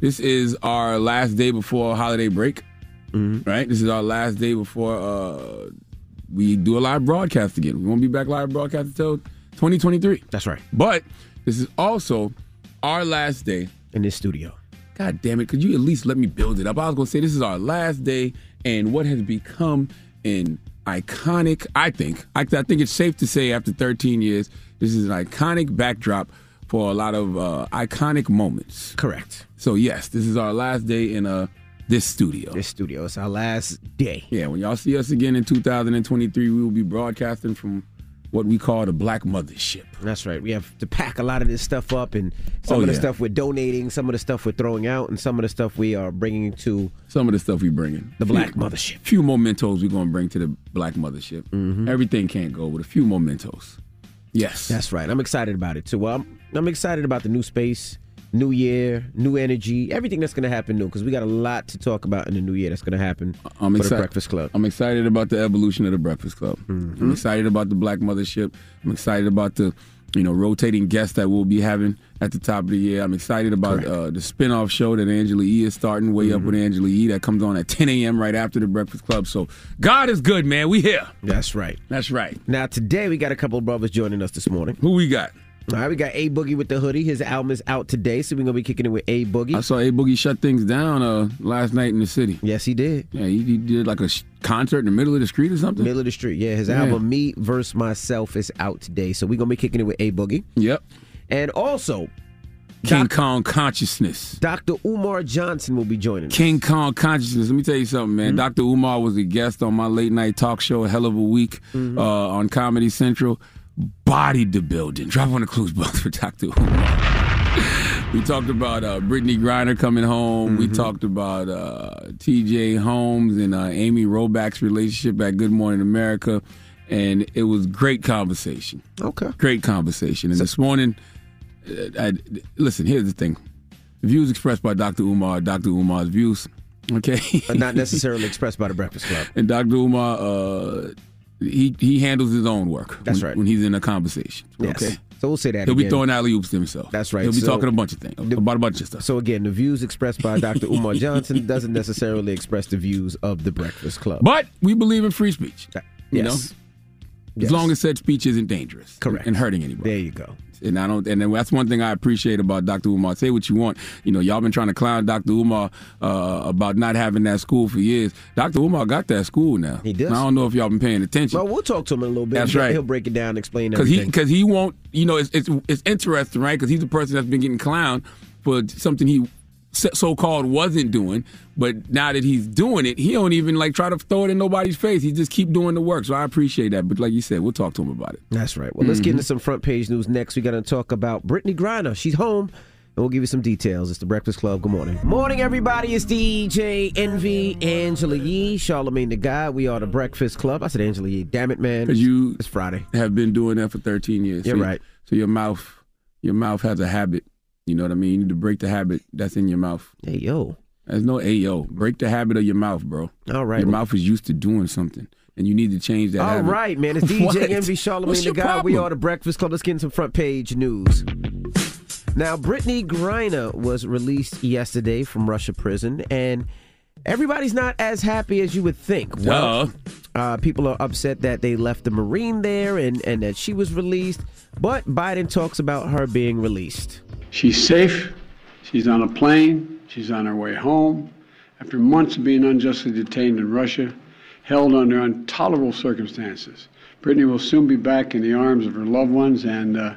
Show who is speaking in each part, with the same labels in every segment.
Speaker 1: This is our last day before holiday break,
Speaker 2: mm-hmm.
Speaker 1: right? This is our last day before uh, we do a live broadcast again. We won't be back live broadcast until 2023.
Speaker 2: That's right.
Speaker 1: But this is also our last day
Speaker 2: in this studio.
Speaker 1: God damn it! Could you at least let me build it up? I was gonna say this is our last day, and what has become an iconic. I think. I, I think it's safe to say after 13 years, this is an iconic backdrop for a lot of uh, iconic moments.
Speaker 2: Correct.
Speaker 1: So yes, this is our last day in uh this studio.
Speaker 2: This studio. It's our last day.
Speaker 1: Yeah, when y'all see us again in 2023, we will be broadcasting from what we call the Black Mothership.
Speaker 2: That's right. We have to pack a lot of this stuff up, and some
Speaker 1: Oh,
Speaker 2: of the
Speaker 1: yeah.
Speaker 2: stuff we're donating, some of the stuff we're throwing out, and some of the stuff we are bringing to
Speaker 1: Some of the stuff we're bringing.
Speaker 2: the
Speaker 1: Few-
Speaker 2: Black Mothership.
Speaker 1: Few mementos we're gonna bring to the Black Mothership. Everything can't go with a few mementos. Yes.
Speaker 2: That's right. I'm excited about it too. Well, I'm, I'm excited about the new space, new year, new energy, everything that's going to happen new because we got a lot to talk about in the new year that's going to happen
Speaker 1: I'm
Speaker 2: for
Speaker 1: excited.
Speaker 2: the Breakfast Club.
Speaker 1: I'm excited about the evolution of the Breakfast Club.
Speaker 2: Mm-hmm.
Speaker 1: I'm excited about the Black Mothership. I'm excited about the, you know, rotating guests that we'll be having at the top of the year. I'm excited about uh, the spin-off show that Angela E is starting, Way Up with
Speaker 2: Mm-hmm.
Speaker 1: Angela E, that comes on at 10 a.m. right after the Breakfast Club. So God is good, man. We here.
Speaker 2: That's right.
Speaker 1: That's right.
Speaker 2: Now today we got a couple of brothers joining us this morning.
Speaker 1: Who we got?
Speaker 2: All right, we got A Boogie Wit Da Hoodie. His album is out today, so we're gonna be kicking it with A Boogie.
Speaker 1: I saw A Boogie shut things down uh, last night in the city.
Speaker 2: Yes, he did.
Speaker 1: Yeah, he, he did like a sh- concert in the middle of the street or something.
Speaker 2: Middle of the street. Yeah, his
Speaker 1: Yeah.
Speaker 2: album Me Versus Myself is out today, so we're gonna be kicking it with A Boogie.
Speaker 1: Yep.
Speaker 2: And also,
Speaker 1: King
Speaker 2: Doc-
Speaker 1: Kong Consciousness.
Speaker 2: Dr. Umar Johnson will be joining us.
Speaker 1: King Kong Consciousness. Let me tell you something, man. Dr. Umar was a guest on my late night talk show, a hell of a week, uh, on Comedy Central. Bodied the building. Drop on the clues box for Dr. Umar. We talked about uh, Brittney Griner coming home. We talked about uh, T.J. Holmes and uh, Amy Robach's relationship at Good Morning America, and it was great conversation.
Speaker 2: Okay.
Speaker 1: Great conversation. And this morning, uh, I, listen. Here's the thing: views expressed by Dr. Umar, Dr. Umar's views. Okay,
Speaker 2: But not necessarily expressed by the Breakfast Club.
Speaker 1: and Dr. Umar, uh, he he handles his own work.
Speaker 2: That's
Speaker 1: when-
Speaker 2: right.
Speaker 1: when he's in a conversation.
Speaker 2: Yes.
Speaker 1: Okay,
Speaker 2: So we'll say that
Speaker 1: he'll be
Speaker 2: again.
Speaker 1: throwing alley oops to himself.
Speaker 2: That's right.
Speaker 1: He'll be
Speaker 2: So-
Speaker 1: talking a bunch of things about a bunch of stuff.
Speaker 2: So again, the views expressed by Dr. Umar Johnson doesn't necessarily express the views of the Breakfast Club.
Speaker 1: But we believe in free speech. Uh, you
Speaker 2: yes.
Speaker 1: know,
Speaker 2: Yes.
Speaker 1: as long as said speech isn't dangerous,
Speaker 2: Correct.
Speaker 1: and hurting anybody.
Speaker 2: There you go.
Speaker 1: And I don't, and then that's one thing I appreciate about Dr. Umar. Say what you want. You know, y'all been trying to clown Dr. Umar uh, about not having that school for years. Dr. Umar got that school now.
Speaker 2: He does.
Speaker 1: And I don't know if y'all been paying attention.
Speaker 2: Well, we'll talk to him in a little bit.
Speaker 1: That's
Speaker 2: He'll-
Speaker 1: right.
Speaker 2: He'll break it down, explain
Speaker 1: because he
Speaker 2: everything.
Speaker 1: because he won't. You know, it's it's, it's interesting, right? Because he's a person that's been getting clowned for something he so called wasn't doing, but now that he's doing it, he don't even like try to throw it in nobody's face. He just keep doing the work. So I appreciate that. But like you said, we'll talk to him about it.
Speaker 2: That's right. Well, let's get mm-hmm. into some front page news next. We got to talk about Brittney Griner. She's home, and we'll give you some details. It's the Breakfast Club. Good morning. Morning, everybody. It's DJ Envy, Angela Yee, Charlamagne the God. We are the Breakfast Club. I said Angela Yee. Damn it, man.
Speaker 1: Because you
Speaker 2: It's Friday.
Speaker 1: have been doing that for 13 years.
Speaker 2: You're
Speaker 1: so,
Speaker 2: right.
Speaker 1: So your mouth, your mouth has a habit. You know what I mean? You need to break the habit that's in your mouth.
Speaker 2: Hey, yo.
Speaker 1: There's no ayo. Break the habit of your mouth, bro.
Speaker 2: All right.
Speaker 1: Your mouth is used to doing something, and you need to change that.
Speaker 2: All
Speaker 1: habit.
Speaker 2: right, man. It's DJ Envy,
Speaker 1: Charlamagne
Speaker 2: the God. We are the Breakfast Club. Let's get into some front page news. Now, Brittney Griner was released yesterday from Russia prison, and everybody's not as happy as you would think. Well, uh, people are upset that they left the Marine there and, and that she was released, but Biden talks about her being released.
Speaker 3: She's safe. She's on a plane. She's on her way home. After months of being unjustly detained in Russia, held under intolerable circumstances, Brittney will soon be back in the arms of her loved ones, and uh,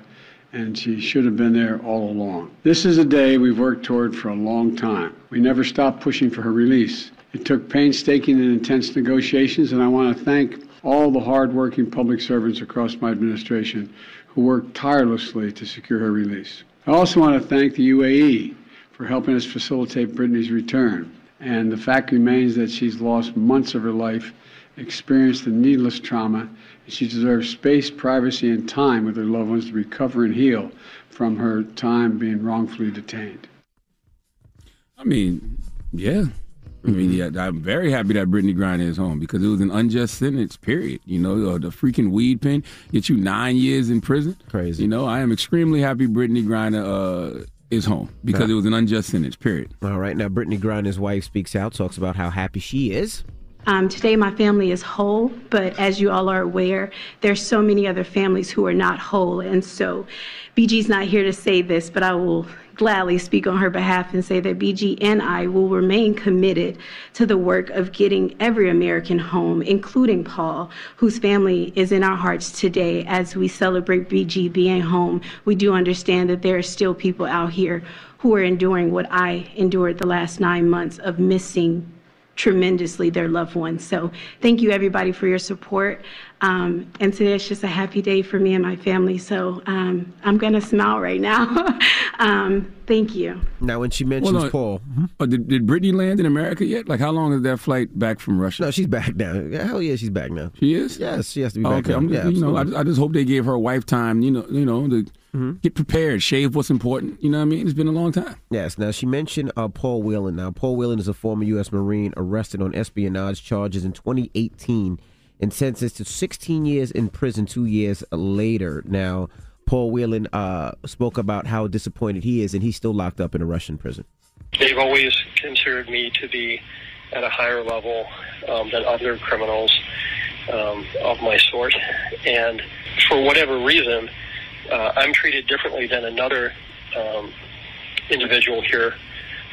Speaker 3: and she should have been there all along. This is a day we've worked toward for a long time. We never stopped pushing for her release. It took painstaking and intense negotiations, and I want to thank all the hardworking public servants across my administration who worked tirelessly to secure her release. I also want to thank the UAE for helping us facilitate Brittney's return. And the fact remains that she's lost months of her life, experienced a needless trauma, and she deserves space, privacy, and time with her loved ones to recover and heal from her time being wrongfully detained.
Speaker 1: I mean, yeah. I mean, yeah, I'm very happy that Brittney Griner is home because it was an unjust sentence. Period. You know, uh, the freaking weed pen get you nine years in prison.
Speaker 2: Crazy.
Speaker 1: You know, I am extremely happy Brittney Griner uh, is home because it was an unjust sentence. Period.
Speaker 2: All right, now Brittney Griner's wife speaks out, talks about how happy she is.
Speaker 4: Um, today, my family is whole, but as you all are aware, there's so many other families who are not whole. And so, BG's not here to say this, but I will gladly speak on her behalf and say that BG and I will remain committed to the work of getting every American home, including Paul, whose family is in our hearts today as we celebrate BG being home. We do understand that there are still people out here who are enduring what I endured the last nine months of missing tremendously their loved ones. So thank you everybody for your support. Um, and today it's just a happy day for me and my family. So um, I'm gonna smile right now. um, thank you.
Speaker 2: Now, when she mentions
Speaker 1: Well, no,
Speaker 2: Paul,
Speaker 1: Oh, did, did Brittney land in America yet? Like, how long is that flight back from Russia?
Speaker 2: no, she's back now. Hell yeah, she's back now.
Speaker 1: She is.
Speaker 2: Yes, she has to be
Speaker 1: Oh,
Speaker 2: back
Speaker 1: okay,
Speaker 2: now.
Speaker 1: I'm just,
Speaker 2: yeah,
Speaker 1: you know, I just, I just hope they gave her a wife time. You know, you know, to
Speaker 2: Mm-hmm.
Speaker 1: get prepared, shave what's important. You know what I mean? It's been a long time.
Speaker 2: Yes. Now she mentioned uh, Paul Whelan. Now Paul Whelan is a former U.S. Marine arrested on espionage charges in 2018 and sentenced to 16 years in prison two years later. Now Paul Whelan uh, spoke about how disappointed he is, and he's still locked up in a Russian prison.
Speaker 5: They've always considered me to be at a higher level um, than other criminals um, of my sort, and for whatever reason, uh, I'm treated differently than another um, individual here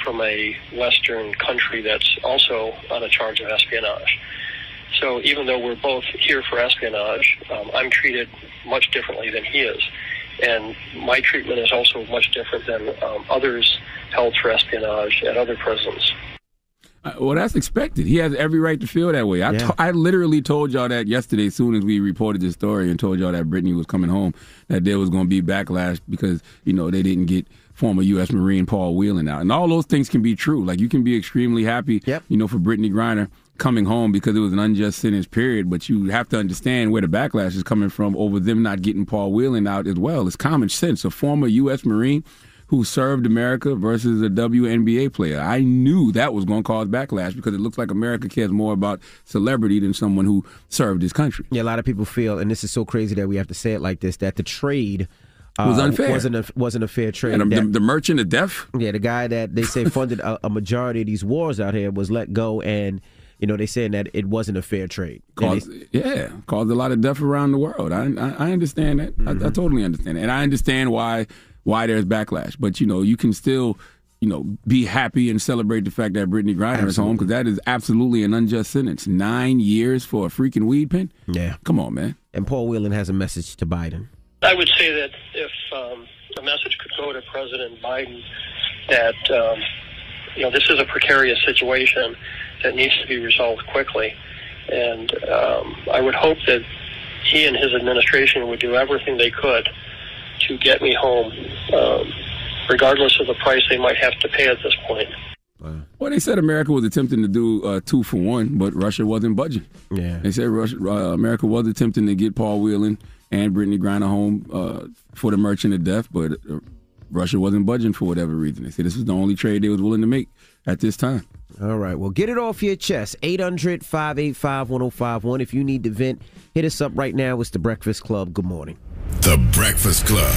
Speaker 5: from a Western country that's also on a charge of espionage. So even though we're both here for espionage, um, I'm treated much differently than he is. And my treatment is also much different than um, others held for espionage at other prisons.
Speaker 1: Uh, well, that's expected. He has every right to feel that way. I, to- I literally told y'all that yesterday, as soon as we reported this story, and told y'all that Brittney was coming home, that there was going to be backlash because you know they didn't get former U.S. Marine Paul Whelan out. And all those things can be true. Like you can be extremely happy,
Speaker 2: Yep.
Speaker 1: you know, for Brittney Griner coming home because it was an unjust sentence period. But you have to understand where the backlash is coming from over them not getting Paul Whelan out as well. It's common sense. A former U.S. Marine who served America versus a WNBA player. I knew that was going to cause backlash because it looks like America cares more about celebrity than someone who served his country.
Speaker 2: Yeah, a lot of people feel, and this is so crazy that we have to say it like this, that the trade uh,
Speaker 1: Was unfair.
Speaker 2: Wasn't a, wasn't a fair trade.
Speaker 1: And the, the merchant of death.
Speaker 2: Yeah, the guy that they say funded a, a majority of these wars out here was let go, and you know they saying that it wasn't a fair trade. And
Speaker 1: Caused, yeah, caused a lot of death around the world. I I, I understand that. I, I totally understand it, and I understand why why there's backlash. But you know, you can still you know be happy and celebrate the fact that Brittney Griner is home because that is absolutely an unjust sentence. Nine years for a freaking weed pen.
Speaker 2: Yeah,
Speaker 1: come on, man.
Speaker 2: And Paul Whelan has a message to Biden.
Speaker 5: I would say that if um, a message could go to President Biden that um, you know this is a precarious situation that needs to be resolved quickly, and um, I would hope that he and his administration would do everything they could to get me home, um, regardless of the price they might have to pay at this point.
Speaker 1: Well, they said America was attempting to do uh, two for one, but Russia wasn't budging.
Speaker 2: Yeah.
Speaker 1: They said Russia, uh, America was attempting to get Paul Whelan and Brittney Griner home uh, for the merchant of death, but uh, Russia wasn't budging for whatever reason. They said this was the only trade they was willing to make at this time.
Speaker 2: All right, well, get it off your chest. 800 585 1051. If you need to vent, hit us up right now. It's The Breakfast Club. Good morning.
Speaker 6: The Breakfast Club.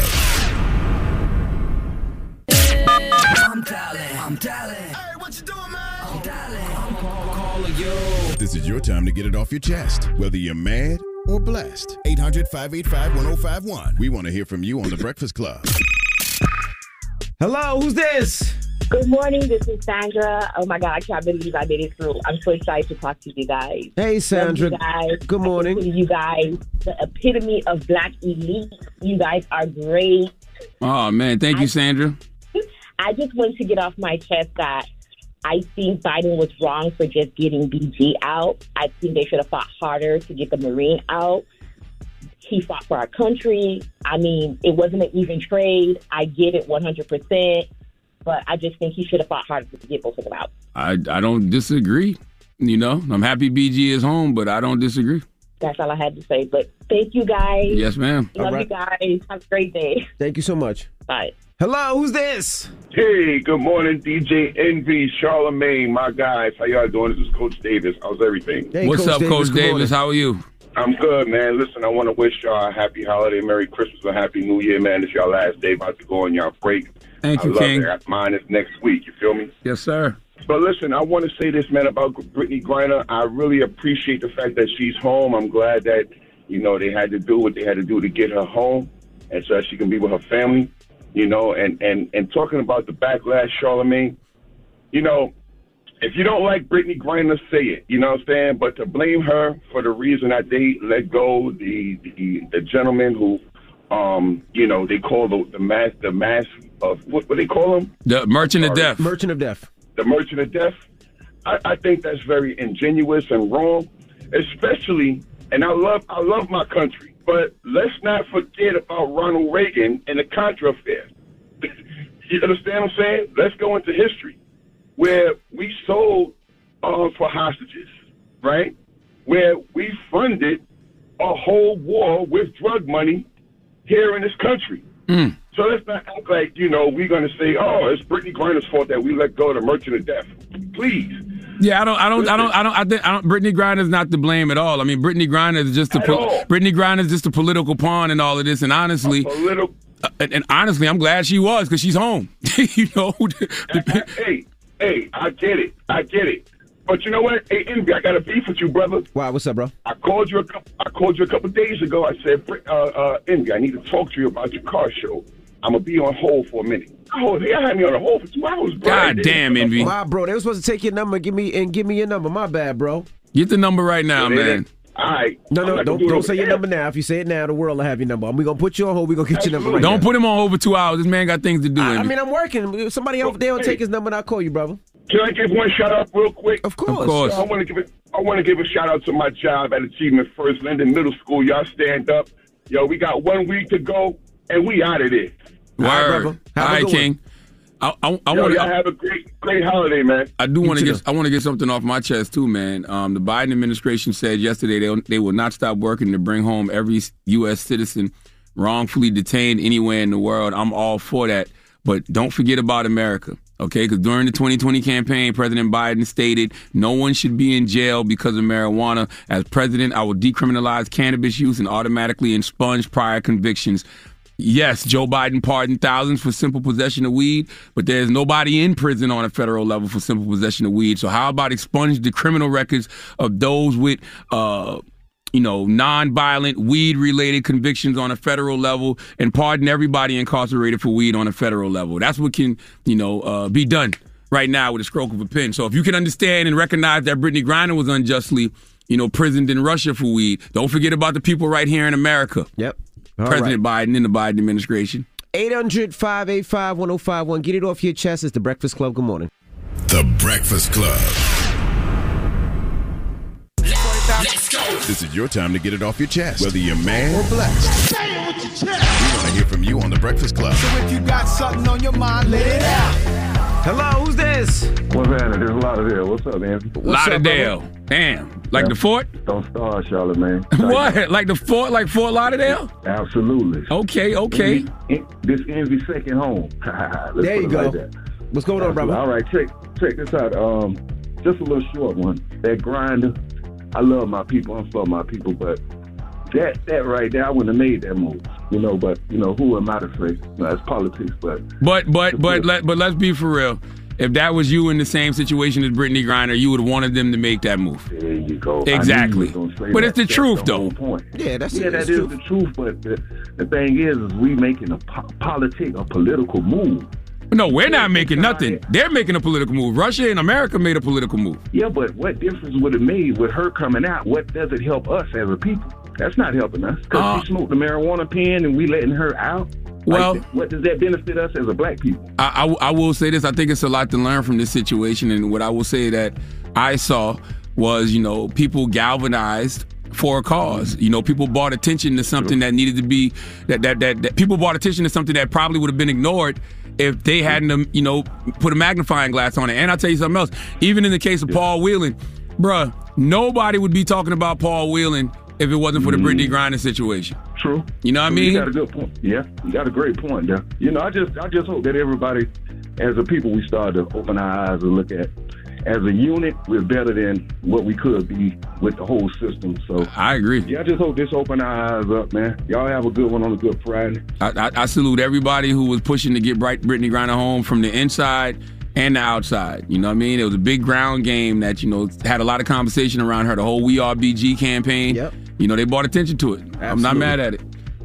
Speaker 7: I'm dialing. I'm dialing. Hey, what you doing, man? I'm dialing. I'm calling you.
Speaker 6: This is your time to get it off your chest, whether you're mad or blessed. 800 585 1051. We want to hear from you on The Breakfast Club.
Speaker 2: Hello, who's this?
Speaker 8: Good morning. This is Sandra. Oh my God, I can't believe I made it through. I'm so excited to talk to you guys.
Speaker 2: Hey, Sandra.
Speaker 8: You guys.
Speaker 2: Good morning.
Speaker 8: You guys, the epitome of black elite. You guys are great.
Speaker 1: Oh man, thank you, Sandra.
Speaker 8: I just want to get off my chest that I think Biden was wrong for just getting BG out. I think they should have fought harder to get the Marine out. He fought for our country. I mean, it wasn't an even trade. I get it 100%, but I just think he should have fought harder to get both of them out.
Speaker 1: I I don't disagree. You know, I'm happy BG is home, but I don't disagree.
Speaker 8: That's all I had to say. But thank you guys.
Speaker 1: Yes, ma'am.
Speaker 8: Love
Speaker 1: All right.
Speaker 8: you guys. Have a great day.
Speaker 2: Thank you so much.
Speaker 8: Bye.
Speaker 2: Hello, who's this?
Speaker 9: Hey, good morning, DJ Envy, Charlamagne, my guys. How y'all doing? This is Coach Davis. How's everything?
Speaker 1: What's up, Coach Davis? How are you?
Speaker 9: I'm good, man. Listen, I want to wish y'all a happy holiday, Merry Christmas, and Happy New Year, man. It's y'all last day about to go on y'all break.
Speaker 1: Thank
Speaker 9: I
Speaker 1: you,
Speaker 9: love
Speaker 1: King.
Speaker 9: It. Mine is next week. You feel me?
Speaker 1: Yes, sir.
Speaker 9: But listen, I want to say this, man, about Brittney Griner. I really appreciate the fact that she's home. I'm glad that, you know, they had to do what they had to do to get her home and so that she can be with her family, you know, and, and, and talking about the backlash, Charlamagne, you know, if you don't like Brittney Griner, say it. You know what I'm saying? But to blame her for the reason that they let go the the, the gentleman who, um, you know, they call the the mass the mass of what what they call them?
Speaker 1: The merchant of death.
Speaker 2: Merchant of Death.
Speaker 9: the merchant of death. I, I think that's very ingenuous and wrong, especially. And I love I love my country, but let's not forget about Ronald Reagan and the Contra affair. you understand what I'm saying? Let's go into history, where we sold uh, for hostages, right? Where we funded a whole war with drug money here in this country. So let's not act like, you know, we're going to say, oh, it's Brittney Griner's fault that we let go of the merchant of death. Please.
Speaker 1: Yeah, I don't, I don't, I don't, I don't, I think, I don't. Brittney Griner is not to blame at all. I mean, Brittney Griner is just a, po- Brittney is just a political pawn in all of this. And honestly,
Speaker 9: political.
Speaker 1: uh, and, and honestly, I'm glad she was because she's home. you know,
Speaker 9: hey, hey, I get it. I get it. But you know what? Hey, Envy, I got a beef with you, brother.
Speaker 2: Wow, what's up, bro?
Speaker 9: I called you a couple. I called you a couple days ago. I said, uh, uh, Envy, I need to talk to you about your car show. I'm gonna be on hold for a minute. Oh, they had me on a hold for two hours, bro.
Speaker 1: God damn, Envy.
Speaker 2: Wow, bro, they were supposed to take your number, give me and give me your number. My bad, bro.
Speaker 1: Get the number right now,
Speaker 9: Yeah,
Speaker 1: man.
Speaker 9: didn't. All right.
Speaker 2: No, no, don't
Speaker 9: do
Speaker 2: don't
Speaker 9: over
Speaker 2: say your number now. If you say it now, the world will have your number. We gonna put you on hold. We gonna get your number right
Speaker 1: Don't
Speaker 2: now.
Speaker 1: put him on hold for two hours. This man got things to do.
Speaker 2: I, I mean, I'm working. Somebody over there will take his number and I'll call you, brother.
Speaker 9: Can I give one shout out real quick?
Speaker 2: Of course.
Speaker 1: Of course.
Speaker 9: I want to give it. I want to give a shout out to my job at Achievement First Linden Middle School. Y'all stand up. Yo, we got one week to go, and we out of there.
Speaker 1: Word.
Speaker 2: All right, brother. Have
Speaker 1: right. King. I, I, I
Speaker 9: Yo,
Speaker 1: want
Speaker 9: y'all have a great, great holiday, man.
Speaker 1: I do want to get I want to get something off my chest too, man. Um, the Biden administration said yesterday they they will not stop working to bring home every U.S. citizen wrongfully detained anywhere in the world. I'm all for that, but don't forget about America. Okay, because during the 2020 campaign, President Biden stated no one should be in jail because of marijuana. As president, I will decriminalize cannabis use and automatically expunge prior convictions. Yes, Joe Biden pardoned thousands for simple possession of weed, but there's nobody in prison on a federal level for simple possession of weed. So how about expunge the criminal records of those with, uh, you know, non-violent weed-related convictions on a federal level and pardon everybody incarcerated for weed on a federal level? That's what can, you know, uh, be done right now with a stroke of a pen. So if you can understand and recognize that Brittney Griner was unjustly, you know, prisoned in Russia for weed, don't forget about the people right here in America.
Speaker 2: Yep. All
Speaker 1: President Biden and the Biden administration.
Speaker 2: 800 585 1051. Get it off your chest. It's the Breakfast Club. Good morning.
Speaker 6: The Breakfast Club. This is your time to get it off your chest, whether you're mad or blessed.
Speaker 7: Say it with your chest.
Speaker 6: We want to hear from you on The Breakfast Club.
Speaker 7: So if you got something on your mind, let it out.
Speaker 2: Hello, who's this?
Speaker 10: What's happening? There's a lot of there. What's up, man?
Speaker 1: Lauderdale. Damn. Like the fort?
Speaker 10: Don't start, Charlotte, man.
Speaker 1: what? Like the fort? Like Fort Lauderdale?
Speaker 10: Absolutely.
Speaker 1: Okay, okay.
Speaker 10: En- This Envy second home. Let's
Speaker 2: There you go.
Speaker 10: like.
Speaker 2: What's going on, brother?
Speaker 10: All right, check check this out. Um, just a little short one. That Griner. I love my people. I'm for my people, but that that right there, I wouldn't have made that move. You know, but you know, who am I to say? No, it's politics, but
Speaker 1: But but but let but let's be for real. If that was you in the same situation as Brittney Griner, you would have wanted them to make that move.
Speaker 10: There you go. I knew you
Speaker 1: Exactly.
Speaker 10: was gonna say
Speaker 1: But
Speaker 10: that.
Speaker 1: it's the
Speaker 10: That's
Speaker 1: truth,
Speaker 10: the
Speaker 1: though.
Speaker 10: Point.
Speaker 2: Yeah, that's
Speaker 10: yeah,
Speaker 2: that's
Speaker 10: that is
Speaker 2: true.
Speaker 10: the truth. But the, the thing is, is we making a po- politic, a political move.
Speaker 1: No, we're not making nothing. They're making a political move. Russia and America made a political move.
Speaker 10: Yeah, but what difference would it make with her coming out? What does it help us as a people? That's not helping us because
Speaker 1: Uh,
Speaker 10: she smoked the marijuana pen and we letting her out. Like,
Speaker 1: Well-
Speaker 10: what does that benefit us as a black people?
Speaker 1: I, I, I will say this. I think it's a lot to learn from this situation. And what I will say that I saw was, you know, people galvanized for a cause. You know, people bought attention to something that needed to be that that that, that people bought attention to something that probably would have been ignored if they hadn't, um, you know, put a magnifying glass on it. And I'll tell you something else. Even in the case of Paul Whelan, bruh, nobody would be talking about Paul Whelan if it wasn't for the Brittney Griner situation.
Speaker 10: True.
Speaker 1: You know what I mean?
Speaker 10: You got a good point. Yeah, you got a great point there. You know, I just I just hope that everybody, as a people, we start to open our eyes and look at. As a unit, we're better than what we could be with the whole system. So
Speaker 1: I agree.
Speaker 10: Yeah, I just hope this open our eyes up, man. Y'all have a good one on a good Friday.
Speaker 1: I, I, I salute everybody who was pushing to get Bright, Brittney Griner home from the inside and the outside. You know what I mean? It was a big ground game that, you know, had a lot of conversation around her, the whole We Are BG campaign. Yep. You know, they brought attention to it. I'm not mad at it.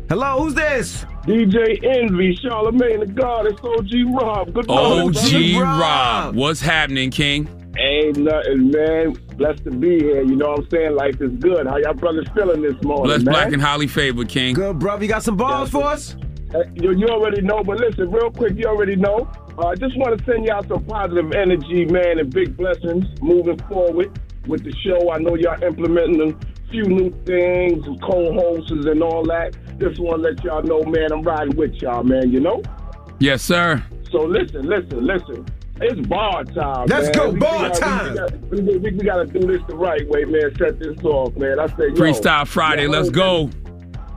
Speaker 2: Hello, who's this?
Speaker 9: DJ Envy, Charlamagne the God, it's OG Rob. Good morning,
Speaker 1: OG
Speaker 9: brother.
Speaker 1: Rob. What's happening, King?
Speaker 9: Ain't nothing, man. Blessed to be here. You know what I'm saying? Life is good. How y'all brothers feeling this morning,
Speaker 1: Blessed,
Speaker 9: man?
Speaker 1: black, and highly favored, King.
Speaker 2: Good, brother. You got some balls for us?
Speaker 9: Uh, you, you already know, but listen, real quick, you already know. Uh, I just want to send y'all some positive energy, man, and big blessings moving forward with the show. I know y'all implementing a few new things, and co-hosts and all that. Just want to let y'all know, man, I'm riding with y'all, man, you know?
Speaker 1: Yes, sir.
Speaker 9: So listen, listen, listen. It's bar time.
Speaker 2: Let's
Speaker 9: man.
Speaker 2: go,
Speaker 9: We- we
Speaker 2: bar
Speaker 9: gotta-
Speaker 2: time.
Speaker 9: We, gotta- we, we, we gotta do this the right way, man. Set this off, man. I say,
Speaker 1: Freestyle Friday. Let's
Speaker 9: heard
Speaker 1: go.
Speaker 9: many-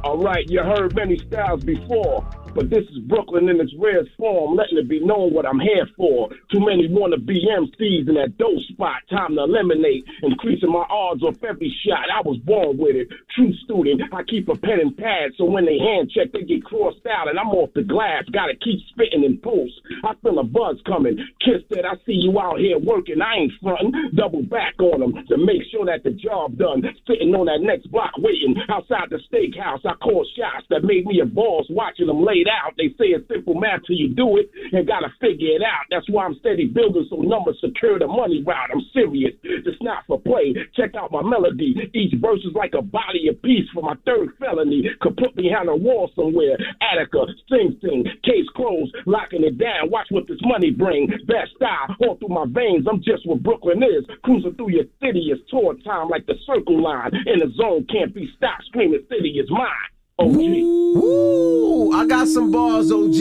Speaker 9: All right, you heard many styles before, but this is Brooklyn in its rarest form, letting it be known what I'm here for. Too many wanna be MCs in that dope spot. Time to eliminate, increasing my odds off every shot. I was born with it. True student, I keep a pen and pad, so when they hand check, they get crossed out, and I'm off the glass. Gotta keep spitting in post. I feel a buzz coming. Kiss that, I see you out here working. I ain't fronting. Double back on them to make sure that the job done. Sitting on that next block waiting outside the steakhouse. I call shots that made me a boss watching them laid out. They say it's simple math till you do it and gotta figure it out. That's why I'm steady building so numbers secure the money route. I'm serious. It's not for play. Check out my melody. Each verse is like a body of piece for my third felony. Could put behind a wall somewhere. Attica, Sing Sing, case closed, locking it down. Watch what this money bring. Best style all through my veins. I'm just what Brooklyn is. Cruising through your city is tour time like the circle line. In the zone can't be stopped. Screaming city is mine. OG.
Speaker 2: Ooh, I got some balls, OG.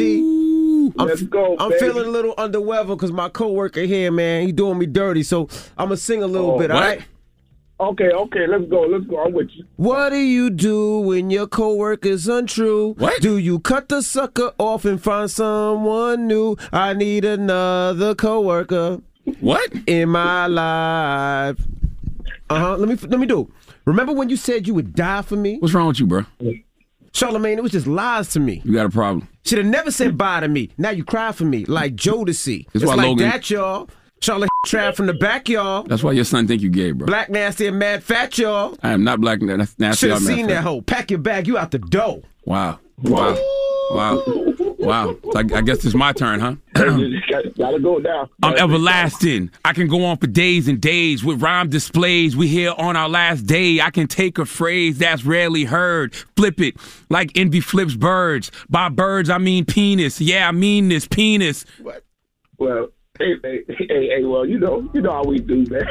Speaker 2: I'm,
Speaker 9: Let's go,
Speaker 2: I'm
Speaker 9: baby.
Speaker 2: feeling a little underweather because my coworker here, man, he doing me dirty. So I'm gonna sing a little
Speaker 9: Oh,
Speaker 2: bit. All
Speaker 9: what?
Speaker 2: right.
Speaker 9: Okay, okay, let's go, let's go. I'm with you.
Speaker 2: What do you do when your coworker's untrue? What? Do you cut the sucker off and find someone new? I need another coworker.
Speaker 1: What?
Speaker 2: In my life. Uh-huh. Let me let me do. Remember when you said you would die for me?
Speaker 1: What's wrong with you, bro?
Speaker 2: Charlamagne, it was just lies to me.
Speaker 1: You got a problem.
Speaker 2: Should have never said bye to me. Now you cry for me, like Jodeci.
Speaker 1: That's
Speaker 2: It's
Speaker 1: why
Speaker 2: like
Speaker 1: Logan-
Speaker 2: that, y'all. Charlie trap from the back, y'all.
Speaker 1: That's why your son think you gay, bro.
Speaker 2: Black nasty and mad fat, y'all.
Speaker 1: I am not black. Nasty.
Speaker 2: Should have seen
Speaker 1: fat.
Speaker 2: that hoe. Pack your bag. You out the door.
Speaker 1: Wow. Wow. Wow. Wow. So I, I guess it's my turn, huh?
Speaker 9: Gotta go now.
Speaker 1: I'm everlasting. I can go on for days and days with rhyme displays. We here on our last day. I can take a phrase that's rarely heard, flip it like envy flips birds. By birds, I mean penis. Yeah, I mean this penis. What?
Speaker 9: Well, hey, hey, hey, hey, well, you know, you know how we do, man.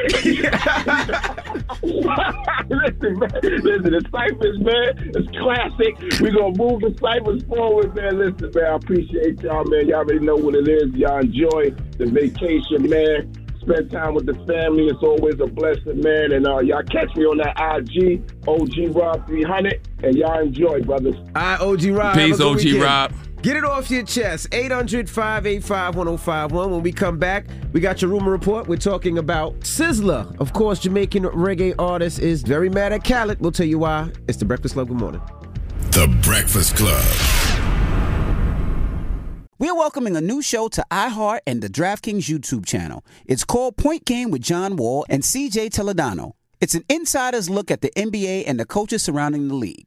Speaker 9: listen, man, listen, the ciphers, man, it's classic. We're gonna move the ciphers forward, man. Listen, man, I appreciate y'all, man. Y'all already know what it is. Y'all enjoy the vacation, man. Spend time with the family. It's always a blessing, man. And uh, y'all catch me on that IG, OG Rob 300, and y'all enjoy, brothers.
Speaker 2: I OG Rob.
Speaker 1: Peace,
Speaker 2: Have a good
Speaker 1: OG
Speaker 2: weekend.
Speaker 1: Rob.
Speaker 2: Get it off your chest. 800 585 1051. When we come back, we got your rumor report. We're talking about Sizzla. Of course, Jamaican reggae artist is very mad at Khaled. We'll tell you why. It's the Breakfast Club. Good morning.
Speaker 6: The Breakfast Club.
Speaker 11: We're welcoming a new show to iHeart and the DraftKings YouTube channel. It's called Point Game with John Wall and CJ Toledano. It's an insider's look at the NBA and the coaches surrounding the league.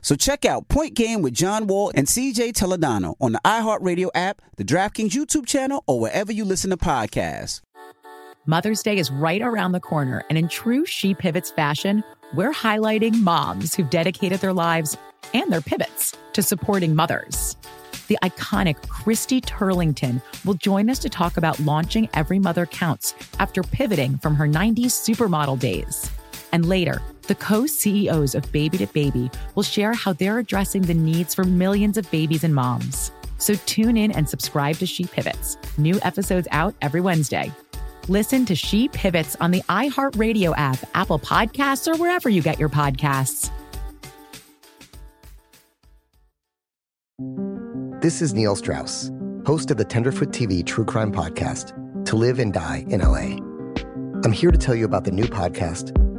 Speaker 11: So check out Point Game with John Wall and CJ Toledano on the iHeartRadio app, the DraftKings YouTube channel, or wherever you listen to podcasts.
Speaker 12: Mother's Day is right around the corner, and in true She Pivots fashion, we're highlighting moms who've dedicated their lives and their pivots to supporting mothers. The iconic Christy Turlington will join us to talk about launching Every Mother Counts after pivoting from her 90s supermodel days. And later, the co CEOs of Baby to Baby will share how they're addressing the needs for millions of babies and moms. So tune in and subscribe to She Pivots. New episodes out every Wednesday. Listen to She Pivots on the iHeartRadio app, Apple Podcasts, or wherever you get your podcasts.
Speaker 13: This is Neil Strauss, host of the Tenderfoot TV True Crime Podcast, To Live and Die in LA. I'm here to tell you about the new podcast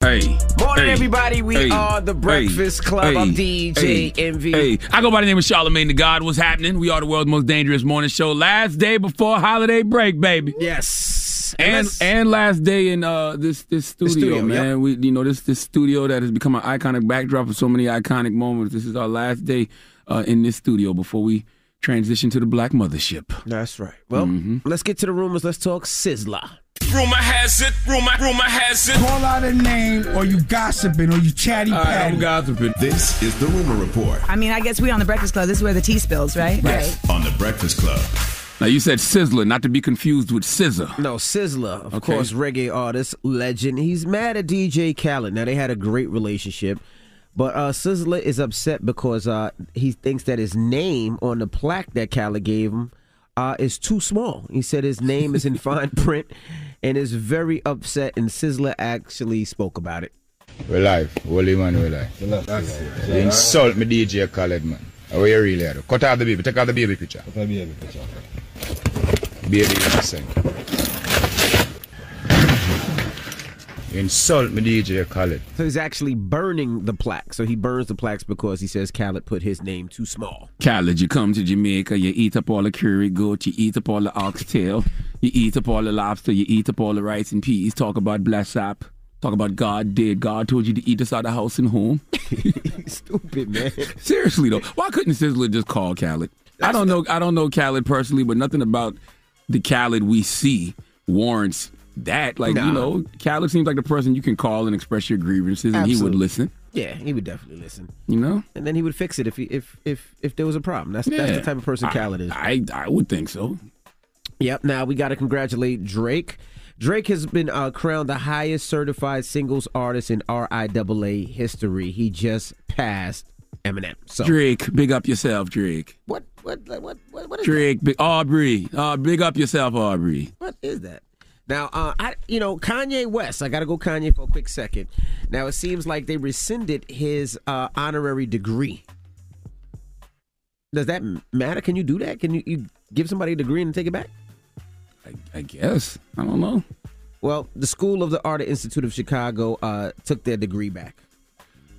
Speaker 1: Hey.
Speaker 2: Morning,
Speaker 1: hey,
Speaker 2: everybody. We
Speaker 1: hey,
Speaker 2: are the Breakfast
Speaker 1: hey,
Speaker 2: Club. I'm DJ
Speaker 1: hey,
Speaker 2: Envy.
Speaker 1: Hey, I go by the name of Charlamagne the God. What's happening? We are the world's most dangerous morning show. Last day before holiday break, baby.
Speaker 2: Yes.
Speaker 1: And and last day in uh this this studio,
Speaker 2: studio,
Speaker 1: man.
Speaker 2: yep.
Speaker 1: We you know this this studio that has become an iconic backdrop of so many iconic moments. This is our last day uh, in this studio before we transition to the Black Mothership.
Speaker 2: That's right. Well,
Speaker 1: Mm-hmm.
Speaker 2: let's get to the rumors. Let's talk Sizzla.
Speaker 14: Rumor has it, rumor, rumor has it. Call out a name or you gossiping or you chatty patty.
Speaker 1: gossiping.
Speaker 6: This is the Rumor Report
Speaker 15: I mean, I guess we on the Breakfast Club. This is where the tea spills, right?
Speaker 6: on the Breakfast Club.
Speaker 1: Now you said Sizzla, not to be confused with Scissor.
Speaker 2: No, Sizzla, of
Speaker 1: Okay.
Speaker 2: course, reggae artist, legend. He's mad at DJ Khaled. Now they had a great relationship, but uh, Sizzla is upset because uh, he thinks that his name on the plaque that Khaled gave him uh, is too small. He said his name is in fine print, and is very upset. And Sizzla actually spoke about it.
Speaker 16: We live. Holy man, we live. You insult me, DJ Khaled, man. How you really are? Cut out the baby. Take out the baby picture. Cut out the baby picture. Baby innocent. You insult me, DJ Khaled.
Speaker 2: So he's actually burning the plaque. So he burns the plaques because he says Khaled put his name too small.
Speaker 1: Khaled, you come to Jamaica, you eat up all the curry goat, you eat up all the oxtail, you eat up all the lobster, you eat up all the rice and peas, talk about bless up, talk about God did. God told you to eat us out of house and home.
Speaker 2: Stupid, man.
Speaker 1: Seriously though, why couldn't Sizzla just call Khaled? I don't know I don't know Khaled personally, but nothing about the Khaled we see warrants that. Like,
Speaker 2: Nah.
Speaker 1: you know, Khaled seems like the person you can call and express your grievances and he would listen.
Speaker 2: Yeah, he would definitely listen.
Speaker 1: You know?
Speaker 2: And then he would fix it if he, if if if there was a problem. That's that's the type of person
Speaker 1: I-
Speaker 2: is.
Speaker 1: I I would think so.
Speaker 2: Yep. Now we got to congratulate Drake. Drake has been uh, crowned the highest certified singles artist in RIAA history. He just passed Eminem. So
Speaker 1: Drake, big up yourself, Drake.
Speaker 2: what what what what, what is
Speaker 1: Drake, big, Aubrey, uh, big up yourself, Aubrey.
Speaker 2: What is that? Now, uh, I you know Kanye West. I got to go Kanye for a quick second. Now it seems like they rescinded his uh, honorary degree. Does that matter? Can you do that? Can you, you give somebody a degree and take it back?
Speaker 1: I guess. I don't know.
Speaker 2: Well, the School of the Art Institute of Chicago uh, took their degree back.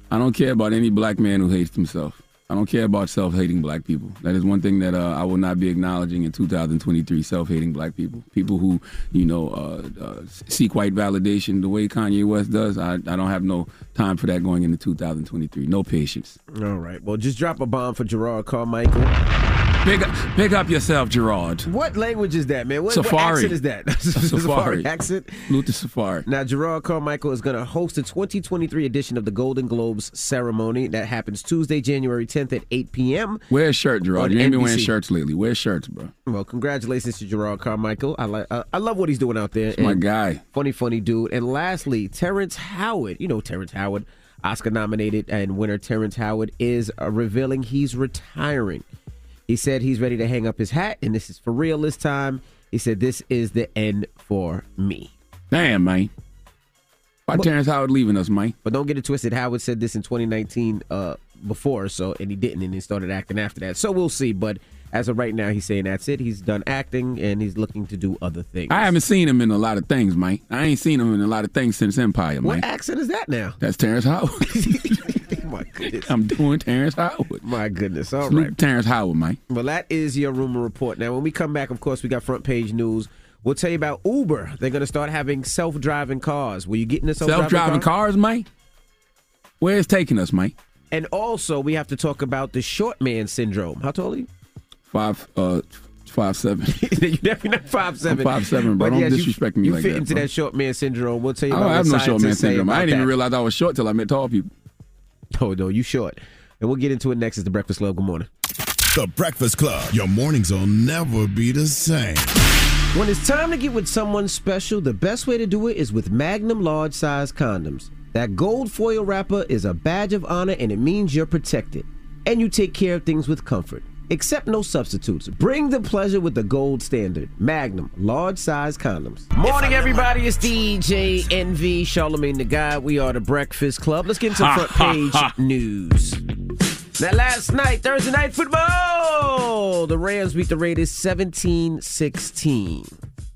Speaker 1: I don't care about any black man who hates himself. I don't care about self-hating black people. That is one thing that uh, I will not be acknowledging in 2023. Self-hating black people, people who you know uh, uh, seek white validation the way Kanye West does. I, I don't have no time for that going into 2023. No patience.
Speaker 2: All right. Well, just drop a bomb for Jerrod Carmichael.
Speaker 1: Pick up, pick up yourself, Jerrod.
Speaker 2: What language is that, man? What, what
Speaker 1: Safari.
Speaker 2: accent is that?
Speaker 1: Safari.
Speaker 2: accent.
Speaker 1: Luther Safari.
Speaker 2: Now, Jerrod Carmichael is going to host the 2023 edition of the Golden Globes ceremony that happens Tuesday, January 10th at 8 p.m.
Speaker 1: Wear a shirt,
Speaker 2: Jerrod.
Speaker 1: You ain't been wearing shirts lately. Wear shirts, bro.
Speaker 2: Well, congratulations to Jerrod Carmichael. I like, uh, I love what he's doing out there.
Speaker 1: my guy.
Speaker 2: Funny, funny dude. And lastly, Terrence Howard. You know Terrence Howard, Oscar nominated and winner Terrence Howard is uh, revealing he's retiring. He said he's ready to hang up his hat, and this is for real this time. He said this is the end for me.
Speaker 1: Damn, man. Why Terrence Howard leaving us, man?
Speaker 2: But don't get it twisted. Howard said this in 2019 uh, before, so and he didn't, and he started acting after that. So we'll see. But as of right now, he's saying that's it. He's done acting, and he's looking to do other things.
Speaker 1: I haven't seen him in a lot of things, Mike. I ain't seen him in a lot of things since Empire,
Speaker 2: What
Speaker 1: Mike.
Speaker 2: accent is that now?
Speaker 1: That's Terrence Howard.
Speaker 2: My goodness.
Speaker 1: I'm doing Terrence Howard.
Speaker 2: My goodness. All
Speaker 1: Salute
Speaker 2: right.
Speaker 1: Terrence Howard, Mike.
Speaker 2: Well, that is your rumor report. Now, when we come back, of course, we got front page news. We'll tell you about Uber. They're going to start having self driving cars. Will you get in a self
Speaker 1: driving
Speaker 2: car?
Speaker 1: cars, Mike? Where it's taking us, Mike?
Speaker 2: And also, we have to talk about the short man syndrome. How tall are you?
Speaker 1: Five, uh, five seven.
Speaker 2: You're definitely not five seven.
Speaker 1: I'm 5'7", bro. Don't disrespect me
Speaker 2: you
Speaker 1: like
Speaker 2: fit into
Speaker 1: bro.
Speaker 2: that short man syndrome. We'll tell you
Speaker 1: I don't have no short man syndrome. I didn't even realize I was short till I met tall people.
Speaker 2: Oh no, you short. And we'll get into it next. It's the Breakfast Club. Good morning.
Speaker 6: The Breakfast Club. Your mornings will never be the same.
Speaker 2: When it's time to get with someone special, the best way to do it is with Magnum large size condoms. That gold foil wrapper is a badge of honor and it means you're protected. And you take care of things with comfort. Accept no substitutes. Bring the pleasure with the gold standard. Magnum large size condoms. Morning, everybody. It's DJ Envy, Charlamagne the God. We are the Breakfast Club. Let's get into front page news. Now, last night, Thursday night football, the Rams beat the Raiders 17 16.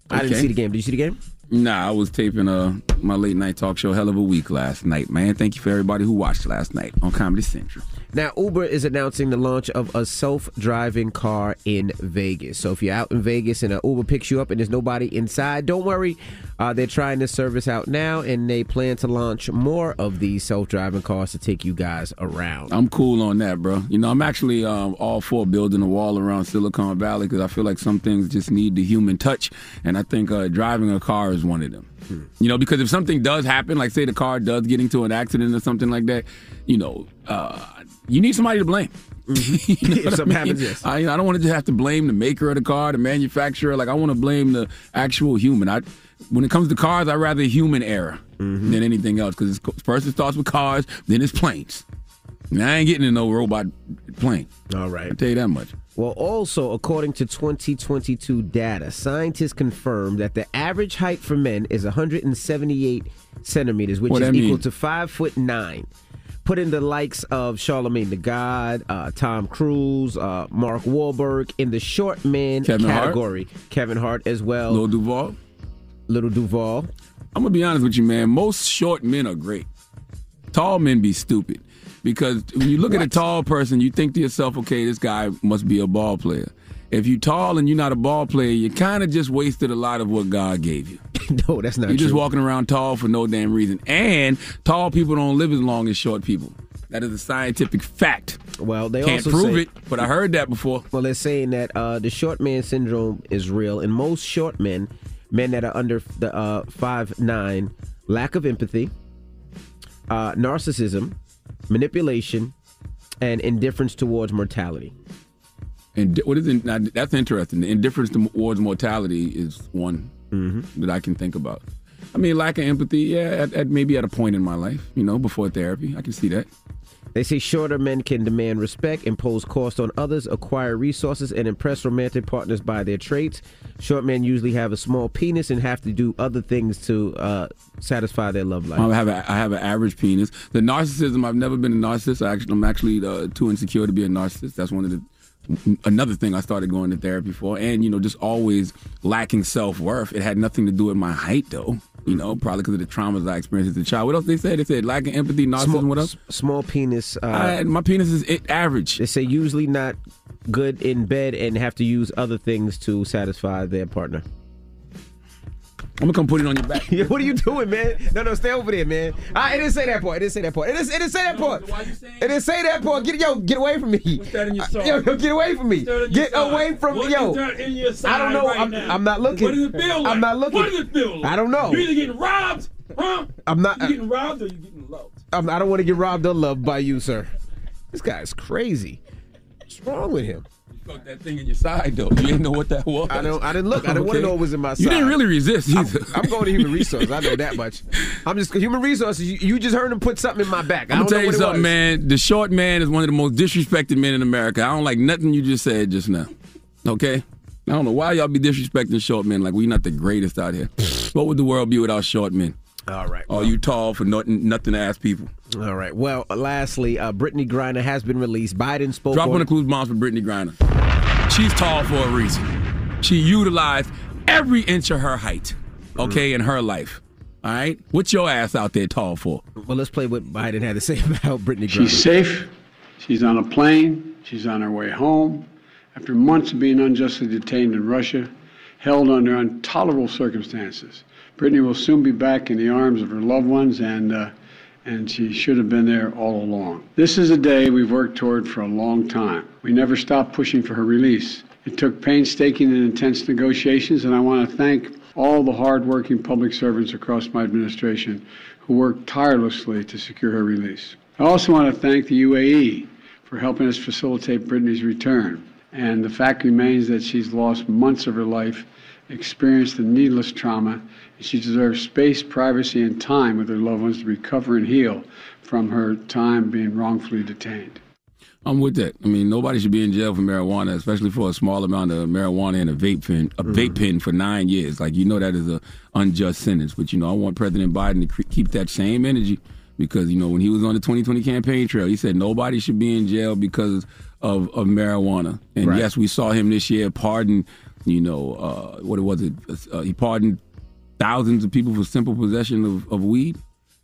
Speaker 2: I didn't
Speaker 1: Okay.
Speaker 2: see the game. Did you see the game?
Speaker 1: Nah, I was taping uh my late night talk show Hell of a Week last night, man. Thank you for everybody who watched last night on Comedy Central.
Speaker 2: Now, Uber is announcing the launch of a self driving car in Vegas. So, if you're out in Vegas and an Uber picks you up and there's nobody inside, don't worry. Uh, they're trying this service out now and they plan to launch more of these self driving cars to take you guys around.
Speaker 1: I'm cool on that, bro. You know, I'm actually um, all for building a wall around Silicon Valley because I feel like some things just need the human touch, and I think uh, driving a car is one of them. You know, because if something does happen, like say the car does get into an accident or something like that, you know, uh, you need somebody to blame. You know
Speaker 2: If
Speaker 1: what I
Speaker 2: something
Speaker 1: mean?
Speaker 2: happens, yes.
Speaker 1: I, I don't want to just have to blame the maker of the car, the manufacturer. Like I want to blame the actual human. I, when it comes to cars, I rather human error than anything else because first it starts with cars, then it's planes. And I ain't getting in no robot plane.
Speaker 2: All right.
Speaker 1: I tell you that much.
Speaker 2: Well, also, according to 2022 data, scientists confirmed that the average height for men is 178 centimeters, which
Speaker 1: What
Speaker 2: is
Speaker 1: that
Speaker 2: equal
Speaker 1: mean?
Speaker 2: to five foot nine. Put in the likes of Charlamagne the God, uh, Tom Cruise, uh, Mark Wahlberg in the short man
Speaker 1: Kevin Hart?
Speaker 2: category. Kevin Hart as well.
Speaker 1: Lil Duval.
Speaker 2: Lil Duval.
Speaker 1: I'm gonna be honest with you, man. Most short men are great. Tall men be stupid because when you look at a tall person, you think to yourself, okay, this guy must be a ball player. If you're tall and you're not a ball player, you kind of just wasted a lot of what God gave you.
Speaker 2: no, that's not true.
Speaker 1: You're just walking around tall for no damn reason. And tall people don't live as long as short people. That is a scientific fact.
Speaker 2: Well, they
Speaker 1: can't prove
Speaker 2: say-
Speaker 1: it, but I heard that before.
Speaker 2: Well, they're saying that uh, the short man syndrome is real, and most short men, men that are under the uh, five nine, lack of empathy, uh, narcissism, manipulation, and indifference towards mortality.
Speaker 1: And what is it? now, That's interesting. The indifference towards mortality is one
Speaker 2: Mm-hmm.
Speaker 1: that I can think about. I mean, lack of empathy. Yeah, at, at maybe at a point in my life, you know, before therapy, I can see that.
Speaker 2: They say shorter men can demand respect, impose cost on others, acquire resources, and impress romantic partners by their traits. Short men usually have a small penis and have to do other things to uh, satisfy their love life.
Speaker 1: I have a, I have an average penis. The narcissism. I've never been a narcissist. I actually, I'm actually uh, too insecure to be a narcissist. That's one of the another thing I started going to therapy for. And you know, just always lacking self worth. It had nothing to do with my height, though. You know, probably because of the traumas I experienced as a child. What else they said? They said lack of empathy, narcissism.
Speaker 2: Small,
Speaker 1: what else?
Speaker 2: Small penis. Uh,
Speaker 1: I- my penis is it, average.
Speaker 2: They say usually not good in bed and have to use other things to satisfy their partner.
Speaker 1: I'm gonna come put it on your back.
Speaker 2: what are you doing, man? No, no, stay over there, man. I, it didn't say that part. It didn't say that part. It didn't, it didn't say that part. It didn't say that part. Get yo, get away from me.
Speaker 17: that in your
Speaker 2: Uh,
Speaker 17: side?
Speaker 2: Yo, yo, get away from me.
Speaker 17: What's that in your
Speaker 2: Get
Speaker 17: side?
Speaker 2: away from
Speaker 17: What
Speaker 2: yo.
Speaker 17: is in your
Speaker 2: I don't know.
Speaker 17: right
Speaker 2: I'm. I'm not looking.
Speaker 17: What does it feel like?
Speaker 2: I'm not looking.
Speaker 17: What does it feel like?
Speaker 2: I don't know.
Speaker 17: You either getting robbed, huh?
Speaker 2: I'm not.
Speaker 17: You getting robbed or you getting loved?
Speaker 2: I'm, I don't want to get robbed or loved by you, sir. This guy's crazy. What's wrong with him?
Speaker 1: That thing in your side though. You didn't know what that was.
Speaker 2: I don't. I didn't look. I didn't want to know what was in my side.
Speaker 1: You didn't really resist either.
Speaker 2: I'm going to human resources. I know that much. I'm just human resources. You, you just heard him put something in my back. I
Speaker 1: I'm gonna tell you something, man. The short man is one of the most disrespected men in America. I don't like nothing you just said just now. Okay? I don't know why y'all be disrespecting short men like we not the greatest out here. what would the world be without short men?
Speaker 2: All right.
Speaker 1: All you tall for nothing, nothing to ass people.
Speaker 2: All right. Well, lastly, uh, Brittney Griner has been released. Biden spoke.
Speaker 1: Drop
Speaker 2: on
Speaker 1: on the clues bombs for Brittney Griner. She's tall for a reason. She utilized every inch of her height, okay, in her life. All right? What's your ass out there tall for?
Speaker 2: Well, let's play what Biden had to say about Brittney Griner.
Speaker 18: She's safe. She's on a plane. She's on her way home. After months of being unjustly detained in Russia, held under intolerable circumstances. Brittney will soon be back in the arms of her loved ones, and, uh, and she should have been there all along. This is a day we've worked toward for a long time. We never stopped pushing for her release. It took painstaking and intense negotiations, and I want to thank all the hardworking public servants across my administration who worked tirelessly to secure her release. I also want to thank the UAE for helping us facilitate Brittney's return. And the fact remains that she's lost months of her life, experienced the needless trauma, and she deserves space, privacy, and time with her loved ones to recover and heal from her time being wrongfully detained.
Speaker 1: I'm with that. I mean, nobody should be in jail for marijuana, especially for a small amount of marijuana in a vape pen, a vape mm-hmm. pen for nine years. Like you know, that is a unjust sentence. But you know, I want President Biden to cre- keep that same energy because you know when he was on the 2020 campaign trail, he said nobody should be in jail because of, of marijuana. And
Speaker 2: Right.
Speaker 1: yes, we saw him this year pardon. You know, uh, what was it? Uh, he pardoned thousands of people for simple possession of, of weed.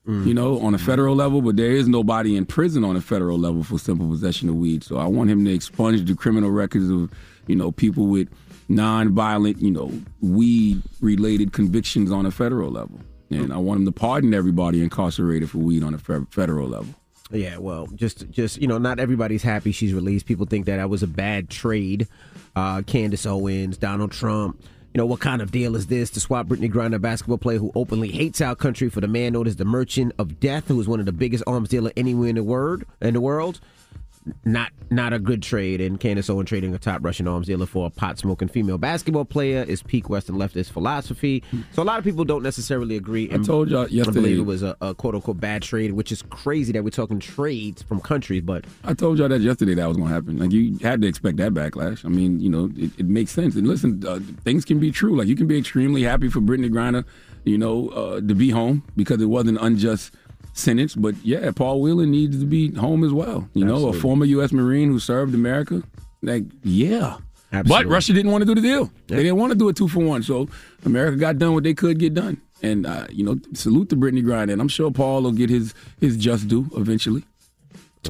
Speaker 1: You know, on a federal level, but there is nobody in prison on a federal level for simple possession of weed. So I want him to expunge the criminal records of, you know, people with non-violent, you know, weed-related convictions on a federal level. And I want him to pardon everybody incarcerated for weed on a federal level.
Speaker 2: Yeah, well, just just you know, not everybody's happy she's released. People think that that was a bad trade. Uh, Candace Owens, Donald Trump. You know, what kind of deal is this to swap Brittney Griner, basketball player who openly hates our country, for the man known as the Merchant of Death, who is one of the biggest arms dealer anywhere in the world in the world? Not not a good trade. And Candace Owens trading a top Russian arms dealer for a pot smoking female basketball player is peak Western leftist philosophy. So a lot of people don't necessarily agree.
Speaker 1: I told y'all
Speaker 2: I
Speaker 1: yesterday-
Speaker 2: believe it was a, a quote unquote bad trade, which is crazy that we're talking trades from countries, but
Speaker 1: I told y'all that yesterday that was going to happen. Like you had to expect that backlash. I mean, you know, it, it makes sense. And listen, uh, things can be true. Like you can be extremely happy for Brittney Griner, you know, uh, to be home because it wasn't an unjust sentence. But yeah, Paul Whelan needs to be home as well. You know, a former U.S. Marine who served America. Like, yeah. But Russia didn't want to do the deal. They didn't want to do a two for one. So America got done what they could get done. And uh, you know, salute to Brittney Griner. And I'm sure Paul will get his his just due eventually.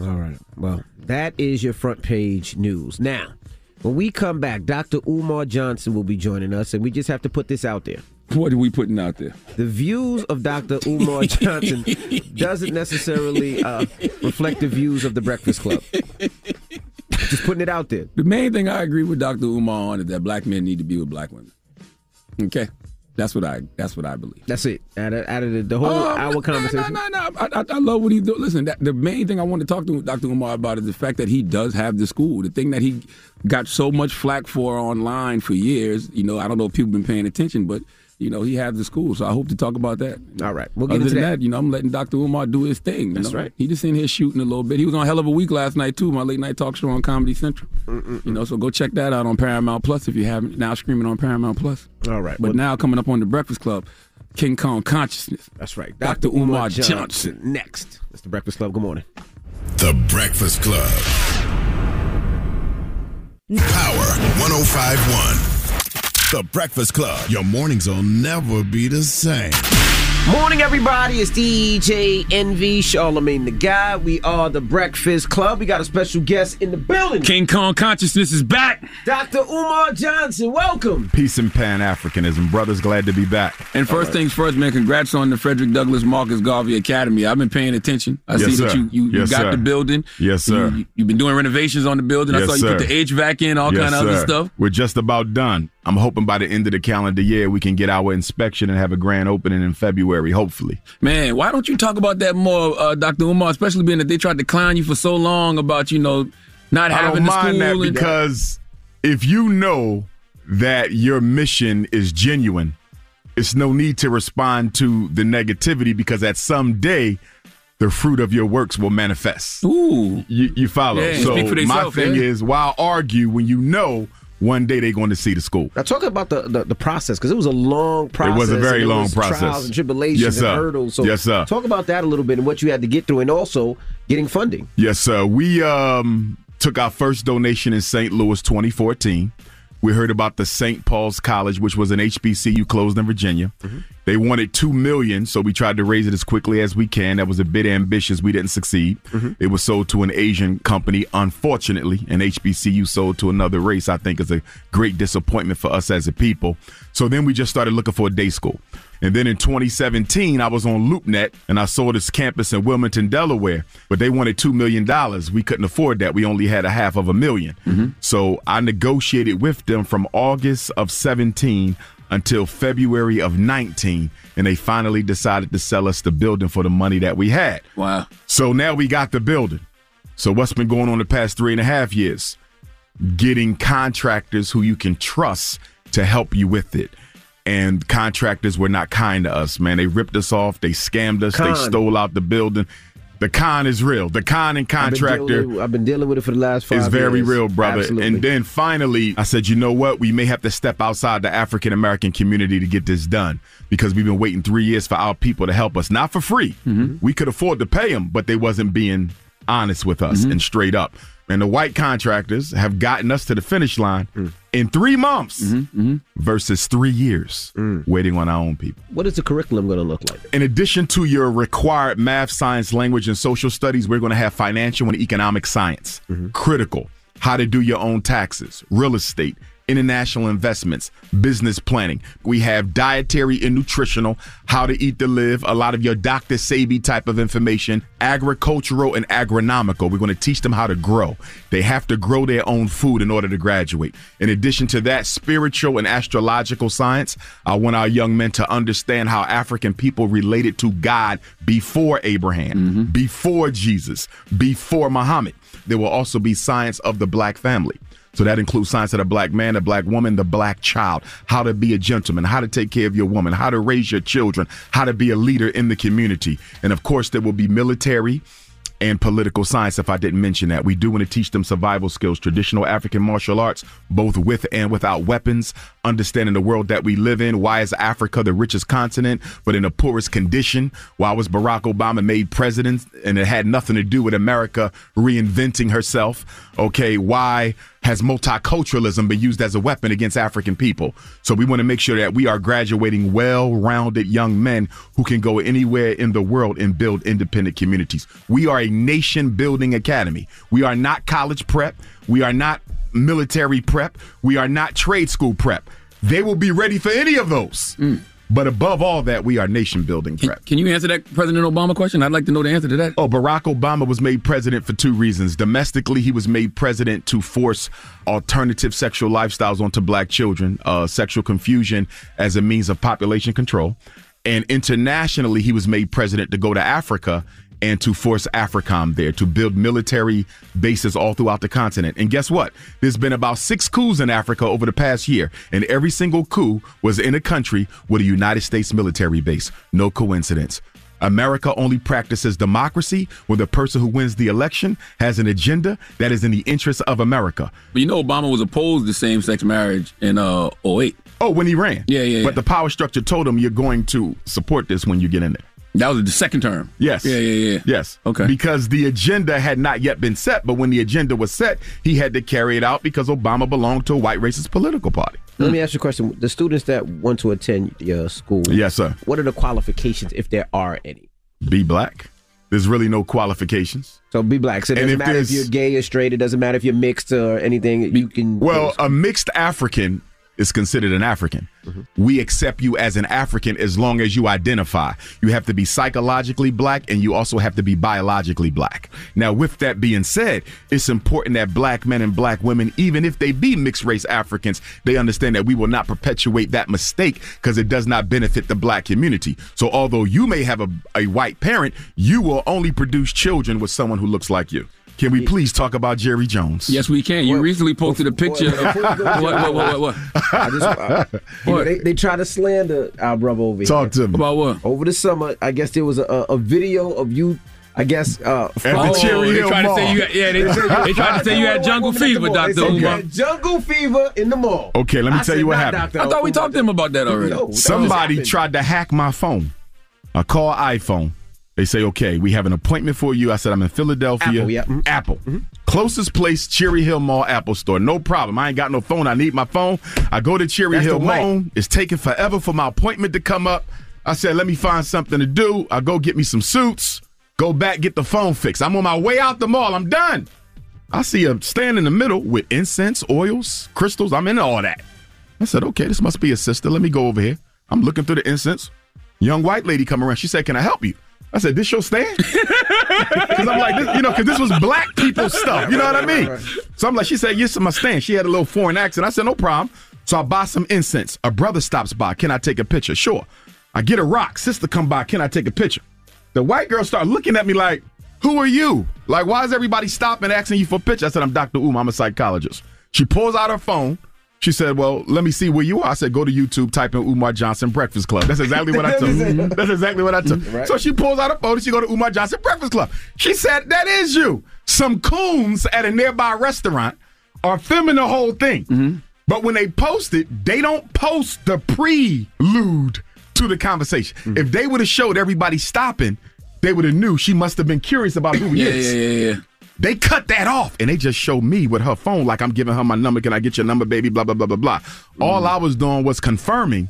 Speaker 2: All right. Well, that is your front page news. Now, when we come back, Dr. Umar Johnson will be joining us, and we just have to put this out there.
Speaker 1: What are we putting out there?
Speaker 2: The views of Dr. Umar Johnson doesn't necessarily uh, reflect the views of the Breakfast Club. Just putting it out there.
Speaker 1: The main thing I agree with Dr. Umar on is that black men need to be with black women. Okay, that's what I that's what I believe.
Speaker 2: That's it. Out of, out of the, the whole
Speaker 1: Oh,
Speaker 2: hour conversation.
Speaker 1: No, no, no. I, love what he's doing. Listen, that, the main thing I want to talk to Dr. Umar about is the fact that he does have the school. The thing that he got so much flack for online for years. You know, I don't know if people been paying attention, but you know, he has the school. So I hope to talk about that.
Speaker 2: All right, we'll get
Speaker 1: Other
Speaker 2: into
Speaker 1: than
Speaker 2: that.
Speaker 1: that. you know, I'm letting Dr. Umar do his thing.
Speaker 2: That's
Speaker 1: know?
Speaker 2: right.
Speaker 1: He just in here shooting a little bit. He was on Hell of a Week last night too, my late night talk show on Comedy Central. You know, so go check that out on Paramount Plus if you haven't. Now streaming on Paramount Plus.
Speaker 2: All right,
Speaker 1: But
Speaker 2: well-
Speaker 1: now coming up on the Breakfast Club, King Kong Consciousness.
Speaker 2: That's right.
Speaker 1: Dr. Umar Johnson.
Speaker 2: Next. It's the Breakfast Club. Good morning.
Speaker 6: The Breakfast Club. Power 1051. The Breakfast Club. Your mornings will never be the same.
Speaker 2: Morning, everybody. It's DJ Envy, Charlamagne the God. We are the Breakfast Club. We got a special guest in the building.
Speaker 1: King Kong Consciousness is back.
Speaker 2: Dr. Umar Johnson, welcome.
Speaker 19: Peace and Pan Africanism. Brothers, glad to be back.
Speaker 1: And first things first, man, congrats on the Frederick Douglass Marcus Garvey Academy. I've been paying attention. I
Speaker 19: Yes,
Speaker 1: see that you, you, you
Speaker 19: Yes,
Speaker 1: got
Speaker 19: sir.
Speaker 1: the building.
Speaker 19: Yes, sir.
Speaker 1: You, have been doing renovations on the building. Yes, I
Speaker 19: Yes,
Speaker 1: saw you put
Speaker 19: sir.
Speaker 1: the HVAC in, all
Speaker 19: Yes,
Speaker 1: kind of other stuff.
Speaker 19: We're just about done. I'm hoping by the end of the calendar year we can get our inspection and have a grand opening in February, hopefully.
Speaker 1: Man, why don't you talk about that more, uh, Dr. Umar, especially being that they tried to clown you for so long about, you know, not
Speaker 19: I
Speaker 1: having
Speaker 19: don't
Speaker 1: the
Speaker 19: mind
Speaker 1: school.
Speaker 19: that because if you know that your mission is genuine, it's no need to respond to the negativity because at some day the fruit of your works will manifest.
Speaker 1: Ooh.
Speaker 19: You, you follow.
Speaker 1: Yeah,
Speaker 19: so my thing
Speaker 1: yeah.
Speaker 19: is why argue when you know one day they're going to see the school.
Speaker 2: Now talk about the the, the process because it was a long process.
Speaker 19: It was a very long process.
Speaker 2: Trials and tribulations
Speaker 19: Yes,
Speaker 2: and hurdles. So
Speaker 19: Yes, sir.
Speaker 2: Talk about that a little bit and what you had to get through, and also getting funding.
Speaker 19: Yes, sir. We um, took our first donation in St. Louis 2014. We heard about the St. Paul's College, which was an HBCU closed in Virginia. Mm-hmm. They wanted two million, so we tried to raise it as quickly as we can. That was a bit ambitious. We didn't succeed. Mm-hmm. It was sold to an Asian company. Unfortunately, an HBCU sold to another race. I think is a great disappointment for us as a people. So then we just started looking for a day school. And then in 2017, I was on LoopNet and I saw this campus in Wilmington, Delaware, but they wanted $2 million. We couldn't afford that. We only had a half of a 1000000 mm-hmm. So I negotiated with them from August of 17 until February of 19. And they finally decided to sell us the building for the money that we had.
Speaker 1: Wow.
Speaker 19: So now we got the building. So what's been going on the past three and a half years? Getting contractors who you can trust to help you with it. And contractors were not kind to us, man. They ripped us off. They scammed us.
Speaker 2: Con.
Speaker 19: They stole out the building. The con is real. The con and
Speaker 2: I've been
Speaker 19: contractor
Speaker 2: I've been dealing with it for the last five.
Speaker 19: It's very real, brother.
Speaker 2: Absolutely.
Speaker 19: And then finally, I said, you know what? We may have to step outside the African American community to get this done because we've been waiting three years for our people to help us, not for free. Mm-hmm. We could afford to pay them, but they wasn't being honest with us mm-hmm. and straight up. And the white contractors have gotten us to the finish line mm. in three months mm-hmm, mm-hmm. versus three years mm. waiting on our own people.
Speaker 2: what is the curriculum going to look like?
Speaker 19: In addition to your required math, science, language, and social studies, we're going to have financial and economic science. Mm-hmm. Critical. How to do your own taxes, real estate, international investments, business planning. We have dietary and nutritional, how to eat to live, a lot of your Dr. Sebi type of information, agricultural and agronomical. We're going to teach them how to grow. They have to grow their own food in order to graduate. In addition to that, spiritual and astrological science. I want our young men to understand how African people related to God before Abraham, mm-hmm. before Jesus, before Muhammad. There will also be science of the black family. So that includes science of the black man, the black woman, the black child, how to be a gentleman, how to take care of your woman, how to raise your children, how to be a leader in the community. And of course, there will be military and political science, if I didn't mention that. We do want to teach them survival skills, traditional African martial arts, both with and without weapons, understanding the world that we live in. Why is Africa the richest continent, but in the poorest condition? Why was Barack Obama made president and it had nothing to do with America reinventing herself? Okay, why has multiculturalism been used as a weapon against African people? So we want to make sure that we are graduating well rounded young men who can go anywhere in the world and build independent communities. We are a nation building academy. We are not college prep. We are not military prep. We are not trade school prep. They will be ready for any of those. Mm. But above all that, we are nation building prep.
Speaker 1: Can you answer that President Obama question? I'd like to know the answer to that.
Speaker 19: Oh, Barack Obama was made president for two reasons. Domestically, he was made president to force alternative sexual lifestyles onto black children, uh, sexual confusion as a means of population control. And internationally, he was made president to go to Africa and to force AFRICOM there to build military bases all throughout the continent. And guess what? There's been about six coups in Africa over the past year, and every single coup was in a country with a United States military base. No coincidence. America only practices democracy when the person who wins the election has an agenda that is in the interest of America.
Speaker 1: But you know, Obama was opposed to same sex marriage in uh 08.
Speaker 19: Oh, when he ran.
Speaker 1: Yeah, yeah.
Speaker 19: But the power structure told him you're going to support this when you get in there.
Speaker 1: That was the second term.
Speaker 19: Yes.
Speaker 1: Yeah, yeah, yeah.
Speaker 19: Yes.
Speaker 1: Okay.
Speaker 19: Because the agenda had not yet been set, but when the agenda was set, he had to carry it out because Obama belonged to a white racist political party.
Speaker 2: Let me ask you a question. The students that want to attend your school,
Speaker 19: Yes, sir.
Speaker 2: what are the qualifications if there are any?
Speaker 19: Be black. There's really no qualifications.
Speaker 2: So be black. So it doesn't
Speaker 19: if
Speaker 2: matter if you're gay or straight. It doesn't matter if you're mixed or anything. You can.
Speaker 19: Well, a mixed African is considered an African. Mm-hmm. We accept you as an African as long as you identify. You have to be psychologically black and you also have to be biologically black. Now, with that being said, it's important that black men and black women, even if they be mixed race Africans, they understand that we will not perpetuate that mistake because it does not benefit the black community. So, although you may have a, a white parent, you will only produce children with someone who looks like you. Can we please talk about Jerry Jones?
Speaker 1: Yes, we can. You recently posted a picture.
Speaker 2: before you go to
Speaker 1: what, what, what, what, what?
Speaker 2: I just, uh, you know, they, they try to slander our brother over here.
Speaker 19: Talk
Speaker 2: here.
Speaker 19: to me.
Speaker 1: About what?
Speaker 2: Over the summer, I guess there was a, a video of you I guess uh,
Speaker 19: At the Cherry
Speaker 1: they
Speaker 19: Hill
Speaker 1: tried to
Speaker 19: Mall.
Speaker 1: say you had, yeah, they, they tried to say you had jungle fever,
Speaker 2: They
Speaker 1: Doctor
Speaker 2: said you had jungle fever in the mall.
Speaker 19: Okay, let me
Speaker 2: I
Speaker 19: tell you what happened.
Speaker 2: Dr.
Speaker 1: I thought we talked to him about that already.
Speaker 2: No, that
Speaker 19: Somebody tried to hack my phone. a call iPhone. They say, okay, we have an appointment for you. I said, I'm in Philadelphia.
Speaker 2: Apple. Mhm.
Speaker 19: Apple. Closest place, Cherry Hill Mall Apple Store. No problem. I ain't got no phone. I need my phone. I go to Cherry
Speaker 2: That's
Speaker 19: Hill. Mall. It's taking forever for my appointment to come up. I said, let me find something to do. I go get me some suits, go back, get the phone fixed. I'm on my way out the mall. I'm done. I see a stand in the middle with incense, oils, crystals. I'm into all that. I said, okay, this must be a sister. Let me go over here. I'm looking through the incense. Young white lady come around. She said, can I help you? I said, this your stand? Because I'm like, this, you know, because this was black people stuff. You know what I mean? So I'm like, she said, yes, my stand. She had a little foreign accent. I said, no problem. So I buy some incense. A brother stops by. Can I take a picture? Sure. I get a rock. Sister come by. Can I take a picture? The white girl start looking at me like, who are you? Like, why is everybody stopping asking you for a picture? I said, I'm Dr. Um. I'm a psychologist. She pulls out her phone. She said, Well, let me see where you are. I said, Go to YouTube, type in Umar Johnson Breakfast Club. That's exactly what I took. That's exactly what I took.
Speaker 2: Right.
Speaker 19: So she pulls out her phone and she go to Umar Johnson Breakfast Club. She said, That is you. Some coons at a nearby restaurant are filming the whole thing. But when they post it, they don't post the prelude to the conversation. If they would have showed everybody stopping, they would have knew she must have been curious about who he
Speaker 1: Yeah,
Speaker 19: is.
Speaker 1: yeah, yeah, yeah.
Speaker 19: They cut that off and they just showed me with her phone, like I'm giving her my number. Can I get your number, baby? Blah, blah, blah, blah, blah. All mm. I was doing was confirming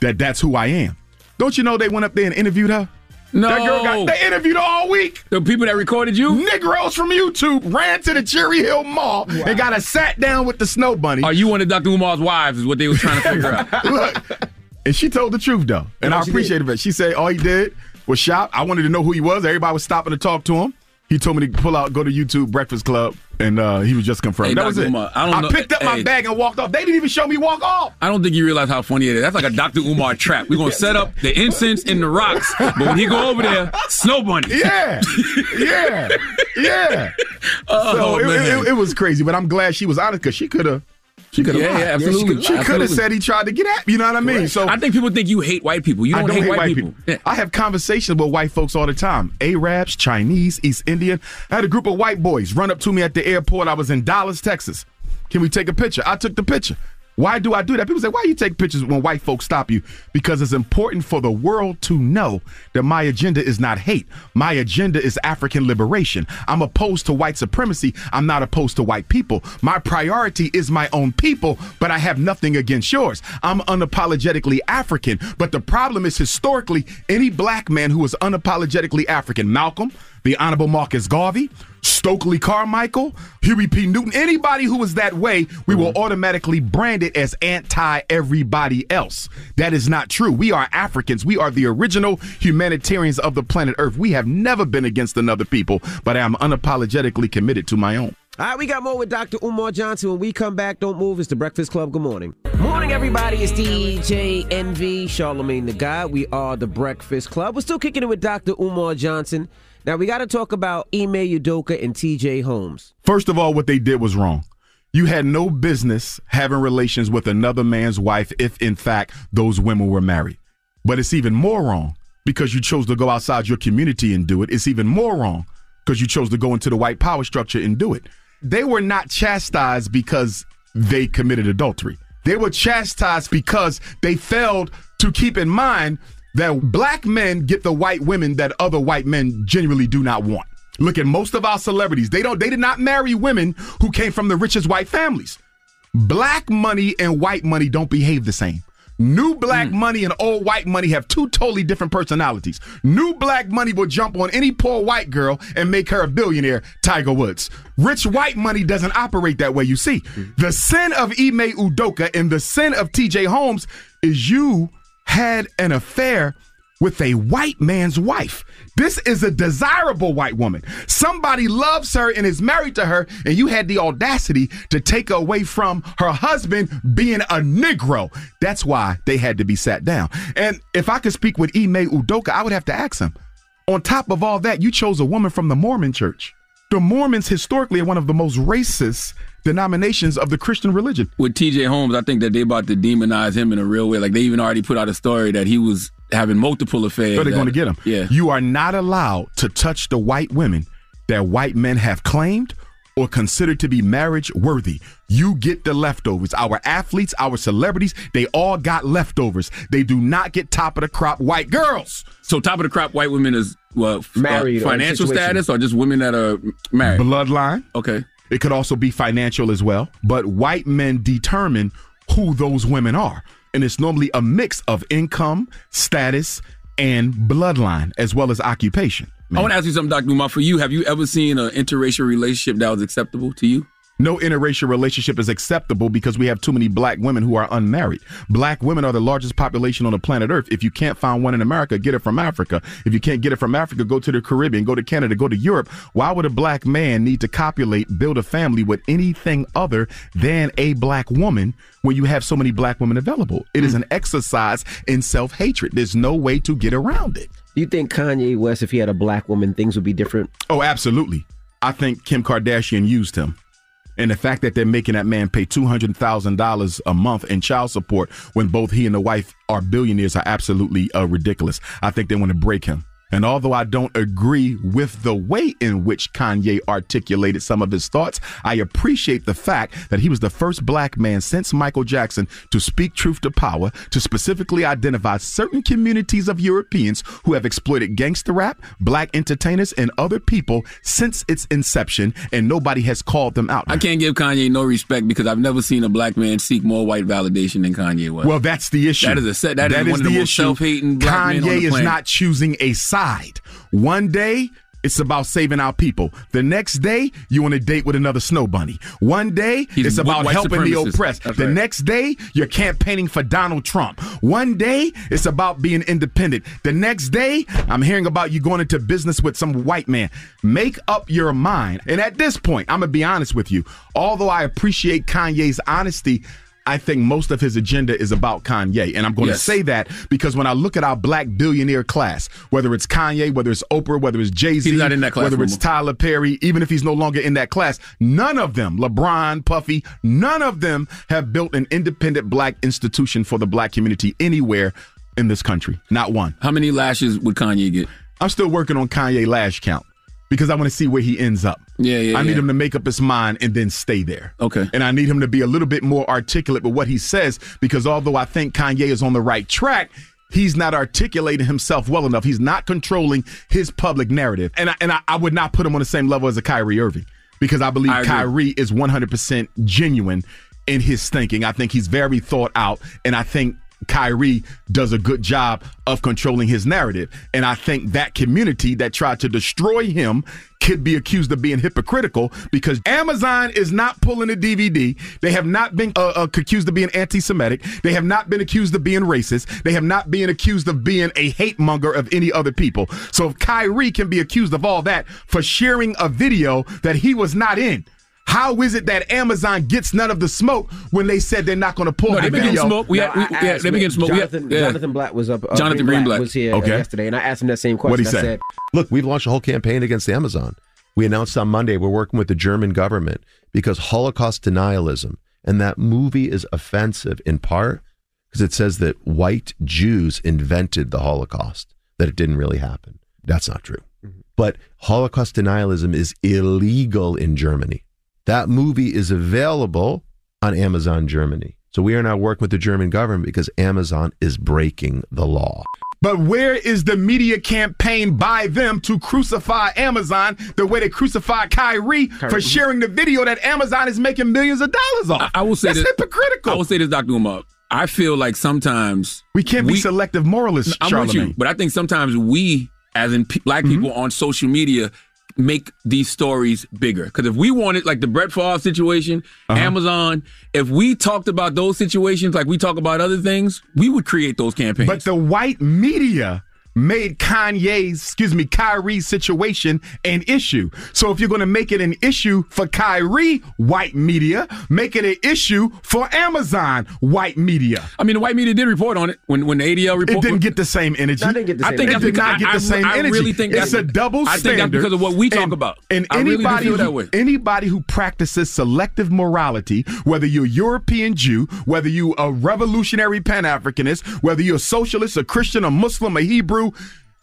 Speaker 19: that that's who I am. Don't you know they went up there and interviewed her?
Speaker 1: No.
Speaker 19: That girl got, they interviewed her all week.
Speaker 1: The people that recorded you?
Speaker 19: Negroes from YouTube ran to the Cherry Hill Mall and got a sat down with the snow bunny.
Speaker 1: Are you one of Dr. Umar's wives? Is what they were trying to figure out.
Speaker 19: Look, and she told the truth though, and
Speaker 2: what
Speaker 19: I appreciated it. She said all he did was shop. I wanted to know who he was. Everybody was stopping to talk to him. He told me to pull out, go to YouTube Breakfast Club, and uh, he was just confirmed.
Speaker 1: Hey,
Speaker 19: that was
Speaker 1: Dr.
Speaker 19: it.
Speaker 1: Umar, I don't know-
Speaker 19: picked up my bag and walked off. They didn't even show me walk off.
Speaker 1: I don't think you realize how funny it is. That's like a Dr. Umar trap. We're gonna set up the incense in the rocks, but when he go over there, snow bunny.
Speaker 19: Yeah, yeah, yeah.
Speaker 1: Oh,
Speaker 19: so it, it, it was crazy, but I'm glad she was honest because she could have. She could have.
Speaker 1: Yeah, yeah, absolutely.
Speaker 19: She could have said he tried to get at me. You know what I mean? So
Speaker 1: I think people think you hate white people. You don't,
Speaker 19: don't
Speaker 1: hate, white, people. Yeah.
Speaker 19: I have conversations with white folks all the time. Arabs, Chinese, East Indian. I had a group of white boys run up to me at the airport. I was in Dallas, Texas. Can we take a picture? I took the picture. Why do I do that? People say, why you take pictures when white folks stop you? Because it's important for the world to know that my agenda is not hate. My agenda is African liberation. I'm opposed to white supremacy. I'm not opposed to white people. My priority is my own people, but I have nothing against yours. I'm unapologetically African, but the problem is historically, any black man who is unapologetically African, Malcolm, the Honorable Marcus Garvey, Stokely Carmichael, Huey P. Newton, anybody who is that way, we will mm-hmm. automatically brand it as anti everybody else. That is not true. We are Africans. We are the original humanitarians of the planet Earth. We have never been against another people, but I am unapologetically committed to my own.
Speaker 2: All right, we got more with Dr. Umar Johnson. When we come back, don't move. It's the Breakfast Club. Good morning. Morning, everybody. It's DJ Envy, Charlamagne the God. We are the Breakfast Club. We're still kicking it with Dr. Umar Johnson. Now, we got to talk about Ime Udoka and TJ Holmes.
Speaker 19: First of all, what they did was wrong. You had no business having relations with another man's wife if, in fact, those women were married. But it's even more wrong because you chose to go outside your community and do it. It's even more wrong because you chose to go into the white power structure and do it. They were not chastised because they committed adultery. They were chastised because they failed to keep in mind that black men get the white women that other white men genuinely do not want. Look at most of our celebrities. They don't they did not marry women who came from the richest white families. Black money and white money don't behave the same. New black hmm. money and old white money have two totally different personalities. New black money will jump on any poor white girl and make her a billionaire, Tiger Woods. Rich white money doesn't operate that way, you see. The sin of Ime Udoka and the sin of TJ Holmes is you had an affair with a white man's wife. This is a desirable white woman. Somebody loves her and is married to her, and you had the audacity to take away from her husband being a Negro. That's why they had to be sat down. And if I could speak with Ime Udoka, I would have to ask him. On top of all that, you chose a woman from the Mormon church. The Mormons historically are one of the most racist denominations of the Christian religion.
Speaker 1: With TJ Holmes, I think that they about to demonize him in a real way. Like they even already put out a story that he was having multiple affairs.
Speaker 19: So they're
Speaker 1: that-
Speaker 19: going to get them.
Speaker 1: Yeah.
Speaker 19: You are not allowed to touch the white women that white men have claimed or considered to be marriage worthy. You get the leftovers. Our athletes, our celebrities, they all got leftovers. They do not get top of the crop white girls.
Speaker 1: So top of the crop white women is well f- uh,
Speaker 19: Married or
Speaker 1: financial status or just women that are married.
Speaker 19: Bloodline.
Speaker 1: Okay.
Speaker 19: It could also be financial as well. But white men determine who those women are. And it's normally a mix of income, status, and bloodline, as well as occupation.
Speaker 1: I want to ask you something, Dr. Umar. For you, have you ever seen an interracial relationship that was acceptable to you?
Speaker 19: No interracial relationship is acceptable because we have too many black women who are unmarried. Black women are the largest population on the planet Earth. If you can't find one in America, get it from Africa. If you can't get it from Africa, go to the Caribbean, go to Canada, go to Europe. Why would a black man need to copulate, build a family with anything other than a black woman when you have so many black women available? It is hmm. an exercise in self hatred. There's no way to get around it.
Speaker 2: Do you think Kanye West, if he had a black woman, things would be different?
Speaker 19: Oh, absolutely. I think Kim Kardashian used him. And the fact that they're making that man pay $200,000 a month in child support when both he and the wife are billionaires are absolutely uh, ridiculous. I think they want to break him. And although I don't agree with the way in which Kanye articulated some of his thoughts, I appreciate the fact that he was the first black man since Michael Jackson to speak truth to power, to specifically identify certain communities of Europeans who have exploited gangster rap, black entertainers, and other people since its inception, and nobody has called them out.
Speaker 1: I can't give Kanye no respect because I've never seen a black man seek more white validation than Kanye West.
Speaker 19: Well, that's the issue.
Speaker 1: That is a set. that is one of the, most self-hating black men on
Speaker 19: Kanye
Speaker 1: the
Speaker 19: is not choosing a side. One day. It's about saving our people. The next day, you on a date with another snow bunny. One day,
Speaker 1: He's
Speaker 19: it's about helping the oppressed.
Speaker 1: That's
Speaker 19: the
Speaker 1: right.
Speaker 19: next day, you're campaigning for Donald Trump. One day, it's about being independent. The next day, I'm hearing about you going into business with some white man. Make up your mind. And at this point, I'm going to be honest with you. Although I appreciate Kanye's honesty, I think most of his agenda is about Kanye. And I'm going
Speaker 1: Yes.
Speaker 19: to say that because when I look at our black billionaire class, whether it's Kanye, whether it's Oprah, whether it's Jay Z,
Speaker 1: He's not in that class
Speaker 19: whether it's. Tyler Perry, even if he's no longer in that class, none of them, LeBron, Puffy, none of them have built an independent black institution for the black community anywhere in this country. Not one.
Speaker 1: How many lashes would Kanye get?
Speaker 19: I'm still working on Kanye lash count because I want to see where he ends up.
Speaker 1: Yeah, yeah.
Speaker 19: I need
Speaker 1: yeah.
Speaker 19: him to make up his mind and then stay there.
Speaker 1: Okay.
Speaker 19: And I need him to be a little bit more articulate with what he says because although I think Kanye is on the right track, he's not articulating himself well enough. He's not controlling his public narrative. And I, and I, I would not put him on the same level as a Kyrie Irving because I believe
Speaker 1: I.
Speaker 19: Kyrie is 100% genuine in his thinking. I think he's very thought out and I think Kyrie does a good job of controlling his narrative. And I think that community that tried to destroy him could be accused of being hypocritical because Amazon is not pulling a DVD. They have not been uh, uh, accused of being anti Semitic. They have not been accused of being racist. They have not been accused of being a hate monger of any other people. So if Kyrie can be accused of all that for sharing a video that he was not in, how is it that Amazon gets none of the smoke when they said they're not going to pull
Speaker 1: No,
Speaker 19: the
Speaker 1: they been getting smoke. We
Speaker 2: No,
Speaker 1: had- we-
Speaker 2: I
Speaker 1: yeah, they begin smoke. We had-
Speaker 2: Jonathan,
Speaker 1: yeah.
Speaker 2: Jonathan Black was up. Uh,
Speaker 1: Jonathan Greenblatt.
Speaker 2: was here uh,
Speaker 20: Okay.
Speaker 2: yesterday, and I asked him that same question.
Speaker 19: What'd he
Speaker 2: I
Speaker 19: say?
Speaker 2: said,
Speaker 20: Look, we've launched a whole campaign against Amazon. We announced on Monday we're working with the German government because Holocaust denialism and that movie is offensive in part because it says that white Jews invented the Holocaust, that it didn't really happen. That's not true. But Holocaust denialism is illegal in Germany. That movie is available on Amazon Germany. So we are now working with the German government because Amazon is breaking the law.
Speaker 19: But where is the media campaign by them to crucify Amazon the way they crucified Kyrie, for sharing the video that Amazon is making millions of dollars off?
Speaker 1: I, I will say
Speaker 19: That's
Speaker 1: this,
Speaker 19: hypocritical.
Speaker 1: I will say this, Dr. Umar. I feel like sometimes
Speaker 19: we can't be selective moralists,
Speaker 1: I'm with you,
Speaker 19: Charlamagne.
Speaker 1: but I think sometimes we, as in pe- black
Speaker 19: Mm-hmm.
Speaker 1: people on social media, make these stories bigger. Because if we wanted, like the Brett Favre situation,
Speaker 19: Uh-huh.
Speaker 1: Amazon, if we talked about those situations like we talk about other things, we would create those campaigns.
Speaker 19: But the white media made Kanye's, excuse me, Kyrie's situation an issue. So if you're going to make it an issue for Kyrie, white media, make it an issue for Amazon, white media.
Speaker 1: I mean, the white media did report on it when when the ADL report.
Speaker 19: It didn't get the same energy.
Speaker 1: I think
Speaker 19: it
Speaker 1: that's
Speaker 19: did not
Speaker 1: because-
Speaker 19: get
Speaker 1: I-
Speaker 19: the same
Speaker 1: I,
Speaker 19: energy.
Speaker 1: I really think
Speaker 19: it's
Speaker 1: that's
Speaker 19: a double
Speaker 1: I
Speaker 19: standard.
Speaker 1: think that's because of what we talk
Speaker 19: And-
Speaker 1: about.
Speaker 19: And
Speaker 1: I really
Speaker 19: anybody who, anybody who practices selective morality, whether you're European Jew, whether you're a revolutionary Pan Africanist, whether you're a socialist, a Christian, a Muslim, a Hebrew.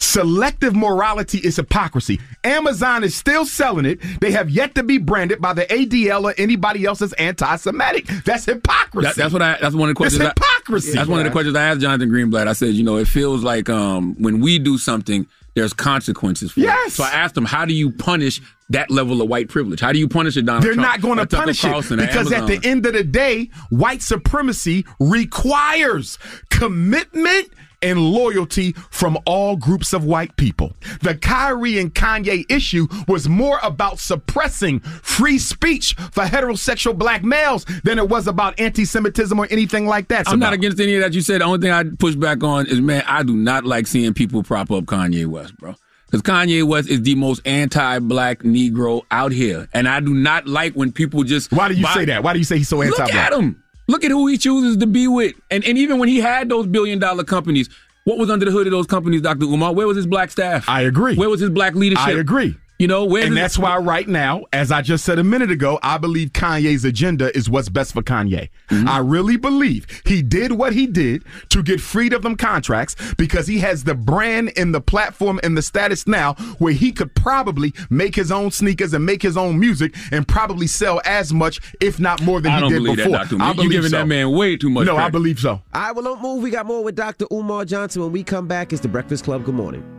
Speaker 19: Selective morality is hypocrisy. Amazon is still selling it. They have yet to be branded by the ADL or anybody else as anti-Semitic. That's hypocrisy.
Speaker 1: That- that's what I. That's one of the questions.
Speaker 19: That's hypocrisy.
Speaker 1: I, that's one of the questions I asked Jonathan Greenblatt. I said, you know, it feels like um, when we do something, there's consequences. For
Speaker 19: Yes.
Speaker 1: It. So I asked him, how do you punish that level of white privilege? How do you punish it, Donald
Speaker 19: They're
Speaker 1: Trump?
Speaker 19: not going to punish
Speaker 1: Carlson
Speaker 19: it because at the end of the day, white supremacy requires commitment and loyalty from all groups of white people. The Kyrie and Kanye issue was more about suppressing free speech for heterosexual black males than it was about anti-Semitism or anything like that.
Speaker 1: I'm not against any of that you said. The only thing I push back on is, man, I do not like seeing people prop up Kanye West, bro. Because Kanye West is the most anti-black Negro out here, and I do not like when people just.
Speaker 19: Why do you say that? Why do you say he's so anti-black?
Speaker 1: Look at him. Look at who he chooses to be with, and and even when he had those billion dollar companies, what was under the hood of those companies, Dr. Umar? Where was his black staff?
Speaker 19: I agree.
Speaker 1: Where was his black leadership?
Speaker 19: I agree.
Speaker 1: You know, where
Speaker 19: and that's why right now, as I just said a minute ago, I believe Kanye's agenda is what's best for Kanye.
Speaker 1: Mm-hmm.
Speaker 19: I really believe he did what he did to get freed of them contracts because he has the brand and the platform and the status now where he could probably make his own sneakers and make his own music and probably sell as much, if not more than
Speaker 1: I
Speaker 19: he
Speaker 1: don't
Speaker 19: did
Speaker 1: believe that,
Speaker 19: before.
Speaker 1: Dr. Umar.
Speaker 19: I
Speaker 1: You
Speaker 19: believe
Speaker 1: giving
Speaker 19: so.
Speaker 1: that man way too much
Speaker 19: No, I believe so.
Speaker 2: All right, well, don't move. We got more with Dr. Umar Johnson. When we come back, it's the Breakfast Club. Good morning.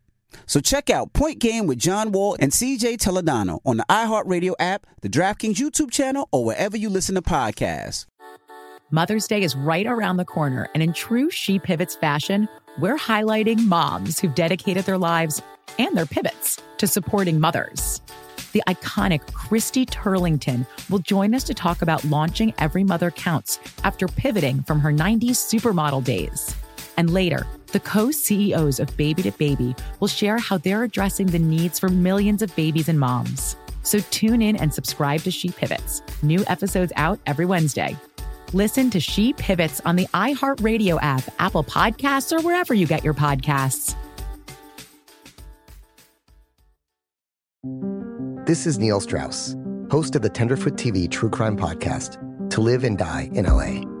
Speaker 11: So check out Point Game with John Wall and CJ Toledano on the iHeartRadio app, the DraftKings YouTube channel, or wherever you listen to podcasts.
Speaker 12: Mother's Day is right around the corner, and in true She Pivots fashion, we're highlighting moms who've dedicated their lives and their pivots to supporting mothers. The iconic Christy Turlington will join us to talk about launching Every Mother Counts after pivoting from her 90s supermodel days. And later, the co CEOs of Baby to Baby will share how they're addressing the needs for millions of babies and moms. So tune in and subscribe to She Pivots. New episodes out every Wednesday. Listen to She Pivots on the iHeartRadio app, Apple Podcasts, or wherever you get your podcasts.
Speaker 13: This is Neil Strauss, host of the Tenderfoot TV True Crime Podcast, To Live and Die in LA.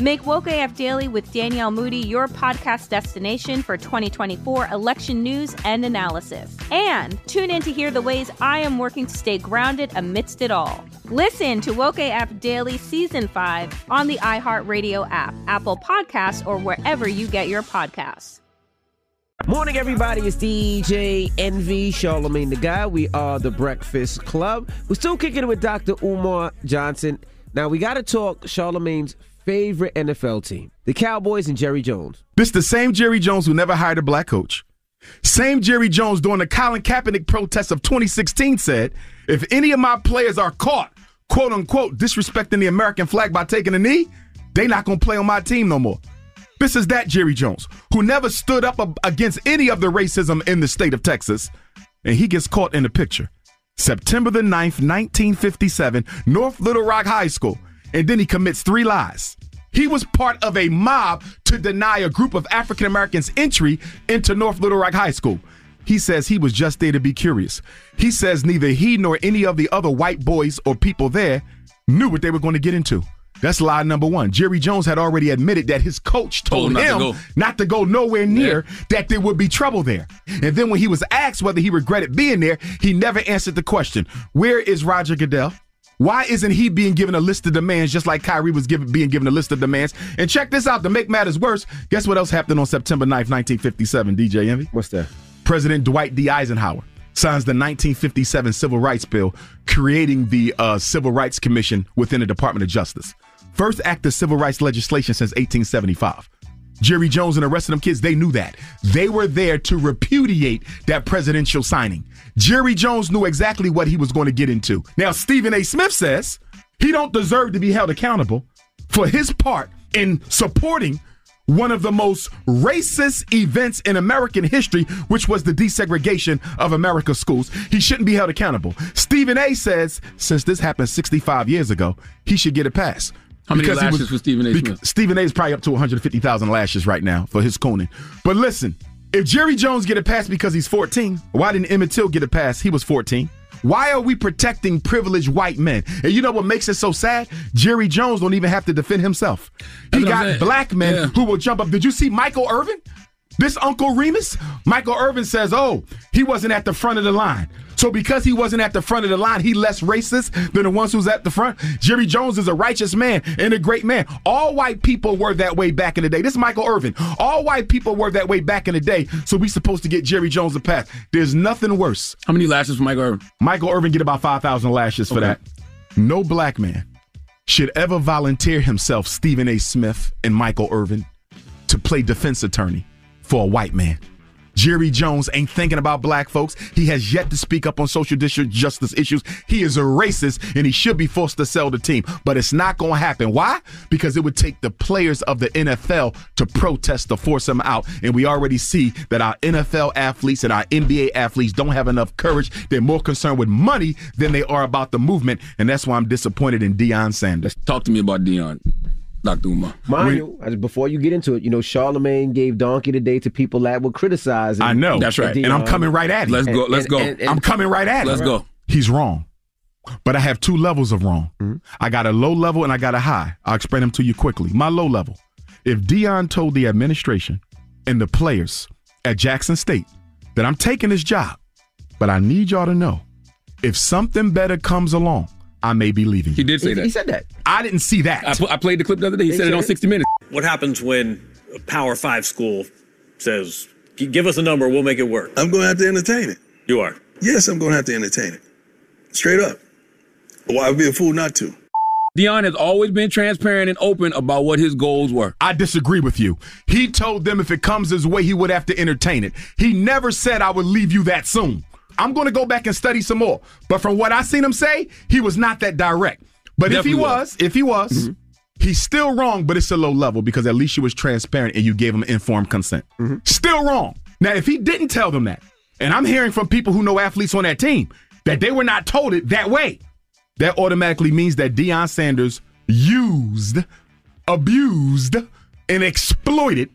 Speaker 21: Make Woke AF Daily with Danielle Moody your podcast destination for 2024 election news and analysis. And tune in to hear the ways I am working to stay grounded amidst it all. Listen to Woke AF Daily Season 5 on the iHeartRadio app, Apple Podcasts, or wherever you get your podcasts.
Speaker 2: Morning, everybody. It's DJ Envy, Charlamagne the God. We are the Breakfast Club. We're still kicking it with Dr. Umar Johnson. Now, we got to talk Charlamagne's favorite NFL team, the Cowboys and Jerry Jones.
Speaker 19: This the same Jerry Jones who never hired a black coach. Same Jerry Jones during the Colin Kaepernick protests of 2016 said, if any of my players are caught, quote unquote, disrespecting the American flag by taking a knee, they not going to play on my team no more. This is that Jerry Jones, who never stood up against any of the racism in the state of Texas, and he gets caught in the picture. September the 9th, 1957, North Little Rock High School, and then he commits three lies. He was part of a mob to deny a group of African Americans entry into North Little Rock High School. He says he was just there to be curious. He says neither he nor any of the other white boys or people there knew what they were going to get into. That's lie number one. Jerry Jones had already admitted that his coach told,
Speaker 1: Told him not to go.
Speaker 19: not to go nowhere near that there would be trouble there. And then when he was asked whether he regretted being there, he never answered the question. Where is Roger Goodell? Why isn't he being given a list of demands just like Kyrie was given, being given a list of demands? And check this out to make matters worse. Guess what else happened on September 9th, 1957, DJ Envy?
Speaker 2: What's that?
Speaker 19: President Dwight D. Eisenhower signs the 1957 Civil Rights Bill, creating the uh, Civil Rights Commission within the Department of Justice. First act of civil rights legislation since 1875. Jerry Jones and the rest of them kids, they knew that. They were there to repudiate that presidential signing. Jerry Jones knew exactly what he was going to get into. Now, Stephen A. Smith says he don't deserve to be held accountable for his part in supporting one of the most racist events in American history, which was the desegregation of America's schools. He shouldn't be held accountable. Stephen A says, since this happened 65 years ago, he should get a pass.
Speaker 1: How many
Speaker 19: Because
Speaker 1: lashes for Stephen A. Smith?
Speaker 19: Stephen A is probably up to 150,000 lashes right now for his cooning. But listen, if Jerry Jones get a pass because he's 14, why didn't Emmett Till get a pass? He was 14. Why are we protecting privileged white men? And you know what makes it so sad? Jerry Jones don't even have to defend himself. He
Speaker 1: That's what I'm
Speaker 19: got black men
Speaker 1: Yeah.
Speaker 19: who will jump up. Did you see Michael Irvin? This Uncle Remus? Michael Irvin says, oh, he wasn't at the front of the line. So because he wasn't at the front of the line, he less racist than the ones who's at the front. Jerry Jones is a righteous man and a great man. All white people were that way back in the day. This is Michael Irvin. All white people were that way back in the day. So we supposed to get Jerry Jones a pass. There's nothing worse.
Speaker 1: How many lashes for Michael Irvin?
Speaker 19: Michael Irvin get about 5,000 lashes for that. No black man should ever volunteer himself, Stephen A. Smith and Michael Irvin, to play defense attorney for a white man. Jerry Jones ain't thinking about black folks. He has yet to speak up on social justice issues. He is a racist and he should be forced to sell the team. But it's not going to happen. Why? Because it would take the players of the NFL to protest to force him out. And we already see that our NFL athletes and our NBA athletes don't have enough courage. They're more concerned with money than they are about the movement. And that's why I'm disappointed in Deion Sanders.
Speaker 1: Talk to me about Deion, Dr. Umar.
Speaker 2: Mind you, before you get into it, you know, Charlamagne gave Donkey today to people that were criticizing.
Speaker 19: I know. That's right. And I'm uh, coming right at him.
Speaker 1: Let's go. Let's go.
Speaker 19: I'm coming right at him.
Speaker 1: Let's go.
Speaker 19: He's wrong. But I have two levels of wrong. Mm-hmm. I got a low level and I got a high. I'll explain them to you quickly. My low level. If Deion told the administration and the players at Jackson State that I'm taking this job, but I need y'all to know if something better comes along, I may be leaving.
Speaker 1: He did say that.
Speaker 2: He said that.
Speaker 19: I didn't see that.
Speaker 1: I, pl- I played the clip the other day. He
Speaker 2: They
Speaker 1: said it on 60 Minutes.
Speaker 22: What happens when a Power Five school says, "Give us a number, we'll make it work"?
Speaker 23: I'm going to have to entertain it.
Speaker 22: You are.
Speaker 23: Yes, I'm going to have to entertain it. Straight up. Why would be a fool not to?
Speaker 1: Deion has always been transparent and open about what his goals were.
Speaker 19: I disagree with you. He told them if it comes his way, he would have to entertain it. He never said I would leave you that soon. I'm going to go back and study some more. But from what I seen him say, he was not that direct. But if he
Speaker 1: Definitely
Speaker 19: was, if he was, mm-hmm. he's still wrong, but it's a low level because at least you was transparent and you gave him informed consent. Mm-hmm. Still wrong. Now, if he didn't tell them that, and I'm hearing from people who know athletes on that team that they were not told it that way, that automatically means that Deion Sanders used, abused, and exploited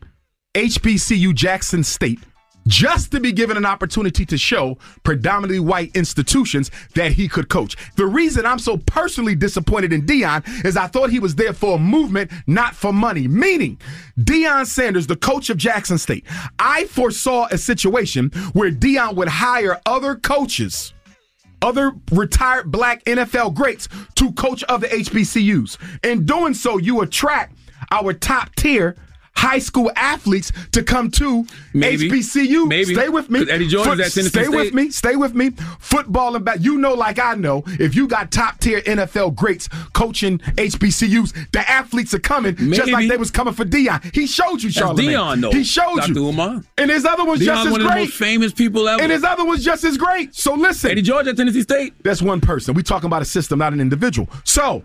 Speaker 19: HBCU Jackson State just to be given an opportunity to show predominantly white institutions that he could coach. The reason I'm so personally disappointed in Deion is I thought he was there for a movement, not for money. Meaning, Deion Sanders, the coach of Jackson State, I foresaw a situation where Deion would hire other coaches other retired black NFL greats to coach other HBCUs. In doing so, you attract our top tier high school athletes to come to
Speaker 1: Maybe.
Speaker 19: HBCU.
Speaker 1: Maybe.
Speaker 19: Stay with me.
Speaker 1: Eddie George is at Tennessee
Speaker 19: Stay with me. Stay with me. Football and back. You know, like I know, if you got top tier NFL greats coaching HBCUs, the athletes are coming just like they was coming for Deion. He showed you, Charlamagne.
Speaker 1: Deion, though.
Speaker 19: He showed
Speaker 1: Dr.
Speaker 19: you.
Speaker 1: Umar.
Speaker 19: And his other one's
Speaker 1: Deion,
Speaker 19: just as
Speaker 1: one of
Speaker 19: great.
Speaker 1: the most famous people ever.
Speaker 19: And his other one's just as great. So listen.
Speaker 1: Eddie George at Tennessee State.
Speaker 19: That's one person. We talking about a system, not an individual. So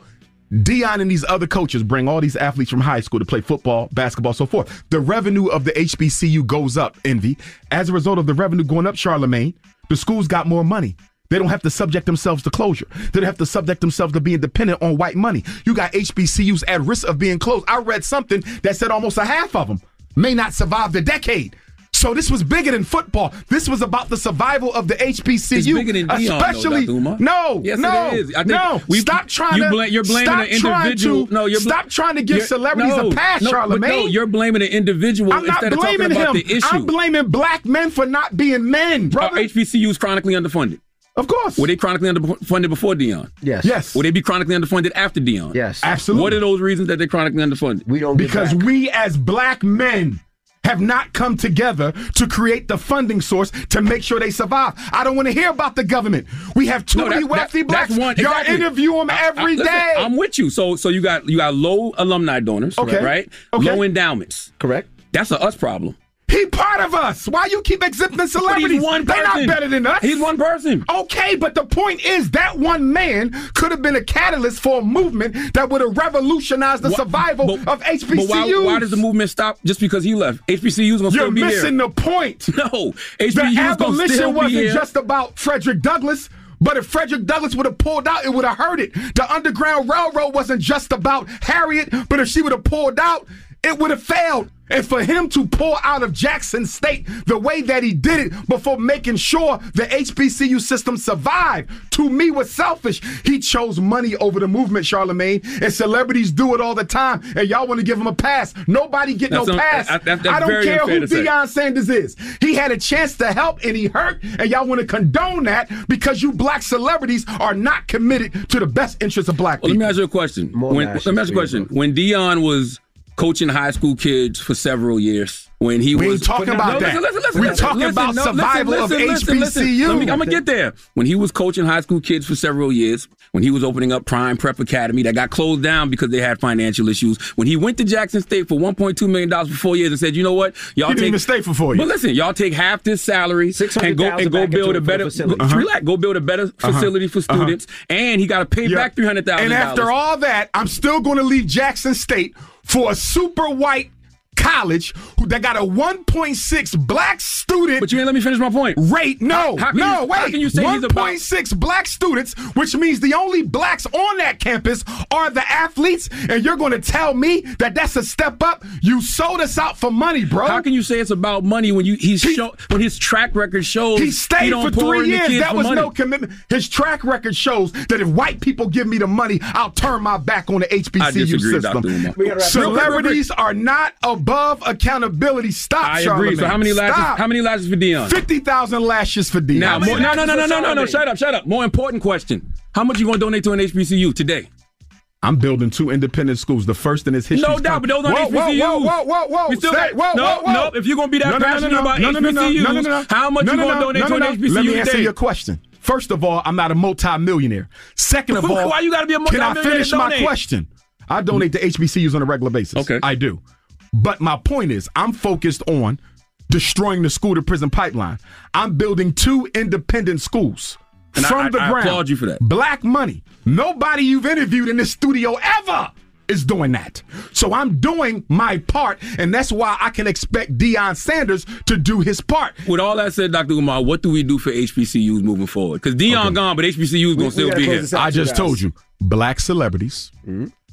Speaker 19: Deion and these other coaches bring all these athletes from high school to play football, basketball, so forth. The revenue of the HBCU goes up, Envy. As a result of the revenue going up, Charlamagne, the schools got more money. They don't have to subject themselves to closure. They don't have to subject themselves to being dependent on white money. You got HBCUs at risk of being closed. I read something that said almost a half of them may not survive the decade. So this was bigger than football. This was about the survival of the HBCU.
Speaker 1: It's bigger than Deion, though,
Speaker 19: especially
Speaker 1: Dr.
Speaker 19: No,
Speaker 1: Yes,
Speaker 19: no,
Speaker 1: it is. I think
Speaker 19: no.
Speaker 1: we-
Speaker 19: stop trying
Speaker 1: you
Speaker 19: to.
Speaker 1: you're blaming
Speaker 19: stop
Speaker 1: an
Speaker 19: trying
Speaker 1: individual.
Speaker 19: To,
Speaker 1: no, you're bl-
Speaker 19: stop trying to give celebrities
Speaker 1: no,
Speaker 19: a pass,
Speaker 1: no, but
Speaker 19: Charlamagne.
Speaker 1: No, you're blaming an individual
Speaker 19: I'm not
Speaker 1: instead of talking
Speaker 19: blaming
Speaker 1: about
Speaker 19: him.
Speaker 1: the issue.
Speaker 19: I'm blaming black men for not being men,
Speaker 1: Are
Speaker 19: brother.
Speaker 1: HBCUs chronically underfunded?
Speaker 19: Of course.
Speaker 1: Were they chronically underfunded before Deion?
Speaker 2: Yes.
Speaker 19: Yes.
Speaker 1: Would they be chronically underfunded after Deion?
Speaker 2: Yes.
Speaker 19: Absolutely.
Speaker 1: What are those reasons that they're chronically underfunded?
Speaker 2: We don't get
Speaker 19: because
Speaker 2: back.
Speaker 19: we as black men have not come together to create the funding source to make sure they survive. I don't want to hear about the government. We have too
Speaker 1: No,
Speaker 19: many
Speaker 1: that-
Speaker 19: wealthy
Speaker 1: that-
Speaker 19: blacks.
Speaker 1: one-
Speaker 19: Y'all
Speaker 1: exactly.
Speaker 19: interview them
Speaker 1: I-
Speaker 19: every
Speaker 1: I-
Speaker 19: day.
Speaker 1: listen, I'm with you. So so you got you got low alumni donors,
Speaker 19: Okay.
Speaker 1: right?
Speaker 19: Okay.
Speaker 1: Low endowments.
Speaker 2: Correct.
Speaker 1: That's a us problem.
Speaker 19: He part of us. Why you keep exhibiting celebrities?
Speaker 1: one
Speaker 19: They're not better than us.
Speaker 1: He's one person.
Speaker 19: Okay, but the point is that one man could have been a catalyst for a movement that would have revolutionized the
Speaker 1: Wha-
Speaker 19: survival
Speaker 1: but-
Speaker 19: of HBCUs.
Speaker 1: But why, why does the movement stop just because he left? HBCUs gonna
Speaker 19: You're
Speaker 1: still be
Speaker 19: missing the point.
Speaker 1: No,
Speaker 19: The
Speaker 1: HBCUs gonna
Speaker 19: abolition
Speaker 1: still
Speaker 19: wasn't
Speaker 1: here.
Speaker 19: just about Frederick Douglass. But if Frederick Douglass would have pulled out, it would have hurt it. The Underground Railroad wasn't just about Harriet, but if she would have pulled out, it would have failed. And for him to pull out of Jackson State the way that he did it before making sure the HBCU system survived, to me was selfish. He chose money over the movement, Charlamagne, and celebrities do it all the time. And y'all want to give him a pass. Nobody get
Speaker 1: That's
Speaker 19: no
Speaker 1: un-
Speaker 19: pass.
Speaker 1: that- that-
Speaker 19: I don't care who
Speaker 1: to say.
Speaker 19: Deion Sanders is. He had a chance to help and he hurt, and y'all want to condone that because you black celebrities are not committed to the best interests of black
Speaker 1: Well, let
Speaker 19: people.
Speaker 1: me ask you a question.
Speaker 2: More
Speaker 1: When, let me ask you a question. When Deion was coaching high school kids for several years, when he
Speaker 19: We
Speaker 1: was
Speaker 19: ain't talking about
Speaker 1: No,
Speaker 19: that.
Speaker 1: listen, listen, listen,
Speaker 19: We're
Speaker 1: listen,
Speaker 19: talking
Speaker 1: listen,
Speaker 19: about
Speaker 1: no,
Speaker 19: survival of
Speaker 1: listen, listen, listen.
Speaker 19: HBCU.
Speaker 1: Let me- I'm gonna get there. When he was coaching high school kids for several years, when he was opening up Prime Prep Academy that got closed down because they had financial issues, when he went to Jackson State for 1.2 million dollars for four years and said, "You know what, y'all
Speaker 19: He didn't
Speaker 1: take
Speaker 19: even stay for four years.
Speaker 1: But listen, y'all take half this salary and go
Speaker 2: $600,000
Speaker 1: and go build a better
Speaker 2: facility.
Speaker 1: go-
Speaker 19: Uh-huh.
Speaker 1: relax, go build a better facility for
Speaker 19: Uh-huh.
Speaker 1: students, and he got to pay
Speaker 19: Yeah.
Speaker 1: back three hundred thousand.
Speaker 19: And after all that, I'm still going to leave Jackson State for a super white college who that got a 1.6 black student.
Speaker 1: But you ain't let me finish my point.
Speaker 19: Rate no,
Speaker 1: How- how
Speaker 19: no,
Speaker 1: you-
Speaker 19: wait.
Speaker 1: how can you say he's about-
Speaker 19: 1.6 black students, which means the only blacks on that campus are the athletes, and you're going to tell me that that's a step up? You sold us out for money, bro.
Speaker 1: How can you say it's about money when you he's show when his track record shows
Speaker 19: He stayed
Speaker 1: don't
Speaker 19: for three years. That was
Speaker 1: money?
Speaker 19: no commitment. His track record shows that if white people give me the money, I'll turn my back on the HBCU
Speaker 1: I disagree,
Speaker 19: system.
Speaker 1: Dr. Umar. We gotta wrap it up. Real quick, real
Speaker 19: Celebrities are not above accountability. Stop,
Speaker 1: I agree. So how many lashes?
Speaker 19: Stop.
Speaker 1: How many lashes for Deion?
Speaker 19: Fifty thousand lashes for Deion.
Speaker 1: Now, more, no, no, no, no, no, no, no. Shut up, shut up. More important question: How much you going to donate to an HBCU today?
Speaker 19: I'm building two independent schools. The first in its history.
Speaker 1: No doubt, but those aren't
Speaker 19: whoa,
Speaker 1: HBCUs.
Speaker 19: Whoa, whoa, whoa, whoa,
Speaker 1: We still
Speaker 19: Say- whoa,
Speaker 1: no,
Speaker 19: whoa, whoa.
Speaker 1: no, if you're gonna be that
Speaker 19: No, no, no,
Speaker 1: passionate
Speaker 19: no,
Speaker 1: about
Speaker 19: no, no, no, no,
Speaker 1: HBCUs,
Speaker 19: no, no, no.
Speaker 1: how much
Speaker 19: No,
Speaker 1: you
Speaker 19: no,
Speaker 1: gonna
Speaker 19: no,
Speaker 1: donate
Speaker 19: no,
Speaker 1: to an
Speaker 19: no, no.
Speaker 1: HBCU
Speaker 19: Let me answer
Speaker 1: today?
Speaker 19: your question. First of all, I'm not a multi-millionaire. Second of all,
Speaker 1: Why you gotta be a
Speaker 19: Can I
Speaker 1: multi-millionaire
Speaker 19: finish
Speaker 1: to
Speaker 19: my
Speaker 1: donate?
Speaker 19: question? I donate to HBCUs on a regular basis. Okay, I do. But my point is, I'm focused on destroying the school to prison pipeline. I'm building two independent schools
Speaker 1: And
Speaker 19: from
Speaker 1: I-
Speaker 19: the
Speaker 1: I
Speaker 19: ground.
Speaker 1: I applaud you for that.
Speaker 19: Black money. Nobody you've interviewed in this studio ever is doing that. So I'm doing my part, and that's why I can expect Deion Sanders to do his part.
Speaker 1: With all that said, Dr. Umar, what do we do for HBCUs moving forward? Because Deion gone, but HBCUs gonna still be here.
Speaker 19: I just told you, black celebrities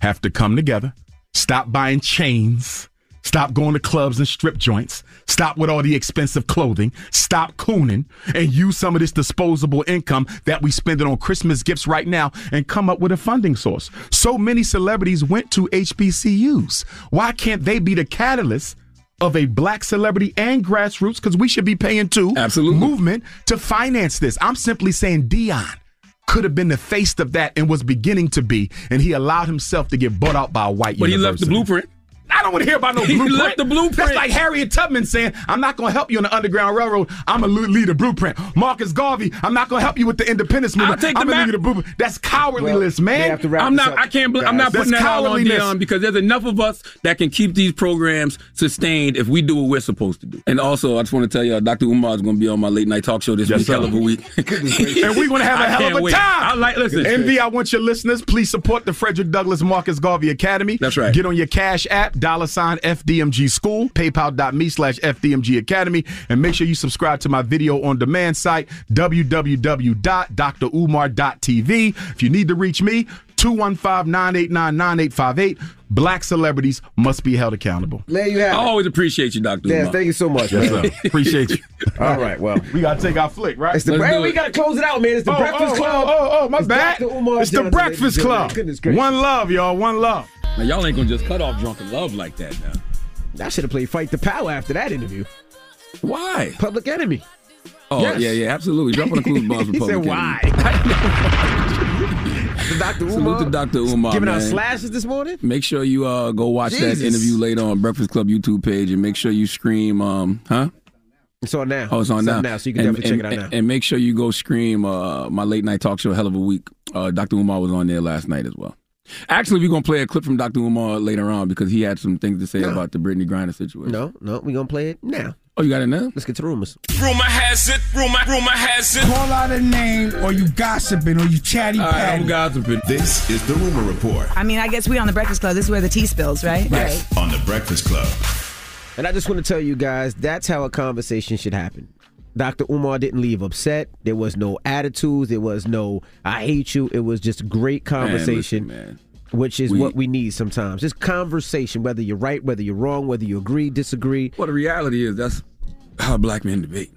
Speaker 19: have to come together, stop buying chains, stop going to clubs and strip joints, stop with all the expensive clothing, stop cooning, and use some of this disposable income that we spend it on Christmas gifts right now and come up with a funding source. So many celebrities went to HBCUs. Why can't they be the catalyst? Of a black celebrity and grassroots, because we should be paying too. Absolutely. Movement to finance this. I'm simply saying Deion could have been the face of that and was beginning to be, and he allowed himself to get bought out by a white
Speaker 1: But he left the blueprint.
Speaker 19: I don't want to hear about no
Speaker 1: He
Speaker 19: blueprint.
Speaker 1: left the blueprint.
Speaker 19: That's like Harriet Tubman saying, "I'm not going to help you on the Underground Railroad. I'm going to lead a blueprint." Marcus Garvey, "I'm not going to help you with the independence movement.
Speaker 1: take the
Speaker 19: I'm going to
Speaker 1: map.
Speaker 19: lead a blueprint." That's cowardliness, man.
Speaker 1: I'm not. I can't. Bl- I'm not putting
Speaker 19: That's
Speaker 1: that all on
Speaker 19: cowardliness.
Speaker 1: Deion because there's enough of us that can keep these programs sustained if we do what we're supposed to do. And also, I just want to tell you, Dr. Umar is going to be on my late night talk show this
Speaker 19: Yes,
Speaker 1: week.
Speaker 19: sir.
Speaker 1: Hell of a week.
Speaker 19: and we're going to have a
Speaker 1: I
Speaker 19: hell of a
Speaker 1: wait.
Speaker 19: time.
Speaker 1: I like. Listen,
Speaker 19: Envy, I want your listeners. Please support the Frederick Douglass Marcus Garvey Academy. That's right. Get on your Cash app, dollar sign FDMG School, paypal.me slash FDMG Academy, and make sure you subscribe to my video on demand site, www.drumar.tv. If you need to reach me, 215 989 9858. Black celebrities must be held accountable.
Speaker 2: There you have
Speaker 1: I
Speaker 2: it.
Speaker 1: always appreciate you, Dr.
Speaker 2: Yes,
Speaker 1: Umar.
Speaker 2: thank you so much,
Speaker 19: Yes,
Speaker 2: man.
Speaker 19: sir. Appreciate you.
Speaker 2: All right, well.
Speaker 19: We got to take our flick, right?
Speaker 2: It's the
Speaker 19: Let's
Speaker 2: hey,
Speaker 19: do
Speaker 2: we gotta close it out, man. It's the
Speaker 19: Oh,
Speaker 2: Breakfast
Speaker 19: oh, oh
Speaker 2: Club.
Speaker 19: Oh, oh, oh, my
Speaker 2: It's
Speaker 19: bad.
Speaker 2: Dr. Umar
Speaker 19: It's the Breakfast
Speaker 2: ladies and gentlemen.
Speaker 19: Club.
Speaker 2: Goodness.
Speaker 19: One love, y'all. One love.
Speaker 1: Now, y'all ain't gonna just cut off drunken love like that now.
Speaker 2: I should have played Fight the Power after that interview.
Speaker 1: Why?
Speaker 2: Public Enemy.
Speaker 1: Oh
Speaker 2: Yes.
Speaker 1: yeah, yeah, absolutely. Drop on the clues bombs for
Speaker 2: He said
Speaker 1: public
Speaker 2: why? The Dr.
Speaker 1: Salute to Dr. Umar,
Speaker 2: Giving out slashes this morning.
Speaker 1: Make sure you uh, go watch
Speaker 2: Jesus.
Speaker 1: that interview later on Breakfast Club YouTube page, and make sure you scream, um, huh?
Speaker 2: It's on now.
Speaker 1: Oh, it's on
Speaker 2: It's
Speaker 1: now.
Speaker 2: now, so you can
Speaker 1: and,
Speaker 2: definitely check it out now.
Speaker 1: And make sure you go scream uh, my late night talk show, Hell of a Week. Uh, Dr. Umar was on there last night as well. Actually, we're gonna play a clip from Dr. Umar later on because he had some things to say
Speaker 2: No.
Speaker 1: about the Brittney Griner situation.
Speaker 2: No, no, we're gonna play it now.
Speaker 1: Oh, you got it now?
Speaker 2: Let's get to rumors.
Speaker 14: Rumor has it, rumor, rumor has it. Call out a name or you gossiping or you chatty patty.
Speaker 1: gossiping.
Speaker 6: This is the Rumor Report
Speaker 15: I mean, I guess we on the Breakfast Club. This is where the tea spills, right? Right.
Speaker 6: on the Breakfast Club.
Speaker 2: And I just want to tell you guys that's how a conversation should happen. Dr. Umar didn't leave upset. There was no attitudes. There was no "I hate you." It was just great conversation,
Speaker 1: Man, listen, man.
Speaker 2: Which is
Speaker 1: We-
Speaker 2: what we need sometimes. Just conversation, whether you're right, whether you're wrong, whether you agree, disagree.
Speaker 1: Well, the reality is that's how black men debate.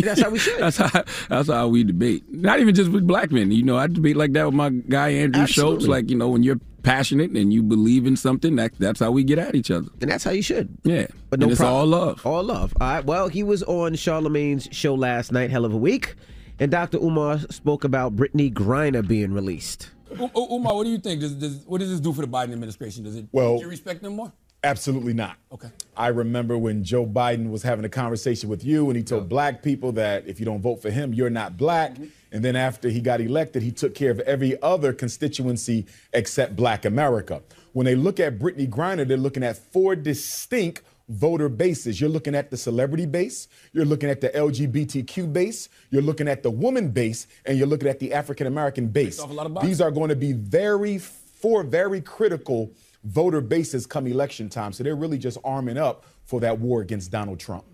Speaker 2: That's how we should.
Speaker 1: That's how that's how we debate. Not even just with black men. You know, I debate like that with my guy Andrew
Speaker 2: Schulz.
Speaker 1: Like you know, when you're passionate and you believe in something, that that's how we get at each other.
Speaker 2: And that's how you should.
Speaker 1: Yeah,
Speaker 2: But no
Speaker 1: and it's
Speaker 2: problem.
Speaker 1: all love.
Speaker 2: All love. All right. Well, he was on Charlamagne's show last night, Hell of a Week, and Dr. Umar spoke about Brittney Griner being released.
Speaker 1: Umar, what do you think? Does, does what does this do for the Biden administration? Does it?
Speaker 24: Well-
Speaker 1: do you respect them more?
Speaker 24: Absolutely not.
Speaker 1: Okay.
Speaker 24: I remember when Joe Biden was having a conversation with you and he told black people that if you don't vote for him, you're not black. Mm-hmm. And then after he got elected, he took care of every other constituency except black America. When they look at Brittney Griner, they're looking at four distinct voter bases. You're looking at the celebrity base, you're looking at the LGBTQ base, you're looking at the woman base, and you're looking at the African American base.
Speaker 1: off a lot of boxes.
Speaker 24: These are going to be very four very critical voter bases come election time. So they're really just arming up for that war against Donald Trump.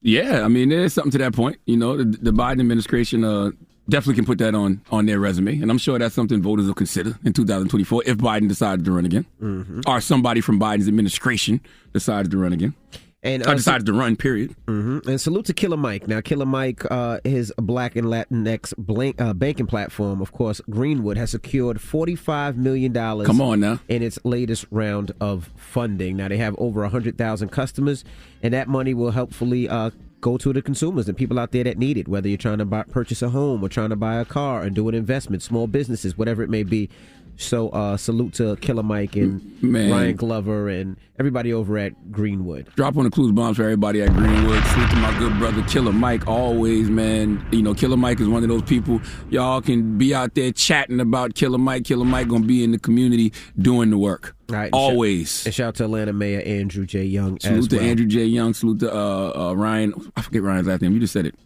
Speaker 1: Yeah, I mean, there's something to that point. You know, the, the Biden administration uh, definitely can put that on on their resume, and I'm sure that's something voters will consider in 2024 if Biden decides to run again,
Speaker 2: Mhm.
Speaker 1: or somebody from Biden's administration decides to run again,
Speaker 2: And, uh,
Speaker 1: decides to run. Period.
Speaker 2: hmm And salute to Killer Mike. Now, Killer Mike, uh, his Black and Latinx blank, uh, banking platform, of course, Greenwood, has secured $45 million
Speaker 1: Come on now.
Speaker 2: in its latest round of funding. Now, they have over 100,000 customers, and that money will helpfully uh, go to the consumers and people out there that need it, whether you're trying to buy, purchase a home or trying to buy a car and do an investment, small businesses, whatever it may be. So, uh, salute to Killer Mike and
Speaker 1: Man.
Speaker 2: Ryan Glover and everybody over at Greenwood.
Speaker 1: Drop on the clues bombs for everybody at Greenwood. Salute to my good brother Killer Mike. Always, man. You know, Killer Mike is one of those people. Y'all can be out there chatting about Killer Mike. Killer Mike gonna be in the community doing the work.
Speaker 2: Right, and
Speaker 1: Always.
Speaker 2: shout- And shout out to Atlanta Mayor Andrew J. Young.
Speaker 1: Salute to
Speaker 2: well.
Speaker 1: Andrew J. Young. Salute to uh, uh, Ryan. I forget Ryan's last name. You just said it.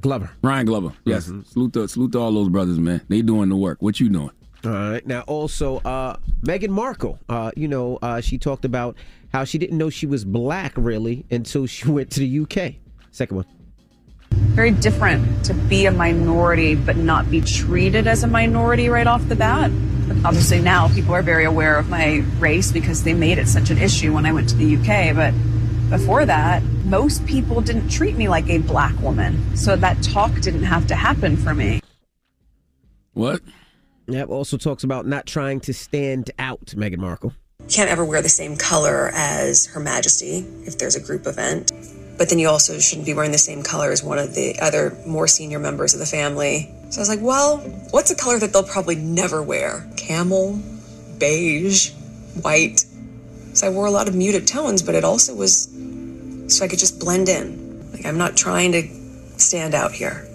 Speaker 2: Glover.
Speaker 1: Ryan Glover. Yes.
Speaker 2: Mm-hmm.
Speaker 1: Salute to salute to all those brothers, man. They doing the work. What you doing?
Speaker 2: All right. Now, also, uh, Meghan Markle. Uh, you know, uh, she talked about how she didn't know she was black really until she went to the UK. Second one.
Speaker 25: very different to be a minority but not be treated as a minority right off the bat. Obviously, now people are very aware of my race because they made it such an issue when I went to the UK. But before that, most people didn't treat me like a black woman. So that talk didn't have to happen for me.
Speaker 1: What?
Speaker 2: Yep. Also talks about not trying to stand out, Meghan Markle.
Speaker 26: can't ever wear the same color as Her Majesty if there's a group event. But then you also shouldn't be wearing the same color as one of the other more senior members of the family. So I was like, well, what's a color that they'll probably never wear? Camel, beige, white. So I wore a lot of muted tones, but it also was so I could just blend in. Like, I'm not trying to stand out here.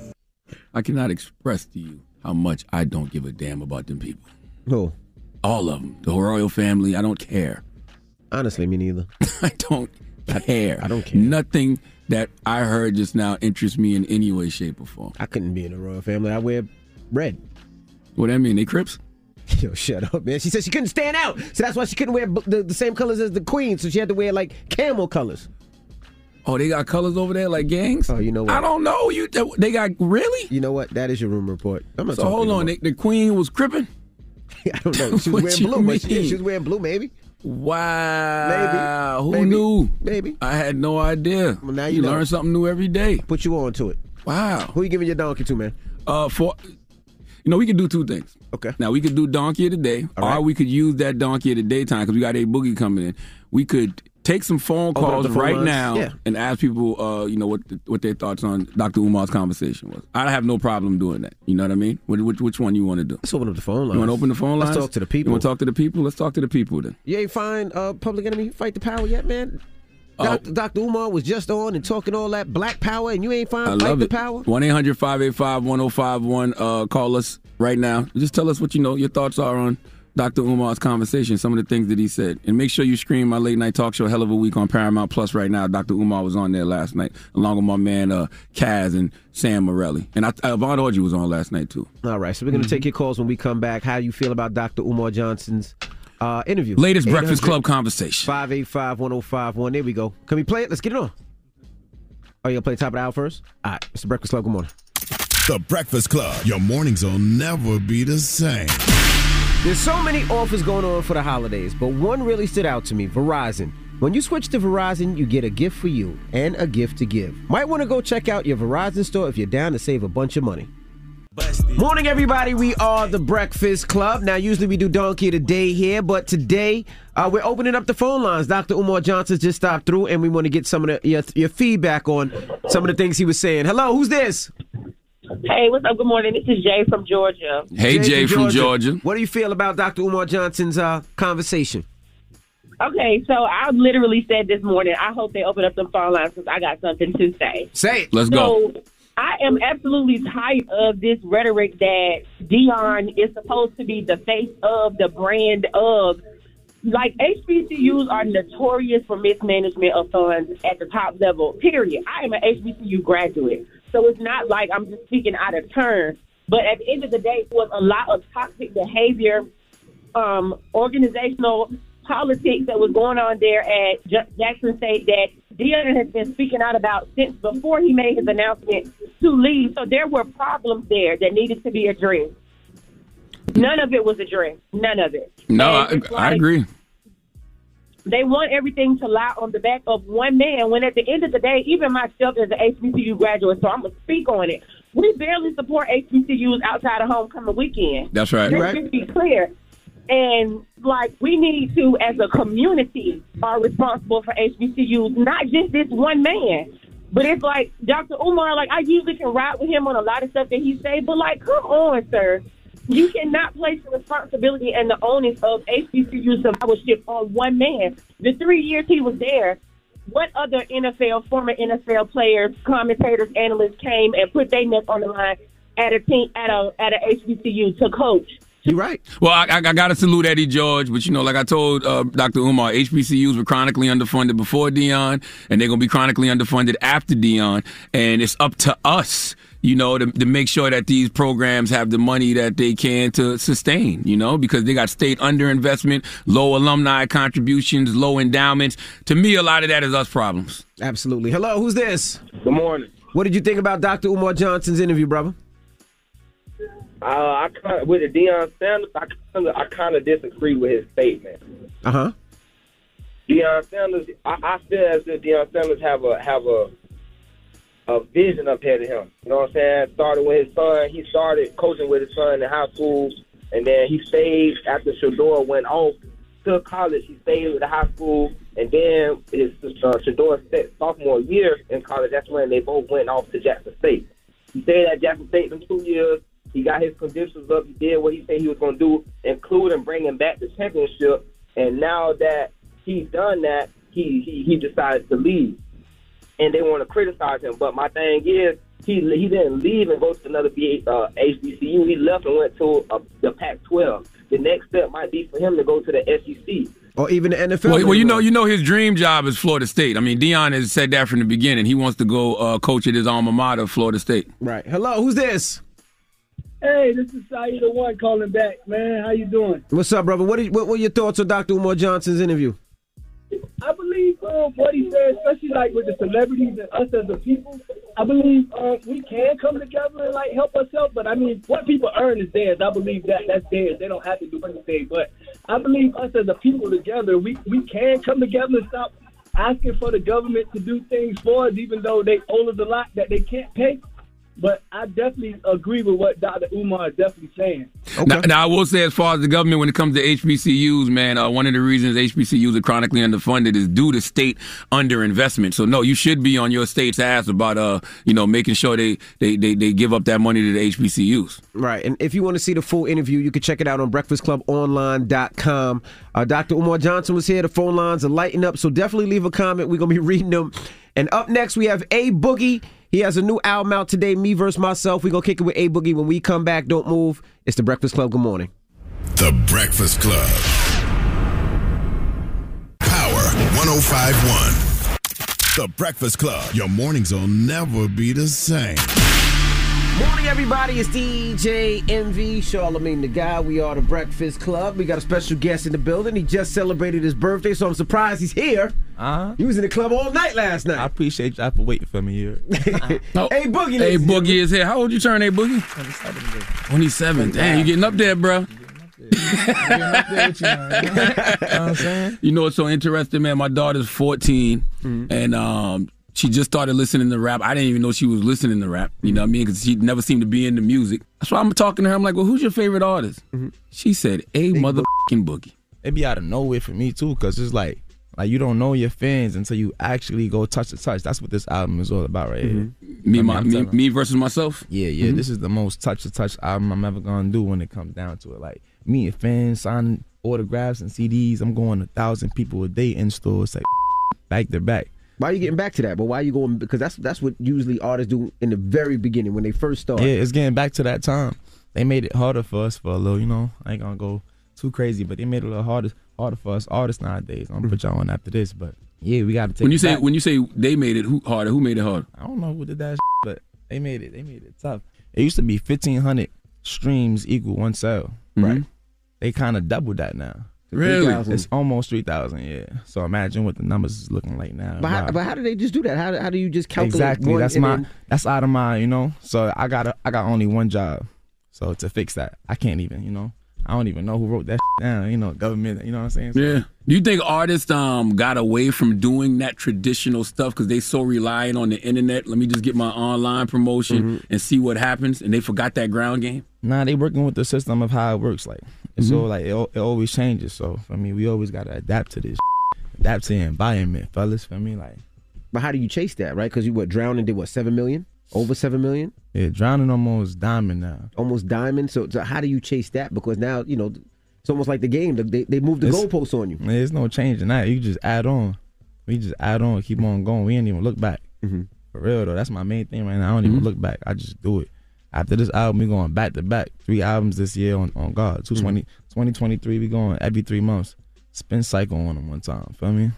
Speaker 1: I cannot express to you how much I don't give a damn about them people.
Speaker 2: Who?
Speaker 1: All of them. The royal family. I don't care.
Speaker 2: Honestly, me neither.
Speaker 1: I don't care.
Speaker 2: I don't care.
Speaker 1: Nothing that I heard just now interests me in any way, shape, or form.
Speaker 2: I couldn't be in the royal family. I wear red.
Speaker 1: What that mean? They Crips?
Speaker 2: Yo, shut up, man. She said she couldn't stand out, so that's why she couldn't wear b- the, the same colors as the queen. So she had to wear like camel colors.
Speaker 1: Oh, they got colors over there like gangs.
Speaker 2: Oh, you know what?
Speaker 1: I don't know. You they got really?
Speaker 2: You know what? That is your room report. I'm not
Speaker 1: So hold on. They, the queen was cripping.
Speaker 2: I don't know. She was wearing blue. but She, she was wearing blue, maybe.
Speaker 1: Wow. Maybe. Who
Speaker 2: Maybe.
Speaker 1: knew?
Speaker 2: Maybe.
Speaker 1: I had no idea.
Speaker 2: Well, now
Speaker 1: you
Speaker 2: you know.
Speaker 1: learn something new every day.
Speaker 2: Put you on to it.
Speaker 1: Wow.
Speaker 2: Who you giving your donkey to, man?
Speaker 1: Uh, for you know, we could do two things.
Speaker 2: Okay.
Speaker 1: Now we could do donkey of the day, or we could use that donkey of the daytime because we got a boogie coming in. We could take some phone calls
Speaker 2: phone
Speaker 1: right
Speaker 2: lines?
Speaker 1: now
Speaker 2: Yeah.
Speaker 1: and ask people, uh, you know, what what their thoughts on Dr. Umar's conversation was. I have no problem doing that. You know what I mean? Which, which, which one you want to do?
Speaker 2: Let's open up the phone lines.
Speaker 1: You want to open the phone lines?
Speaker 2: Let's talk to the people.
Speaker 1: You want to talk to the people? Let's talk to the people then.
Speaker 2: You ain't find uh, Public Enemy Fight the Power yet, man? Dr. Dr. Umar was just on and talking all that black power, and you ain't find
Speaker 1: I
Speaker 2: Fight
Speaker 1: love
Speaker 2: the. Power?
Speaker 1: 1 800 585 1051. Uh, Call us right now. Just tell us what you know, your thoughts are on Dr. Umar's conversation, some of the things that he said. And make sure you stream my late night talk show, Hell of a Week, on Paramount Plus right now. Dr. Umar was on there last night, along with my man uh, Kaz and Sam Morelli. And I, uh, Von Orgy was on last night, too.
Speaker 2: All right, so we're going to take your calls when we come back. How you feel about Dr. Umar Johnson's uh, interview?
Speaker 1: Latest Breakfast Club conversation.
Speaker 2: 585 1051. There we go. Can we play it? Let's get it on. Are you going to play top of the hour first? All right, it's the Breakfast Club. Good morning.
Speaker 6: The Breakfast Club. Your mornings will never be the same.
Speaker 2: There's so many offers going on for the holidays, but one really stood out to me Verizon. When you switch to Verizon, you get a gift for you and a gift to give. Might want to go check out your Verizon store if you're down to save a bunch of money. Morning, everybody. We are the Breakfast Club. Now, usually we do Donkey of the Day here, but today uh, we're opening up the phone lines. Dr. Umar Johnson just stopped through, and we want to get some of the, your, your feedback on some of the things he was saying. Hello, who's this?
Speaker 27: Hey, what's up? Good morning. This is Jay from Georgia.
Speaker 1: Hey, Jay from Georgia.
Speaker 2: What do you feel about Dr. Umar Johnson's uh, conversation?
Speaker 27: Okay, so I literally said this morning, I hope they open up some phone lines because I got something to say.
Speaker 2: Say it.
Speaker 1: Let's
Speaker 27: so,
Speaker 1: go.
Speaker 27: I am absolutely tired of this rhetoric that Deion is supposed to be the face of the brand of. Like HBCUs are notorious for mismanagement of funds at the top level. Period. I am an HBCU graduate, so it's not like I'm just speaking out of turn. But at the end of the day, it was a lot of toxic behavior um, organizational politics that was going on there at Jackson State that Deion has been speaking out about since before he made his announcement to leave. So there were problems there that needed to be addressed. None of it was addressed. None of it.
Speaker 1: No, I,
Speaker 27: it's
Speaker 1: I agree.
Speaker 27: They want everything to lie on the back of one man when at the end of the day, even myself as an HBCU graduate, so I'm going to speak on it. We barely support HBCUs outside of homecoming weekend.
Speaker 1: That's right.
Speaker 27: Let's
Speaker 1: Right.
Speaker 27: just be clear. And like we need to, as a community, are responsible for HBCUs, not just this one man. But it's like Dr. Umar, like I usually can ride with him on a lot of stuff that he say, but like, come on, sir. You cannot place the responsibility and the onus of HBCU survivorship on one man. The three years he was there, what other NFL, former NFL players, commentators, analysts came and put their neck on the line at a team at a at a HBCU to coach?
Speaker 2: You're right.
Speaker 1: Well, I, I, I got to salute Eddie George, but you know, like I told uh, Dr. Umar, HBCUs were chronically underfunded before Deion, and they're gonna be chronically underfunded after Deion, and it's up to us, you know, to, to make sure that these programs have the money that they can to sustain, you know, because they got state underinvestment, low alumni contributions, low endowments. To me, a lot of that is us problems.
Speaker 2: Absolutely. Hello, who's this?
Speaker 28: Good morning.
Speaker 2: What did you think about Dr. Umar Johnson's interview, brother?
Speaker 28: Uh, I kind of, with the Deion Sanders, I kind of, I kind of disagree with his statement.
Speaker 2: Uh huh.
Speaker 28: Deion Sanders, I, I feel as if Deion Sanders have a have a a vision up here to him. You know what I'm saying? Started with his son. He started coaching with his son in high school, and then he stayed after Shedeur went off to college. He stayed with the high school, and then his uh, Shedeur sophomore year in college. That's when they both went off to Jackson State. He stayed at Jackson State for two years. He got his conditions up. He did what he said he was going to do, including bringing back the championship. And now that he's done that, he he, he decided to leave, and they want to criticize him. But my thing is, he he didn't leave and go to another B, uh, HBCU. He left and went to uh, the Pac-12. The next step might be for him to go to the SEC.
Speaker 2: Or even the NFL.
Speaker 1: Well, well, you know, you know, his dream job is Florida State. I mean, Deion has said that from the beginning. He wants to go uh, coach at his alma mater, Florida State.
Speaker 2: Right. Hello, who's this?
Speaker 29: Hey, this is Saeed the one calling back, man. How you doing?
Speaker 2: What's up, brother? What, did, what were your thoughts on Dr. Umar Johnson's interview?
Speaker 29: Believe um, what he said, especially like with the celebrities and us as a people. I believe uh, we can come together and like help ourselves. But I mean, what people earn is theirs. I believe that that's theirs. They don't have to do anything. But I believe us as a people together, we we can come together and stop asking for the government to do things for us, even though they owe us a lot that they can't pay. But I definitely agree with what Dr. Umar is definitely saying.
Speaker 1: Now, now, I will say, as far as the government, when it comes to HBCUs, man, uh, one of the reasons HBCUs are chronically underfunded is due to state underinvestment. So, no, you should be on your state's ass about, uh, you know, making sure they, they, they, they give up that money to the HBCUs.
Speaker 2: Right. And if you want to see the full interview, you can check it out on breakfastclubonline.com. Uh, Dr. Umar Johnson was here. The phone lines are lighting up, so definitely leave a comment. We're going to be reading them. And up next, we have A Boogie. He has a new album out today, Me versus Myself. We're going to kick it with A Boogie. When we come back, don't move. It's The Breakfast Club. Good morning.
Speaker 6: The Breakfast Club. Power 1051. The Breakfast Club. Your mornings will never be the same.
Speaker 2: Morning, everybody. It's DJ Envy, Charlamagne the God. We are the Breakfast Club. We got a special guest in the building. He just celebrated his birthday, so I'm surprised he's here.
Speaker 30: Uh-huh.
Speaker 2: He was in the club all night last night.
Speaker 30: I appreciate y'all for waiting for me here.
Speaker 1: Oh,
Speaker 2: Hey, Boogie. A
Speaker 1: Boogie is here. How old you turn, Hey, Boogie? 27. Damn, you getting up there, bro. You know what's so interesting, man? My daughter's 14, and um, she just started listening to rap. I didn't even know she was listening to rap. You know what I mean? Because she never seemed to be into music. That's why I'm talking to her. I'm like, well, who's your favorite artist? She said, a motherfucking Boogie.
Speaker 30: It be out of nowhere for me too, cause it's like like you don't know your fans until you actually go touch the touch. That's what this album is all about, right here.
Speaker 1: Me,
Speaker 30: I mean,
Speaker 1: my, me, me versus myself.
Speaker 30: Yeah, yeah.
Speaker 1: Mhm.
Speaker 30: This is the most touch to touch album I'm ever gonna do when it comes down to it. Like me and fans signing autographs and CDs. I'm going a thousand people a day in stores, like back to back.
Speaker 2: Why are you getting back to that? But why are you going? Because that's that's what usually artists do in the very beginning when they first start.
Speaker 30: Yeah, it's getting back to that time. They made it harder for us for a little, you know. I ain't gonna go too crazy, but they made it a little harder harder for us artists nowadays. I'm gonna put y'all on after this, but yeah, we gotta take
Speaker 1: When you
Speaker 30: it
Speaker 1: say
Speaker 30: back.
Speaker 1: when you say they made it who, harder, who made it harder?
Speaker 30: I don't know who did that, but they made it. They made it tough. It used to be fifteen hundred streams equal one sale,
Speaker 1: Mm-hmm.
Speaker 30: right? they kind of doubled that now.
Speaker 1: Really?
Speaker 2: 3,000.
Speaker 30: It's almost three thousand. Yeah. So imagine what the numbers is looking like now.
Speaker 2: But how,
Speaker 30: Wow.
Speaker 2: but how do they just do that? How, how do you just calculate
Speaker 30: exactly. That's my
Speaker 2: then-
Speaker 30: that's out of my you know. So I got I got only one job. So to fix that, I can't even you know. I don't even know who wrote that down. You know, government. You know what I'm saying? So-
Speaker 1: Yeah. Do you think artists um got away from doing that traditional stuff because they so reliant on the internet? Let me just get my online promotion
Speaker 30: Mm-hmm.
Speaker 1: and see what happens, and they forgot that ground game.
Speaker 30: Nah, they working with the system of how it works. Like it's
Speaker 1: Mhm.
Speaker 30: all like it, it always changes. So I mean, we always gotta adapt to this, adapt to the environment, fellas. For me, like
Speaker 2: But how do you chase that, right? Because you what drowning did what seven million, over seven million,
Speaker 30: yeah, drowning almost diamond now.
Speaker 2: almost diamond. So, so how do you chase that? Because now you know it's almost like the game. They they moved the
Speaker 30: It's-
Speaker 2: goalposts on you.
Speaker 30: There's no change in that. You just add on. We just add on, keep on going. We ain't even look back.
Speaker 2: Mm-hmm.
Speaker 30: For real though, that's my main thing right now. I don't even look back. I just do it. After this album, we going back to back. Three albums this year on, on God. 220, 2023, we going every three months. Spin cycle on them one time. Feel me?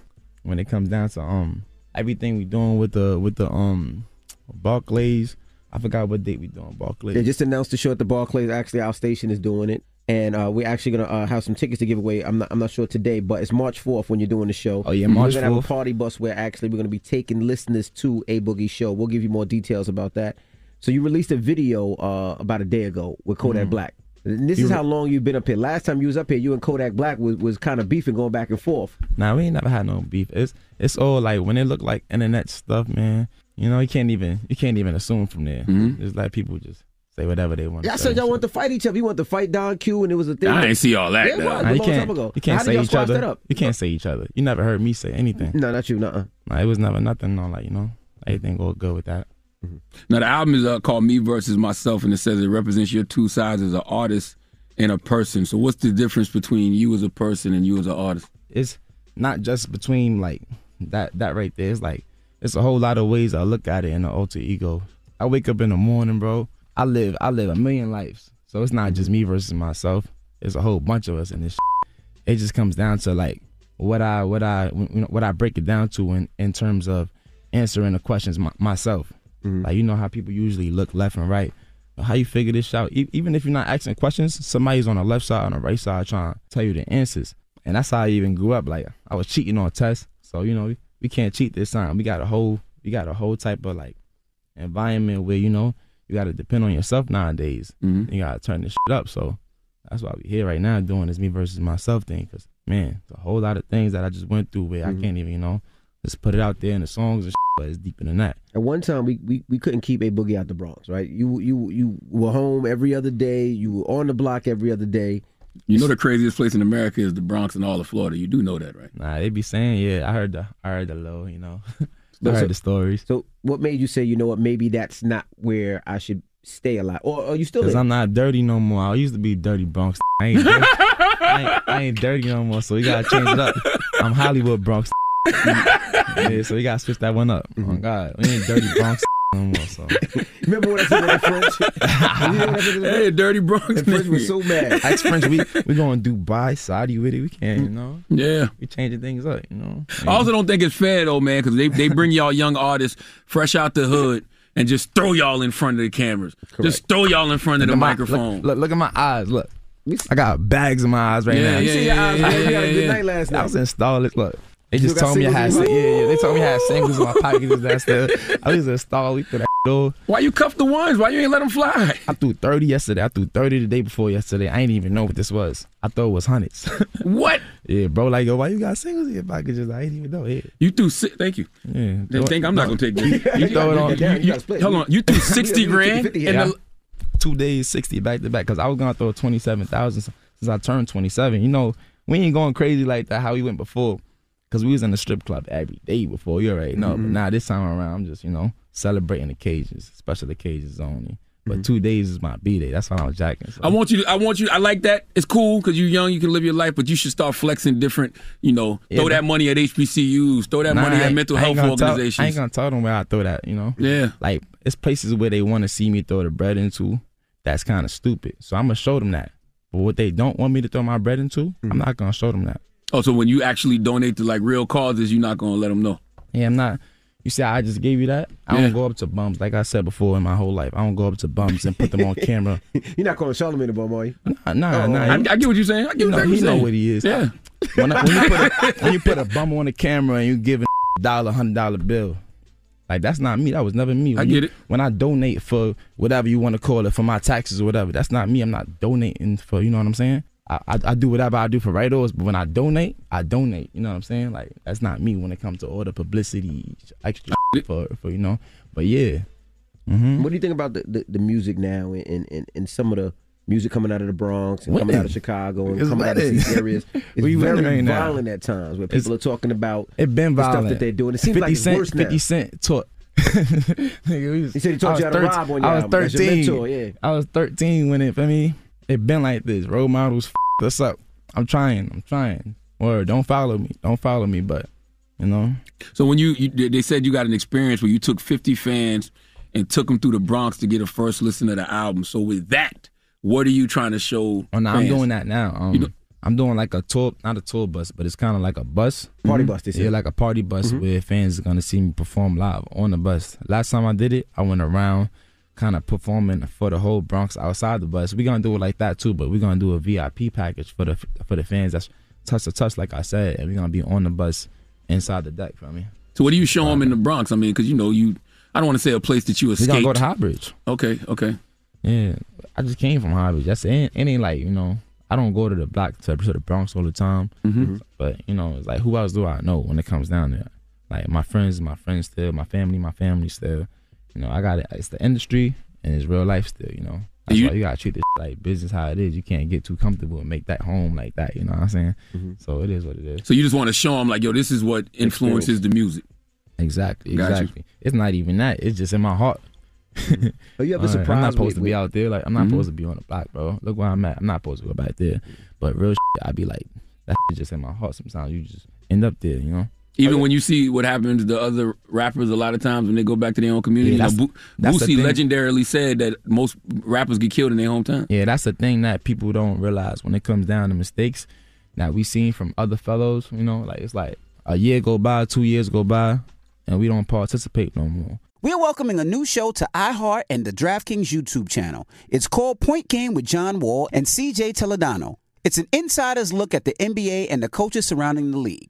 Speaker 30: When it comes down to um everything we doing with the with the um Barclays. I forgot what date we doing Barclays.
Speaker 2: They just announced the show at the Barclays. Actually, our station is doing it, and uh, we're actually gonna uh, have some tickets to give away. I'm not, I'm not sure today, but it's March 4th when you're doing the show.
Speaker 30: Oh, yeah, March 4th.
Speaker 2: We're gonna have a party bus where actually we're gonna be taking listeners to a Boogie show. We'll give you more details about that. So you released a video uh, about a day ago with Kodak
Speaker 30: Mhm.
Speaker 2: Black. And this
Speaker 30: You
Speaker 2: is how long you've been up here. Last time you was up here, you and Kodak Black was, was kind of beefing, going back and forth.
Speaker 30: Nah, we ain't never had no beef. It's it's all like when it look like internet stuff, man. You know, you can't even you can't even assume from there.
Speaker 1: Mhm.
Speaker 30: Just let people just say whatever they want.
Speaker 2: Yeah, I said y'all want to fight each other. You want to fight Don Q, and it was a thing.
Speaker 1: I ain't see all that,
Speaker 2: Yeah,
Speaker 1: though.
Speaker 2: was,
Speaker 30: Nah,
Speaker 2: a
Speaker 30: you
Speaker 2: long time
Speaker 30: can't
Speaker 2: ago.
Speaker 30: you can't
Speaker 2: how
Speaker 30: say each other.
Speaker 2: up?
Speaker 30: You can't say each other. You never heard me say anything.
Speaker 2: No, not you. Nuh-uh.
Speaker 30: Nah, it was never nothing. No, like you know, everything go good with that.
Speaker 1: Now the album is uh, called Me versus Myself, and it says it represents your two sides as an artist and a person. So what's the difference between you as a person and you as an artist?
Speaker 30: It's not just between like that that right there. It's like it's a whole lot of ways I look at it in the alter ego. I wake up in the morning, bro. I live I live a million lives. So it's not just me versus myself. It's a whole bunch of us in this. It just comes down to like what I what I you know, what I break it down to in in terms of answering the questions my, myself. Mm-hmm. Like you know how people usually look left and right. How you figure this out? E- even if you're not asking questions, somebody's on the left side, on the right side, trying to tell you the answers. And that's how I even grew up. Like I was cheating on tests, so you know we, can't cheat this time. We got a whole we got a whole type of like environment where you know you got to depend on yourself nowadays.
Speaker 1: Mhm.
Speaker 30: You got to turn this shit up. So that's why we here right now doing this me versus myself thing. Cause man, it's a whole lot of things that I just went through where I can't even you know just put it out there in the songs and shit, but it's deeper than that.
Speaker 2: At one time, we, we, we couldn't keep a boogie out the Bronx, right? You you you were home every other day. You were on the block every other day.
Speaker 1: You know the craziest place in America is the Bronx and all of Florida. You do know that, right?
Speaker 30: Nah, they be saying, yeah, I heard the I heard the low, you know. I
Speaker 2: So-
Speaker 30: heard the stories.
Speaker 2: So, what made you say, you know what, maybe that's not where I should stay a lot? Or are you still
Speaker 30: Cause? I'm not dirty no more. I used to be dirty Bronx. I ain't dirty, I ain't, I ain't dirty no more, so we gotta change it up. I'm Hollywood Bronx. yeah, so we gotta switch that one up. Oh my God, we ain't dirty Bronx no more. So
Speaker 2: Remember when I said that in French? You know what I said in
Speaker 1: Hey, dirty Bronx.
Speaker 2: And French was
Speaker 1: nigga.
Speaker 2: so mad.
Speaker 30: ex French, we we going Dubai, Saudi with it. We can't, you know.
Speaker 1: Yeah.
Speaker 30: We changing things up, you know.
Speaker 1: I also don't think it's fair though, man, because they, they bring y'all young artists fresh out the hood and just throw y'all in front of the cameras. Just throw y'all in front of the
Speaker 30: Look at my-
Speaker 1: microphone.
Speaker 30: Look, look, look at my eyes. Look, I got bags in my eyes right
Speaker 1: Yeah,
Speaker 30: now.
Speaker 1: yeah,
Speaker 2: see your eyes, man. You had a good night last night.
Speaker 30: I
Speaker 2: was
Speaker 30: was installed. Look, they just told me I had.
Speaker 2: singles
Speaker 30: Yeah,
Speaker 2: in
Speaker 30: yeah. They told me I had singles in my pockets. and That stuff. I was installed. We threw that door.
Speaker 1: Why you cuff the ones? Why you ain't let them fly?
Speaker 30: I threw thirty yesterday. I threw thirty the day before yesterday. I ain't even know what this was. I thought it was hundreds.
Speaker 1: What?
Speaker 30: yeah, bro. Like, yo, why you got singles in your pocket? Just I ain't even know. Yeah,
Speaker 1: You threw si- thank you.
Speaker 30: yeah.
Speaker 1: They think I'm not gonna take this.
Speaker 30: You throw it on.
Speaker 2: down, you
Speaker 1: hold on, you threw sixty
Speaker 2: You gotta do
Speaker 1: grand in the
Speaker 30: two days, sixty back to back. Cause I was gonna throw twenty seven thousand since I turned twenty seven. You know, we ain't going crazy like that how we went before. Cause we was in the strip club every day before. You already know. But mm-hmm. now this time around, I'm just you know celebrating occasions, special occasions only. But mm-hmm. two days is my b day. That's why I was jacking. So.
Speaker 1: I want you. To, I want you. I like that. It's cool because you're young. You can live your life, but you should start flexing different. You know,
Speaker 30: Yeah,
Speaker 1: throw that money at HBCUs. Throw that
Speaker 30: Nah,
Speaker 1: money at mental health
Speaker 30: gonna tell-
Speaker 1: organizations.
Speaker 30: I ain't gonna tell them where I throw that. You know.
Speaker 1: yeah.
Speaker 30: Like it's places where they want to see me throw the bread into. That's kind of stupid. So I'm gonna show them that. But what they don't want me to throw my bread into, I'm mm-hmm. not gonna show them that.
Speaker 1: Oh, so when you actually donate to like real causes, you're not gonna let them know.
Speaker 30: Yeah, I'm not. You see, I just gave you that. I
Speaker 2: Yeah.
Speaker 30: don't go up to bums like I said before in my whole life. I don't go up to bums and put them on camera.
Speaker 2: You're not calling Charlamagne a bum, are you?
Speaker 30: Nah, nah,
Speaker 2: Oh,
Speaker 30: nah.
Speaker 2: I-
Speaker 1: I get what you're saying. I get
Speaker 30: you
Speaker 1: what
Speaker 30: know,
Speaker 1: you're
Speaker 30: he know what he is.
Speaker 1: Yeah.
Speaker 30: When, I, when, you put a, when you put a bum on the camera and you give a dollar, hundred dollar bill, like that's not me. That was never me. When
Speaker 1: I
Speaker 30: you-
Speaker 1: get it.
Speaker 30: When I donate for whatever you want to call it, for my taxes or whatever, that's not me. I'm not donating for. You know what I'm saying? I, I, I do whatever I do for writers, but when I donate, I donate. You know what I'm saying? Like that's not me when it comes to all the publicity, extra for for you know. But yeah. Mm-hmm.
Speaker 2: What do you think about the, the, the music now and, and, and some of the music coming out of the Bronx and coming out of Chicago and
Speaker 30: It's
Speaker 2: coming out of
Speaker 30: winning.
Speaker 2: these areas? It's
Speaker 30: We
Speaker 2: very
Speaker 30: winning right now.
Speaker 2: violent at times where people are talking about
Speaker 30: It been
Speaker 2: the
Speaker 30: violent.
Speaker 2: stuff that they're doing. It seems
Speaker 30: 50
Speaker 2: like it's
Speaker 30: Cent,
Speaker 2: worse now.
Speaker 30: 50 Cent taught. he
Speaker 2: said he taught you how to rob on your
Speaker 30: I was
Speaker 2: album.
Speaker 30: 13.
Speaker 2: mentor, yeah.
Speaker 30: I was 13 when it, for me, it been like this. Role models, f- us up. I'm trying. I'm trying. Or don't follow me. Don't follow me, but, you know.
Speaker 1: So when you, you they said you got an experience where you took 50 fans and took them through the Bronx to get a first listen to the album. So with that, what are you trying to show?
Speaker 30: Oh, no, I'm doing that now. Um,
Speaker 1: You know-
Speaker 30: I'm doing like a tour, not a tour bus, but it's kind of like a bus.
Speaker 2: Party
Speaker 30: Mhm.
Speaker 2: bus, they say.
Speaker 30: Yeah, like a party bus
Speaker 2: Mhm.
Speaker 30: where fans are gonna see me perform live on the bus. Last time I did it, I went around kind of performing for the whole Bronx outside the bus. We're gonna do it like that too, but we're gonna do a VIP package for the for the fans that's touch to touch, like I said, and we're gonna be on the bus inside the deck for me.
Speaker 1: So what do you show them in the Bronx? I mean, because you know you, I don't want to say a place that you escape.
Speaker 30: We're
Speaker 1: escaped.
Speaker 30: gonna go to Highbridge.
Speaker 1: Okay, okay.
Speaker 30: Yeah, I just came from Highbridge. That's it. It ain't like you know. I don't go to the block to, to the Bronx all the time.
Speaker 1: Mhm.
Speaker 30: But you know, it's like who else do I know when it comes down there? Like my friends, my friends still, my family, my family still. You know, I got it. It's the industry and it's real life still. You know, that's
Speaker 1: You-
Speaker 30: why you gotta treat this like business how it is. You can't get too comfortable and make that home like that. You know what I'm saying? So it is what it is.
Speaker 1: So you just want to show them like, yo, this is what influences the music.
Speaker 30: Exactly,
Speaker 1: Got you.
Speaker 30: exactly. It's not even that. It's just in my heart.
Speaker 2: Are you ever
Speaker 30: Alright,
Speaker 2: surprised
Speaker 30: I'm not supposed to be out there. Like I'm not
Speaker 1: Mm-hmm.
Speaker 2: Mhm.
Speaker 30: supposed to be on the block, bro. Look where I'm at. I'm not supposed to go back there. But real, shit, I be like, that shit just in my heart. Sometimes you just end up there, you know.
Speaker 1: Even when you see what happens to the other rappers, a lot of times when they go back to their own community,
Speaker 30: Yeah,
Speaker 1: you know, Bo- Boosie legendarily said that most rappers get killed in their hometown.
Speaker 30: Yeah, that's the thing that people don't realize when it comes down to mistakes that we seen from other fellows. You know, like it's like a year go by, two years go by, and we don't participate no more.
Speaker 11: We're welcoming a new show to iHeart and the DraftKings YouTube channel. It's called Point Game with John Wall and CJ Toledano. It's an insider's look at the NBA and the coaches surrounding the league.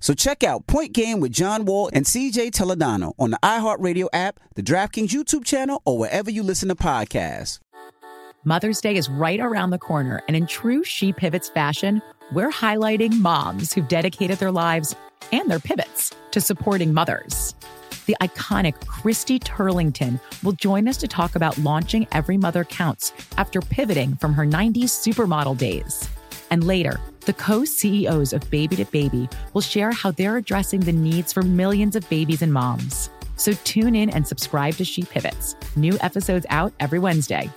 Speaker 11: So check out Point Game with John Wall and CJ Toledano on the iHeartRadio app, the DraftKings YouTube channel, or wherever you listen to podcasts.
Speaker 12: Mother's Day is right around the corner, and in true She Pivots fashion, we're highlighting moms who've dedicated their lives and their pivots to supporting mothers. The iconic Christy Turlington will join us to talk about launching Every Mother Counts after pivoting from her 90s supermodel days. And later, the co CEOs of Baby to Baby will share how they're addressing the needs for millions of babies and moms. So tune in and subscribe to She Pivots. New episodes out every Wednesday.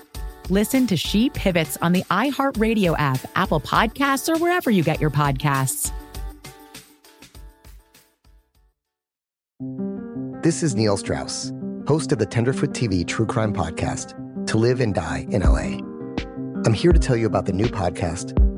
Speaker 12: Listen to She Pivots on the iHeartRadio app, Apple Podcasts, or wherever you get your podcasts.
Speaker 13: This is Neil Strauss, host of the Tenderfoot TV True Crime Podcast, To Live and Die in LA. I'm here to tell you about the new podcast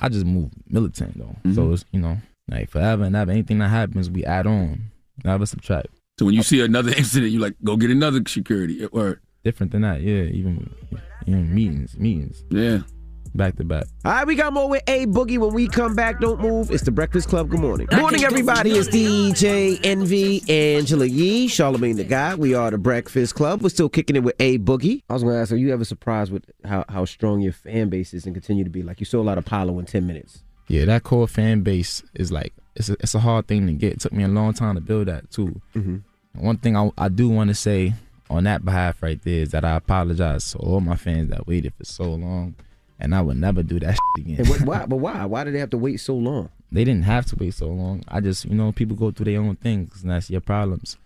Speaker 30: I just move militant though. Mm-hmm. So it's you know like forever and ever. Anything that happens, we add on, never subtract.
Speaker 1: So when you see another incident, you like go get another security or
Speaker 30: different than that. Yeah, even even meetings, meetings.
Speaker 1: Yeah.
Speaker 30: Back to back.
Speaker 2: All right, we got more with A Boogie when we come back. Don't move. It's the Breakfast Club. Good morning. Good morning, everybody. It's DJ Envy, Angela Yee, Charlamagne the Guy. We are the Breakfast Club. We're still kicking it with A Boogie. I was going to ask, are you ever surprised with how, how strong your fan base is and continue to be? Like, you saw a lot of Apollo in 10 minutes.
Speaker 30: Yeah, that core fan base is like, it's a, it's a hard thing to get. It took me a long time to build that, too.
Speaker 2: Mm-hmm.
Speaker 30: One thing I, I do want to say on that behalf right there is that I apologize to all my fans that waited for so long and I would never do that again.
Speaker 2: What, why? But why? Why did they have to wait so long?
Speaker 30: They didn't have to wait so long. I just, you know, people go through their own things, and that's your problems.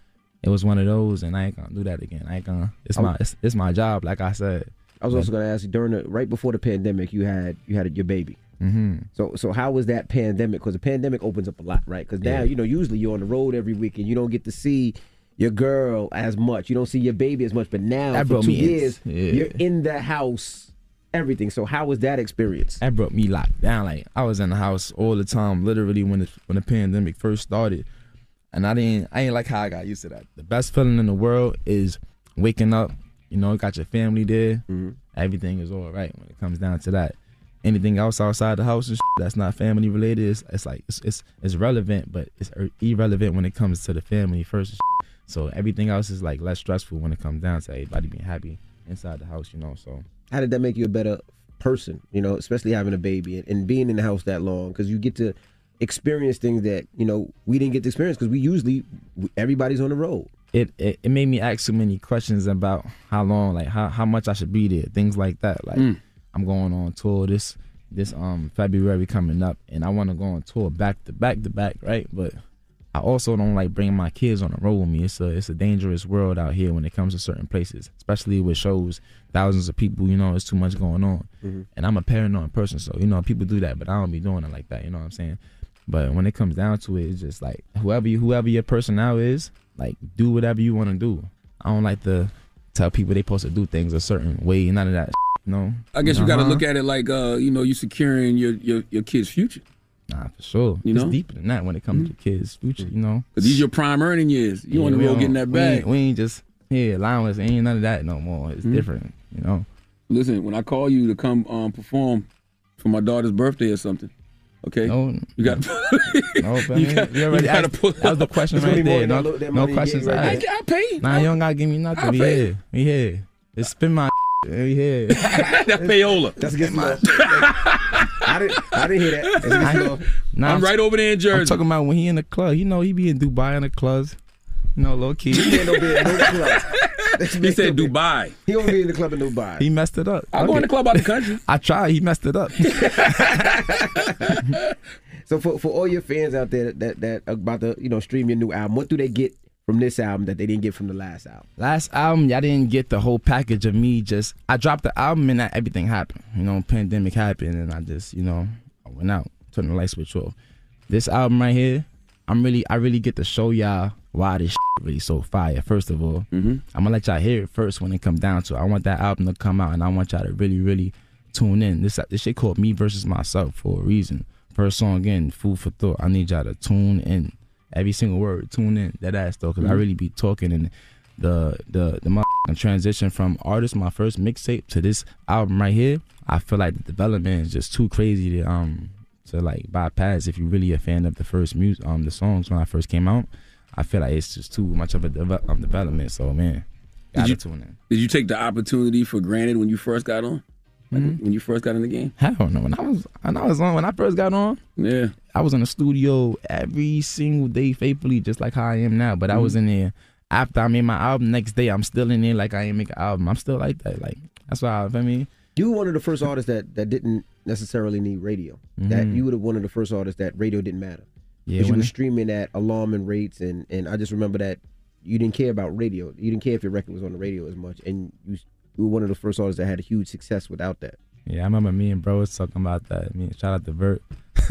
Speaker 30: It was one of those, and I ain't gonna do that again. I ain't gonna. It's my, it's, it's my job. Like I said.
Speaker 2: I was also gonna ask you during the right before the pandemic, you had you had your baby.
Speaker 30: Mm-hmm.
Speaker 2: So so how was that pandemic? Because the pandemic opens up a lot, right? Because now
Speaker 30: Yeah.
Speaker 2: you know usually you're on the road every week and you don't get to see your girl as much. You don't see your baby as much. But now
Speaker 30: That
Speaker 2: for two years,
Speaker 30: Yeah.
Speaker 2: you're in the house, everything. So how was that experience?
Speaker 30: That brought me locked down. Like I was in the house all the time, literally when the when the pandemic first started, and I didn't I ain't like how I got used to that. The best feeling in the world is waking up. You know, got your family there.
Speaker 2: Mm-hmm.
Speaker 30: Everything is all right when it comes down to that. Anything else outside the house and that's not family related, it's, it's like it's, it's it's relevant, but it's irrelevant when it comes to the family first. So everything else is like less stressful when it comes down to everybody being happy inside the house. You know, so
Speaker 2: How did that make you a better person? You know, especially having a baby and, and being in the house that long because you get to experience things that you know we didn't get to experience because we usually everybody's on the road.
Speaker 30: it, it it made me ask so many questions about how long, like how, how much I should be there, things like that. Like
Speaker 1: Mm.
Speaker 30: I'm going on tour this this um February coming up, and I want to go on tour back to back to back, right? But I also don't like bringing my kids on the road with me. It's a it's a dangerous world out here when it comes to certain places, especially with shows, thousands of people. You know, it's too much going on,
Speaker 2: Mhm.
Speaker 30: and I'm a paranoid person, so you know people do that, but I don't be doing it like that. You know what I'm saying? But when it comes down to it, it's just like whoever you, whoever your personnel is, like do whatever you want to do. I don't like to tell people they supposed to do things a certain way. None of that. You know.
Speaker 1: I guess you got to look at it like uh, you know, you securing your your, your kid's future.
Speaker 30: Nah, for sure.
Speaker 1: You
Speaker 30: it's
Speaker 1: know?
Speaker 30: deeper than that when it comes to kids' future. You know.
Speaker 1: Cause these your prime earning years. You
Speaker 30: Yeah,
Speaker 1: want to
Speaker 30: we
Speaker 1: be able to get that
Speaker 30: we ain't- We ain't just here allowance. Ain't none of that no more. It's
Speaker 1: Mhm.
Speaker 30: different. You know.
Speaker 1: Listen, when I call you to come um, perform for my daughter's birthday or something, Okay.
Speaker 30: No,
Speaker 1: you got.
Speaker 30: no, but
Speaker 1: You got-
Speaker 30: you already
Speaker 1: you
Speaker 30: asked,
Speaker 1: pull
Speaker 30: that was the question
Speaker 1: It's
Speaker 30: right there. No, no questions
Speaker 1: right
Speaker 30: asked.
Speaker 1: I pay.
Speaker 30: Nah, you don't gotta give me nothing. We here. We here. Just spin my. We here.
Speaker 1: that payola.
Speaker 2: That's against my. I didn't. I didn't hear that. It's against the law.
Speaker 30: Nah,
Speaker 1: I'm right over there in Jersey.
Speaker 30: I'm talking about when he in the club. You know, he be in Dubai in the clubs. You know, low key.
Speaker 2: He ain't no be in no club.
Speaker 1: He said Dubai.
Speaker 2: He don't be in the club in Dubai.
Speaker 30: He messed it up.
Speaker 1: I go in the club out the country.
Speaker 30: I tried. He messed it up.
Speaker 2: So for, for all your fans out there that that about to you know stream your new album, what do they get from this album that they didn't get from the last album?
Speaker 30: Last album, y'all didn't get the whole package of me. Just I dropped the album and that everything happened. You know, pandemic happened, and I just you know I went out, turned the light switch off. This album right here, I'm really I really get to show y'all why this really so fire. First of all,
Speaker 1: mm-hmm.
Speaker 30: I'm gonna let y'all hear it first when it comes down to. it. I want that album to come out, and I want y'all to really really tune in. This this shit called Me versus Myself for a reason. First song again, food for thought. I need y'all to tune in. Every single word, tune in. That ass though, because I
Speaker 1: Mhm.
Speaker 30: really be talking and the the the motherfucking transition from artist, my first mixtape to this album right here. I feel like the development is just too crazy to um to like bypass. If you're really a fan of the first music, um the songs when I first came out, I feel like it's just too much of a um, development. So man, gotta
Speaker 1: Did you,
Speaker 30: tune in.
Speaker 1: did you take the opportunity for granted when you first got on? Like
Speaker 30: Mhm.
Speaker 1: when you first got in the game?
Speaker 30: Hell no. When I was when I was on when I first got on,
Speaker 1: yeah,
Speaker 30: I was in the studio every single day faithfully, just like how I am now. But I was in there after I made my album. Next day, I'm still in there like I ain't make an album. I'm still like that. Like that's why I, I mean.
Speaker 2: You were one of the first artists that, that didn't necessarily need radio. That
Speaker 30: Mhm.
Speaker 2: you would have one of the first artists that radio didn't matter.
Speaker 30: Yeah,
Speaker 2: you were
Speaker 30: it-
Speaker 2: streaming at alarming rates, and and I just remember that you didn't care about radio. You didn't care if your record was on the radio as much, and you, you were one of the first artists that had a huge success without that.
Speaker 30: Yeah, I remember me and bro was talking about that. Me, shout out to Vert,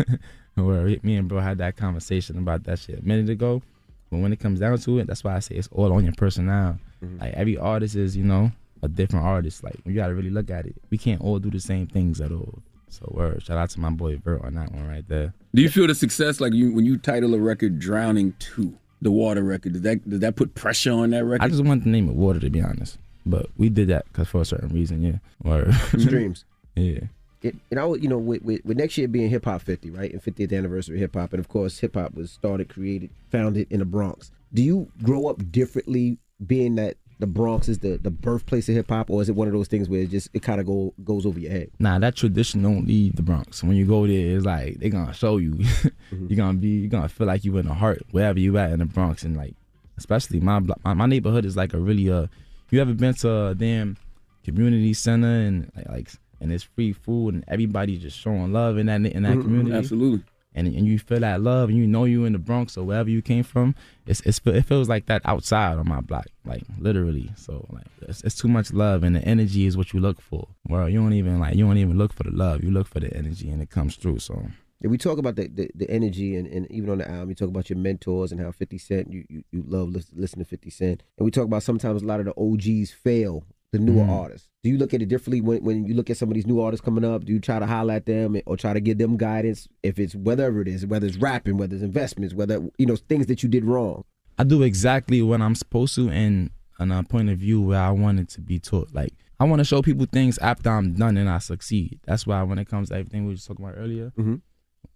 Speaker 30: where me and bro had that conversation about that shit a minute ago. But when it comes down to it, that's why I say it's all on your personnel. Mm-hmm. Like every artist is, you know, a different artist. Like you gotta really look at it. We can't all do the same things at all. So word, shout out to my boy Vert on that one right there.
Speaker 1: Do you feel the success like you when you title a record "Drowning 2," the Water record? Does that does that put pressure on that record?
Speaker 30: I just wanted to name it Water to be honest, but we did that because for a certain reason. Yeah, word.
Speaker 2: Streams.
Speaker 30: yeah.
Speaker 2: It, and I, would- you know, with, with, with next year being Hip Hop 50, right, and 50th anniversary of hip hop, and of course, hip hop was started, created, founded in the Bronx. Do you grow up differently, being that the Bronx is the, the birthplace of hip hop, or is it one of those things where it just it kind of go goes over your head?
Speaker 30: Nah, that tradition don't leave the Bronx. When you go there, it's like they're gonna show you. you're gonna be, you're gonna feel like you in the heart wherever you at in the Bronx, and like, especially my my, my neighborhood is like a really uh. You ever been to a damn community center and like, and it's free food and everybody just showing love in that in that
Speaker 1: Mhm,
Speaker 30: community.
Speaker 1: absolutely.
Speaker 30: And and you feel that love and you know you in the Bronx or wherever you came from. It's it's it feels like that outside on my block, like literally. So like it's, it's too much love and the energy is what you look for. Well, you don't even like you don't even look for the love. You look for the energy and it comes through. So
Speaker 2: If we talk about the, the, the energy and, and even on the album, you talk about your mentors and how 50 Cent, you, you, you love lis- listening to 50 Cent. And we talk about sometimes a lot of the OGs fail the newer
Speaker 30: Mhm.
Speaker 2: artists. Do you look at it differently when, when you look at some of these new artists coming up? Do you try to highlight them or try to give them guidance if it's whatever it is, whether it's rapping, whether it's investments, whether, you know, things that you did wrong?
Speaker 30: I do exactly what I'm supposed to and on a point of view where I want it to be taught. Like I want to show people things after I'm done and I succeed. That's why when it comes to everything we were just talking about earlier,
Speaker 2: Mhm.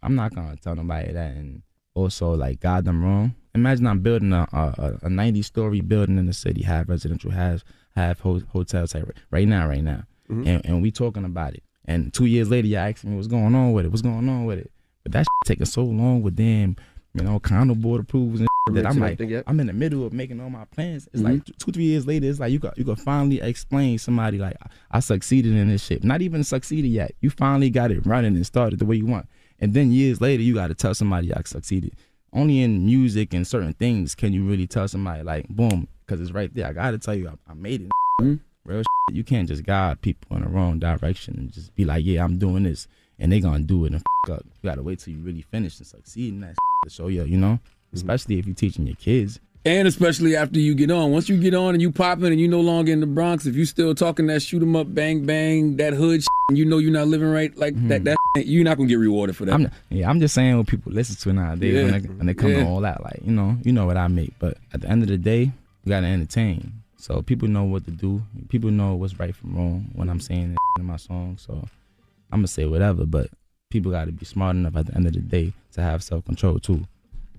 Speaker 30: I'm not gonna tell nobody that and also like guide them wrong. Imagine I'm building a a, a 90 story building in the city, have residential, have have ho- hotels type right now, right now,
Speaker 2: Mhm.
Speaker 30: and and we talking about it. And two years later, you asking me what's going on with it, what's going on with it. But that taking so long with them, you know, condo board approvals and that I'm like. I'm in the middle of making all my plans. It's like two, three years later, it's like you got you can finally explain somebody like I, I succeeded in this shit. Not even succeeded yet. You finally got it running and started the way you want. And then years later, you got to tell somebody I succeeded. Only in music and certain things can you really tell somebody like, boom, because it's right there. I got to tell you, I, I made it. Mm-hmm. Real shit. You can't just guide people in the wrong direction and just be like, yeah, I'm doing this, and they gonna do it and f- up. You gotta wait till you really finish and succeed in that to show you, you know. Mm-hmm. Especially if you're teaching your kids.
Speaker 1: And especially after you get on. Once you get on and you popping and you no longer in the Bronx, if you still talking that shoot 'em up, bang bang, that hood, and you know you're not living right like that, hmm. that you're not gonna get rewarded for that.
Speaker 30: I'm, yeah, I'm just saying what people listen to nowadays when, they, when they come
Speaker 1: Yeah.
Speaker 30: to all that. Like, you know, you know what I make. But at the end of the day, you gotta entertain. So people know what to do. People know what's right from wrong when I'm saying it in my song. So I'm gonna say whatever, but people got to be smart enough at the end of the day to have self control too.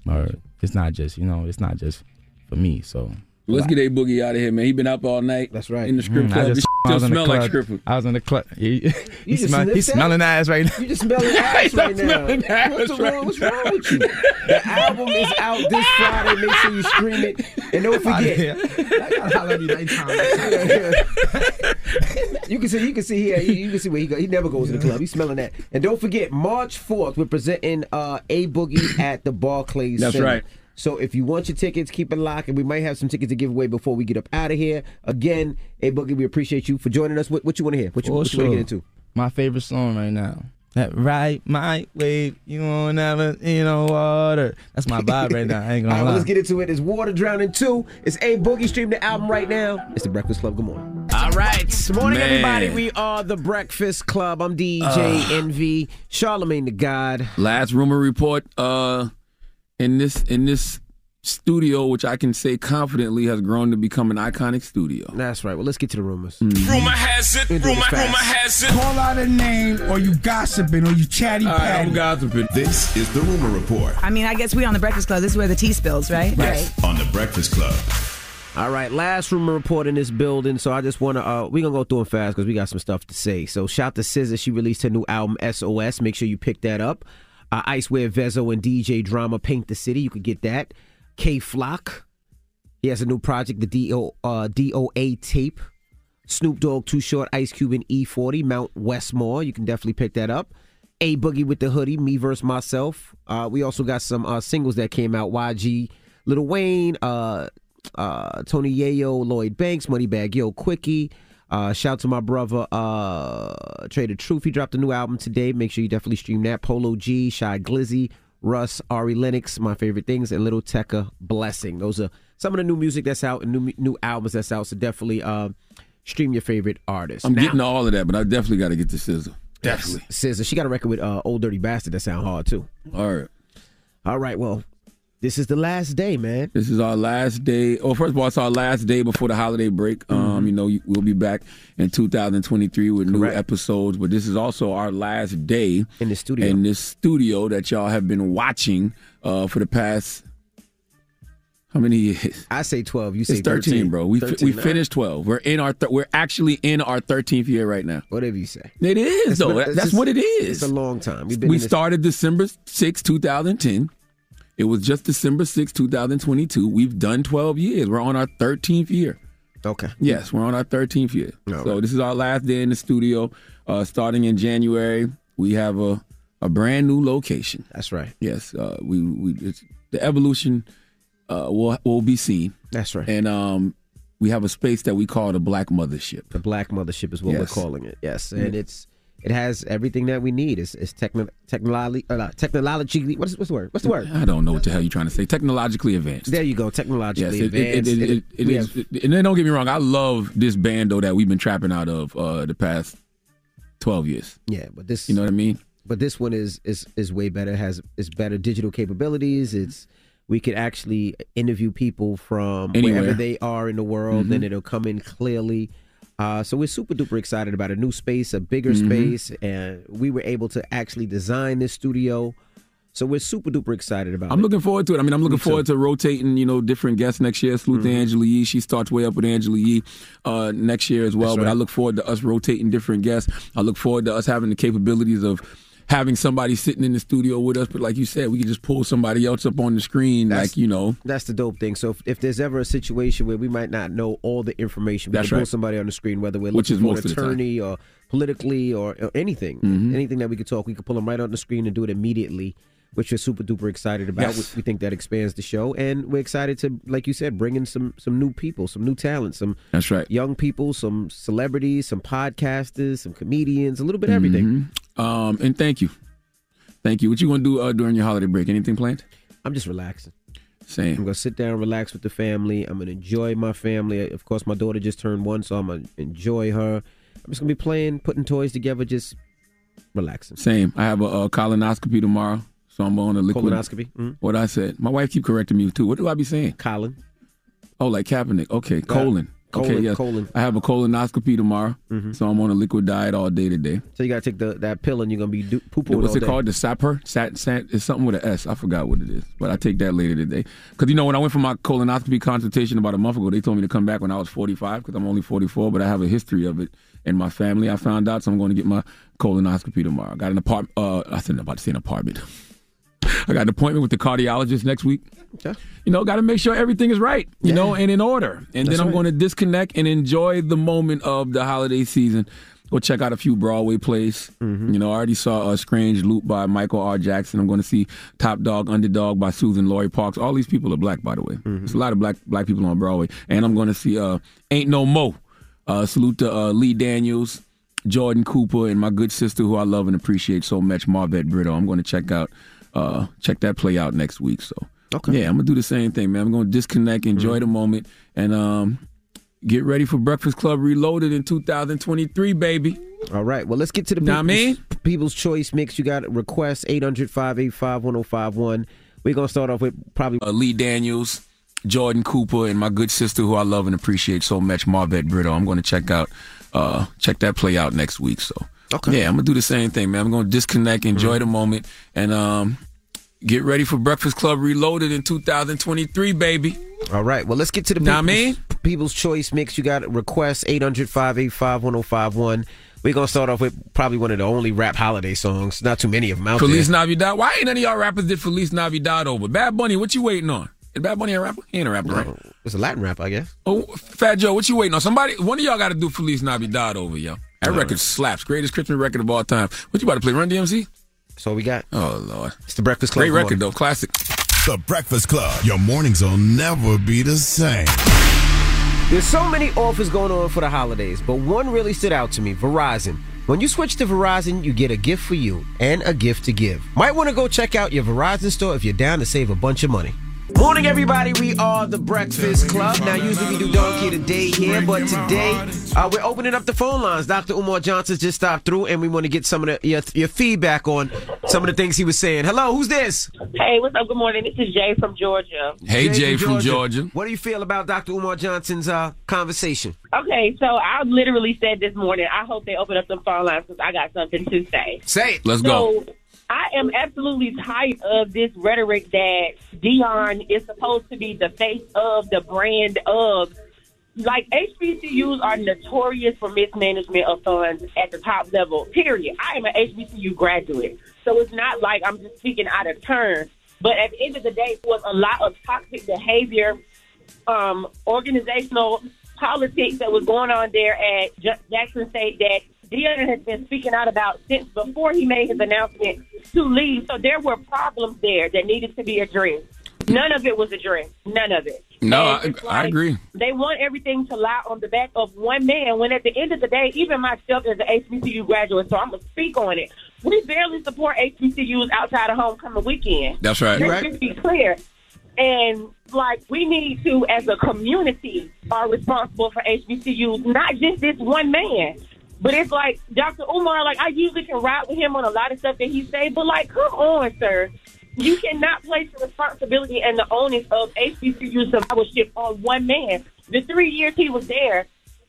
Speaker 30: Or it's not just you know it's not just for me. So
Speaker 1: Let's get a boogie out of here, man. He been up all night.
Speaker 2: That's right.
Speaker 1: In the script
Speaker 30: Mm, I
Speaker 1: club.
Speaker 30: just- I
Speaker 1: still
Speaker 30: was in the
Speaker 1: smell like
Speaker 30: club.
Speaker 1: strip.
Speaker 30: I was in the club. He, he
Speaker 2: You just
Speaker 30: smell, he's
Speaker 2: that?
Speaker 30: smelling ass right now.
Speaker 2: You just smelling ass right now.
Speaker 30: ass
Speaker 2: What's, the
Speaker 30: right
Speaker 2: wrong, what's wrong with you? The album is out this Friday. Make sure you stream it. And don't forget. you can see, you can see here, you, you can see where he go. He never goes to the club. He's smelling that. And don't forget, March fourth, we're presenting uh, a boogie at the Barclays.
Speaker 1: That's
Speaker 2: Center.
Speaker 1: right.
Speaker 2: So if you want your tickets, keep it locked, and we might have some tickets to give away before we get up out of here. Again, a boogie, we appreciate you for joining us. What, what you want to hear? What you,
Speaker 30: For
Speaker 2: what you want to get into?
Speaker 30: My favorite song right now. That right, my way, you won't never, you know, water. That's my vibe right now. I ain't gonna
Speaker 2: right,
Speaker 30: lie.
Speaker 2: let's get into it. It's Water Drowning 2. It's A Boogie. Stream the album right now. It's The Breakfast Club. Good morning. All right. Good morning,
Speaker 1: Man.
Speaker 2: everybody. We are The Breakfast Club. I'm DJ
Speaker 1: Ugh.
Speaker 2: Envy, Charlamagne the God.
Speaker 1: Last rumor report, uh, in this in this studio, which I can say confidently has grown to become an iconic studio.
Speaker 2: That's right. Well, let's get to the rumors.
Speaker 1: Mm.
Speaker 31: Rumor has it,
Speaker 2: We'll
Speaker 31: rumor, rumor has it.
Speaker 32: Call out a name or you gossiping or you chatty
Speaker 1: All right,
Speaker 32: patty.
Speaker 1: I'm gossiping.
Speaker 6: This is the Rumor Report
Speaker 15: I mean, I guess we on the Breakfast Club. This is where the tea spills, right? Right.
Speaker 6: On the Breakfast Club.
Speaker 2: All right, last rumor report in this building. So I just want to, uh, we're going to go through them fast because we got some stuff to say. So shout to SZA. She released her new album, SOS. Make sure you pick that up. Uh, Icewear Vezzo and DJ Drama Paint the City. You could get that. Kay Flock. He has a new project, the DO, uh, DOA tape. Snoop Dogg, Too Short, Ice Cube, and E40, Mount Westmore. You can definitely pick that up. A Boogie Wit Da Hoodie, Me versus Myself. Uh, we also got some uh, singles that came out. YG, Lil Wayne, uh, uh, Tony Yayo, Lloyd Banks, Moneybagg Yo, Quickie. Uh, shout to my brother uh, Trae tha Truth. He dropped a new album today. Make sure you definitely stream that. Polo G, Shy Glizzy, Russ, Ari Lennox, my favorite things, and Lil Tecca Blessing. Those are some of the new music that's out and new new albums that's out. So definitely uh, stream your favorite artists.
Speaker 1: I'm
Speaker 2: Now-
Speaker 1: getting all of that, but I definitely got to get to Sizzle. Definitely.
Speaker 2: SZA. She got a record with uh, Ol' Dirty Bastard that sound hard too.
Speaker 1: All right.
Speaker 2: All right. Well, this is the last day, man.
Speaker 1: This is our last day. Oh, first of all, it's our last day before the holiday break.
Speaker 2: Mm-hmm.
Speaker 1: Um, you know, we'll be back in 2023 with new episodes, but this is also our last day
Speaker 2: in the studio.
Speaker 1: In this studio that y'all have been watching uh, for the past how many years?
Speaker 2: I say 12. You say
Speaker 1: it's 13,
Speaker 2: 13.
Speaker 1: bro. We
Speaker 2: 13,
Speaker 1: we finished 12. We're in our th- we're actually in our 13th year right now.
Speaker 2: Whatever you say.
Speaker 1: It is though. That's
Speaker 2: just-
Speaker 1: what it is.
Speaker 2: It's a long time.
Speaker 1: We started December 6, 2010. It was just December 6, 2022. We've done 12 years. We're on our 13th year.
Speaker 2: Okay.
Speaker 1: Yes, we're on our 13th year. so this is our last day in the studio. Uh, starting in January, we have a, a brand new location.
Speaker 2: That's right.
Speaker 1: Yes, uh, we we it's, the evolution uh, will will be seen.
Speaker 2: That's right.
Speaker 1: And um, we have a space that we call the Black Mothership.
Speaker 2: The Black Mothership is what
Speaker 1: Yes.
Speaker 2: we're calling it. Yes, and
Speaker 1: Yeah.
Speaker 2: it's it has everything that we need. It's it's techno technologically uh, technologically what's what's the word? What's the word?
Speaker 1: I don't know what the hell you're trying to say. Technologically advanced.
Speaker 2: There you go. Technologically
Speaker 1: Yes, it, it,
Speaker 2: advanced.
Speaker 1: it, it,
Speaker 2: It-
Speaker 1: it is.
Speaker 2: have-
Speaker 1: And then don't get me wrong, I love this band though that we've been trapping out of uh, the past twelve years.
Speaker 2: Yeah, but this
Speaker 1: You know what I mean?
Speaker 2: but this one is is is way better. Has is better digital capabilities. It's we could actually interview people from
Speaker 1: Anywhere.
Speaker 2: wherever they are in the world,
Speaker 1: Mhm.
Speaker 2: and it'll come in clearly. Uh, so we're super duper excited about a new space, a bigger
Speaker 1: Mhm.
Speaker 2: space, and we were able to actually design this studio. So we're super duper excited about
Speaker 1: I'm
Speaker 2: it.
Speaker 1: looking forward to it. I mean, I'm looking
Speaker 2: Me too.
Speaker 1: forward to rotating, you know, different guests next year. Salute to
Speaker 2: Mhm.
Speaker 1: Angela Yee. She starts way up with Angela Yee uh, next year as well.
Speaker 2: That's
Speaker 1: But I look forward to us rotating different guests. I look forward to us having the capabilities of having somebody sitting in the studio with us. But like you said, we can just pull somebody else up on the screen, like you know.
Speaker 2: That's the dope thing. So if, if there's ever a situation where we might not know all the information, we
Speaker 1: That's
Speaker 2: can pull somebody on the screen, whether we're
Speaker 1: Which
Speaker 2: looking for an
Speaker 1: of the time.
Speaker 2: attorney or politically or, or anything,
Speaker 1: Mhm.
Speaker 2: anything that we could talk, we could pull them right on the screen and do it immediately, which we're super duper excited about.
Speaker 1: Yes.
Speaker 2: We, we think that expands the show, and we're excited to, like you said, bring in some some new people, some new talent, some
Speaker 1: That's right.
Speaker 2: young people, some celebrities, some podcasters, some comedians, a little bit of everything.
Speaker 1: Um, and thank you, thank you. What you gonna do uh, during your holiday break? Anything planned?
Speaker 2: I'm just relaxing.
Speaker 1: Same.
Speaker 2: I'm gonna sit down, relax with the family. I'm gonna enjoy my family. Of course, my daughter just turned one, so I'm gonna enjoy her. I'm just gonna be playing, putting toys together, just relaxing.
Speaker 1: Same. I have a, a colonoscopy tomorrow, so I'm on a liquid
Speaker 2: Colonoscopy? Mhm.
Speaker 1: What I said. My wife keep correcting me too. What do I be saying?
Speaker 2: Colin.
Speaker 1: Oh, like Kaepernick. Okay, colon. okay,
Speaker 2: Colon-
Speaker 1: yes.
Speaker 2: colon.
Speaker 1: I have a colonoscopy tomorrow,
Speaker 2: Mhm.
Speaker 1: so I'm on a liquid diet all day today.
Speaker 2: So you got to take the that pill and you're gonna be do- pooping.
Speaker 1: What's it
Speaker 2: day.
Speaker 1: called? The Sapper? Sat, sat, it's something with an S. I forgot what it is, but I take that later today. Because you know, when I went for my colonoscopy consultation about a month ago, they told me to come back when I was 45 because I'm only 44, but I have a history of it in my family. I found out, so I'm going to get my colonoscopy tomorrow. I got an apartment. Uh, I said I'm about to say an apartment. I got an appointment with the cardiologist next week.
Speaker 2: Okay.
Speaker 1: You know, got to make sure everything is right, you know, and in order. And
Speaker 2: That's
Speaker 1: then I'm
Speaker 2: right.
Speaker 1: going to disconnect and enjoy the moment of the holiday season. Go check out a few Broadway plays.
Speaker 2: Mm-hmm.
Speaker 1: You know, I already saw a Strange Loop by Michael R. Jackson. I'm going to see Top Dog, Underdog by Suzan-Lori Parks. All these people are black, by the way.
Speaker 2: Mm-hmm.
Speaker 1: There's a lot of black black people on Broadway. And I'm going to see uh, Ain't No Mo. Uh, salute to uh, Lee Daniels, Jordan Cooper, and my good sister who I love and appreciate so much, Marvet Britto. I'm going to check out uh, check that play out next week. So
Speaker 2: Okay.
Speaker 1: yeah, I'm gonna do the same thing, man. I'm gonna disconnect, enjoy the moment, and um, get ready for Breakfast Club Reloaded in 2023, baby.
Speaker 2: All right. Well, let's get to the
Speaker 1: what I mean?
Speaker 2: people's, people's choice mix. You got requests 800 585 1051. We're going to start off with probably
Speaker 1: Uh, Lee Daniels, Jordan Cooper, and my good sister who I love and appreciate so much, Marvet Britto. I'm gonna check out uh, check that play out next week. So
Speaker 2: Okay.
Speaker 1: yeah, I'm gonna do the same thing, man. I'm gonna disconnect, enjoy the moment, and um, get ready for Breakfast Club Reloaded in 2023, baby.
Speaker 2: All right. Well, let's get to the
Speaker 1: what I
Speaker 2: people's, people's choice mix. You got requests 800 585 1051. We're going to start off with probably one of the only rap holiday songs. Not too many of them out
Speaker 1: Feliz
Speaker 2: there.
Speaker 1: Navidad. Why ain't none of y'all rappers did Feliz Navidad over? Bad Bunny, what you waiting on? Is Bad Bunny a rapper? He ain't a rapper, right?
Speaker 2: It's a Latin rap, I guess.
Speaker 1: Oh, Fat Joe, what you waiting on? Somebody, one of y'all got to do Feliz Navidad over, yo. That record slaps. Greatest Christmas record of all time. What you about to play? Run DMC?
Speaker 2: That's all we got.
Speaker 1: Oh Lord,
Speaker 2: it's the Breakfast Club.
Speaker 1: Great record
Speaker 2: morning.
Speaker 1: though, classic.
Speaker 6: The Breakfast Club. Your mornings will never be the same.
Speaker 2: There's so many offers going on for the holidays, but one really stood out to me Verizon. When you switch to Verizon, you get a gift for you and a gift to give. Might want to go check out your Verizon store if you're down to save a bunch of money. Morning, everybody. We are the Breakfast Club. Now, usually we do Donkey today here, but today uh, we're opening up the phone lines. Dr. Umar Johnson just stopped through, and we want to get some of the, your, your feedback on some of the things he was saying. Hello, who's this?
Speaker 27: Hey, what's up? Good morning. This is Jay from Georgia.
Speaker 1: Hey, Jay from Georgia.
Speaker 2: What do you feel about Dr. Umar Johnson's uh, conversation?
Speaker 27: Okay, so I literally said this morning, I hope they open up them phone lines because I got something to say.
Speaker 2: Say it.
Speaker 1: Let's go.
Speaker 27: I am absolutely tired of this rhetoric that Deion is supposed to be the face of the brand of. Like HBCUs are notorious for mismanagement of funds at the top level. Period. I am an HBCU graduate, so it's not like I'm just speaking out of turn. But at the end of the day, there was a lot of toxic behavior, um, organizational politics that was going on there at Jackson State that Deion has been speaking out about since before he made his announcement to leave. So there were problems there that needed to be addressed. None of it was addressed. None of it.
Speaker 1: No, I,
Speaker 27: it's
Speaker 1: I agree.
Speaker 27: They want everything to lie on the back of one man. When at the end of the day, even myself as an HBCU graduate, so I'm gonna speak on it. We barely support HBCUs outside of homecoming weekend.
Speaker 1: That's right.
Speaker 27: Let's
Speaker 1: Right.
Speaker 27: just be clear. And like we need to, as a community, are responsible for HBCUs, not just this one man. But it's like Dr. Umar, like I usually can ride with him on a lot of stuff that he say, but like, come on, sir. You cannot place the responsibility and the onus of HBCU survivorship on one man. The three years he was there,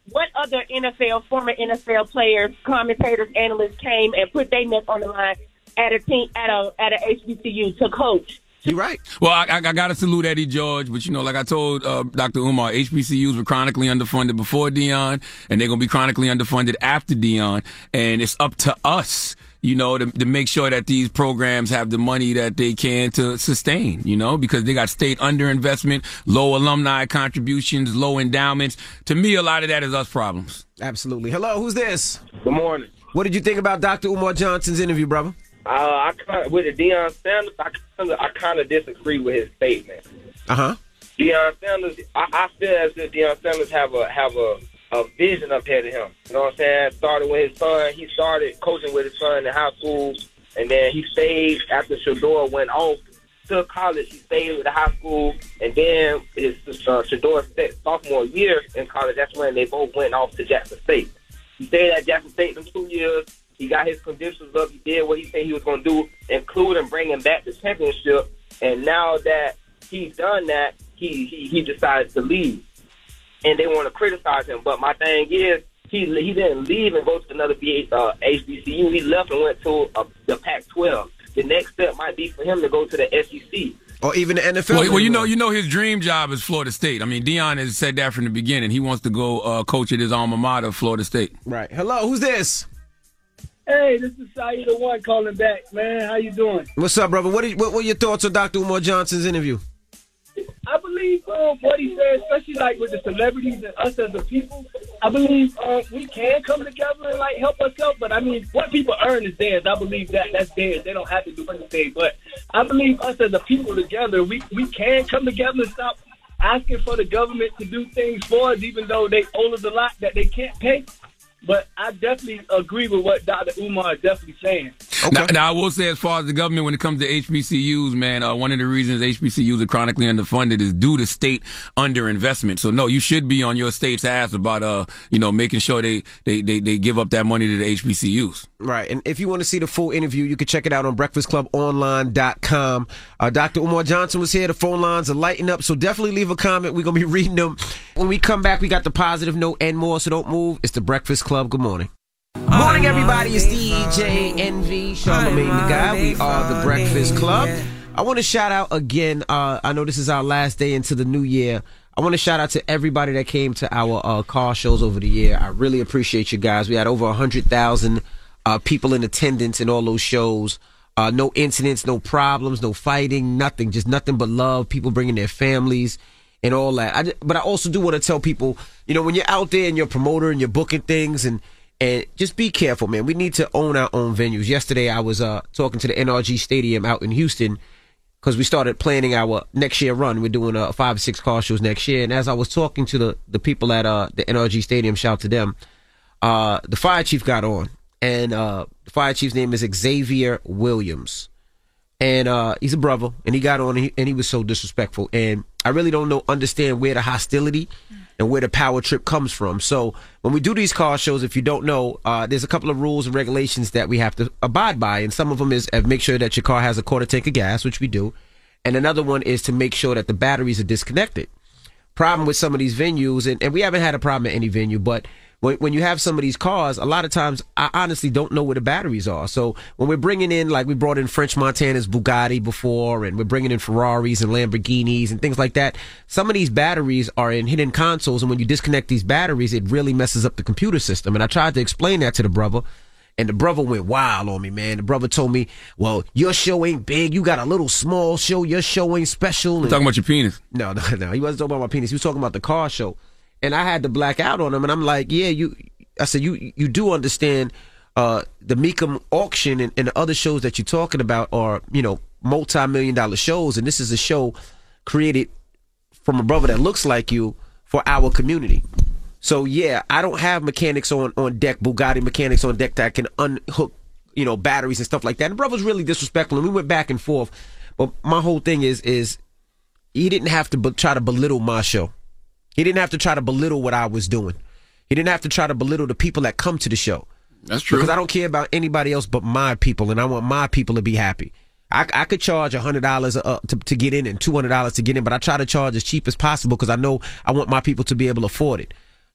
Speaker 27: what other NFL, former NFL players, commentators, analysts came and put their neck on the line at a team at a at a HBCU to coach?
Speaker 2: You're right.
Speaker 1: Well, I, I, I got to salute Eddie George, but you know, like I told uh, Dr. Umar, HBCUs were chronically underfunded before Deion, and they're going to be chronically underfunded after Deion, and it's up to us. You know, to, to make sure that these programs have the money that they can to sustain, you know, because they got state underinvestment, low alumni contributions, low endowments. To me, a lot of that is us problems.
Speaker 2: Absolutely. Hello, who's this?
Speaker 28: Good morning.
Speaker 2: What did you think about Dr. Umar Johnson's interview, brother?
Speaker 28: Uh, I kind of, with the Deion Sanders, I kind of, I kind of disagree with his statement.
Speaker 2: Uh huh.
Speaker 28: Deion Sanders, I, I feel as if Deion Sanders have a have a, a vision up here to him. You know what I'm saying? Started with his son. He started coaching with his son in high school, and then he stayed after Shedeur went off to college. He stayed with the high school, and then his uh, Shedeur sophomore year in college. That's when they both went off to Jackson State. He stayed at Jackson State for two years. He got his conditions up. He did what he said he was going to do, including bringing back the championship. And now that he's done that, he he, he decided to leave. and they want to criticize him. But my thing is, he he didn't leave and go to another B, uh, HBCU. He left and went to uh, the Pac-12. The next step might be for him to go to the SEC.
Speaker 2: Or even the NFL.
Speaker 1: Well, well, you know, you know, his dream job is Florida State. I mean, Deion has said that from the beginning. He wants to go uh, coach at his alma mater, Florida State.
Speaker 2: Right. Hello, who's this?
Speaker 29: Hey, this is Saeed the one calling back, man. How you doing?
Speaker 2: What's up, brother? What, are, what were your thoughts on Dr. Umar Johnson's interview?
Speaker 29: I believe um, what he said, especially like with the celebrities and us as a people. I believe uh, we can come together and like help ourselves. But I mean, what people earn is theirs. I believe that that's theirs. They don't have to do anything. But I believe us as a people together, we we can come together and stop asking for the government to do things for us, even though they owe us a lot that they can't pay. But I definitely agree with what Dr. Umar is definitely saying.
Speaker 1: Now, now, I will say, as far as the government, when it comes to HBCUs, man, uh, one of the reasons HBCUs are chronically underfunded is due to state underinvestment. So, no, you should be on your state's ass about, uh, you know, making sure they, they, they, they give up that money to the HBCUs.
Speaker 2: Right. And if you want to see the full interview, you can check it out on breakfastclubonline.com. Uh, Dr. Umar Johnson was here. The phone lines are lighting up. So definitely leave a comment. We're going to be reading them. When we come back, we got the positive note and more. So don't move. It's the Breakfast Club. Good morning. Morning, everybody. It's DJ Envy, Charlamagne the Guy. We are the Breakfast Club. I want to shout out again. Uh, I know this is our last day into the new year. I want to shout out to everybody that came to our uh, car shows over the year. I really appreciate you guys. We had over 100,000 uh, people in attendance in all those shows. Uh, no incidents, no problems, no fighting, nothing. Just nothing but love. People bringing their families and all that. I, but I also do want to tell people, you know, when you're out there and you're a promoter and you're booking things and and just be careful, man. We need to own our own venues. Yesterday, I was uh, talking to the NRG Stadium out in Houston because we started planning our next year run. We're doing uh, five or six car shows next year. And as I was talking to the, the people at uh, the NRG Stadium, shout to them, uh, the fire chief got on. And uh, the fire chief's name is Xavier Williams. And uh, he's a brother. And he got on and he, and he was so disrespectful. And I really don't know, understand where the hostility and where the power trip comes from. So when we do these car shows, if you don't know, uh, there's a couple of rules and regulations that we have to abide by, and some of them is uh, make sure that your car has a quarter tank of gas, which we do, and another one is to make sure that the batteries are disconnected. Problem with some of these venues, and, and we haven't had a problem at any venue, but when, when you have some of these cars, a lot of times I honestly don't know where the batteries are. So when we're bringing in, like we brought in French Montana's Bugatti before, and we're bringing in Ferraris and Lamborghinis and things like that, some of these batteries are in hidden consoles, and when you disconnect these batteries, it really messes up the computer system. And I tried to explain that to the brother. And the brother went wild on me, man. The brother told me, "Well, your show ain't big. You got a little small show. Your show ain't special."
Speaker 1: I'm talking about your penis.
Speaker 2: No, no, no. He wasn't talking about my penis. He was talking about the car show and I had to black out on him. And I'm like, yeah, you. I said, you you do understand uh, the Mecum auction and, and the other shows that you're talking about are you know multi million dollar shows, and this is a show created from a brother that looks like you for our community. So yeah, I don't have mechanics on on deck, Bugatti mechanics on deck that can unhook you know batteries and stuff like that. And the brother's really disrespectful, and we went back and forth. But my whole thing is is he didn't have to be, try to belittle my show. He didn't have to try to belittle what I was doing. He didn't have to try to belittle the people that come to the show.
Speaker 1: That's true.
Speaker 2: Because I don't care about anybody else but my people, and I want my people to be happy. I, I could charge hundred dollars uh, to, to get in and two hundred dollars to get in, but I try to charge as cheap as possible because I know I want my people to be able to afford it.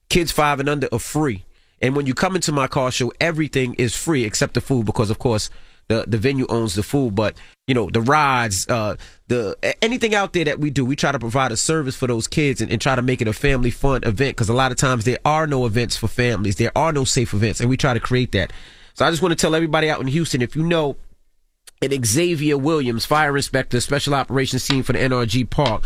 Speaker 2: Kids five and under are free, and when you come into my car show, everything is free except the food because, of course, the the venue owns the food. But you know, the rides, uh, the anything out there that we do, we try to provide a service for those kids and, and try to make it a family fun event because a lot of times there are no events for families, there are no safe events, and we try to create that. So I just want to tell everybody out in Houston, if you know an Xavier Williams, fire inspector, special operations team for the NRG Park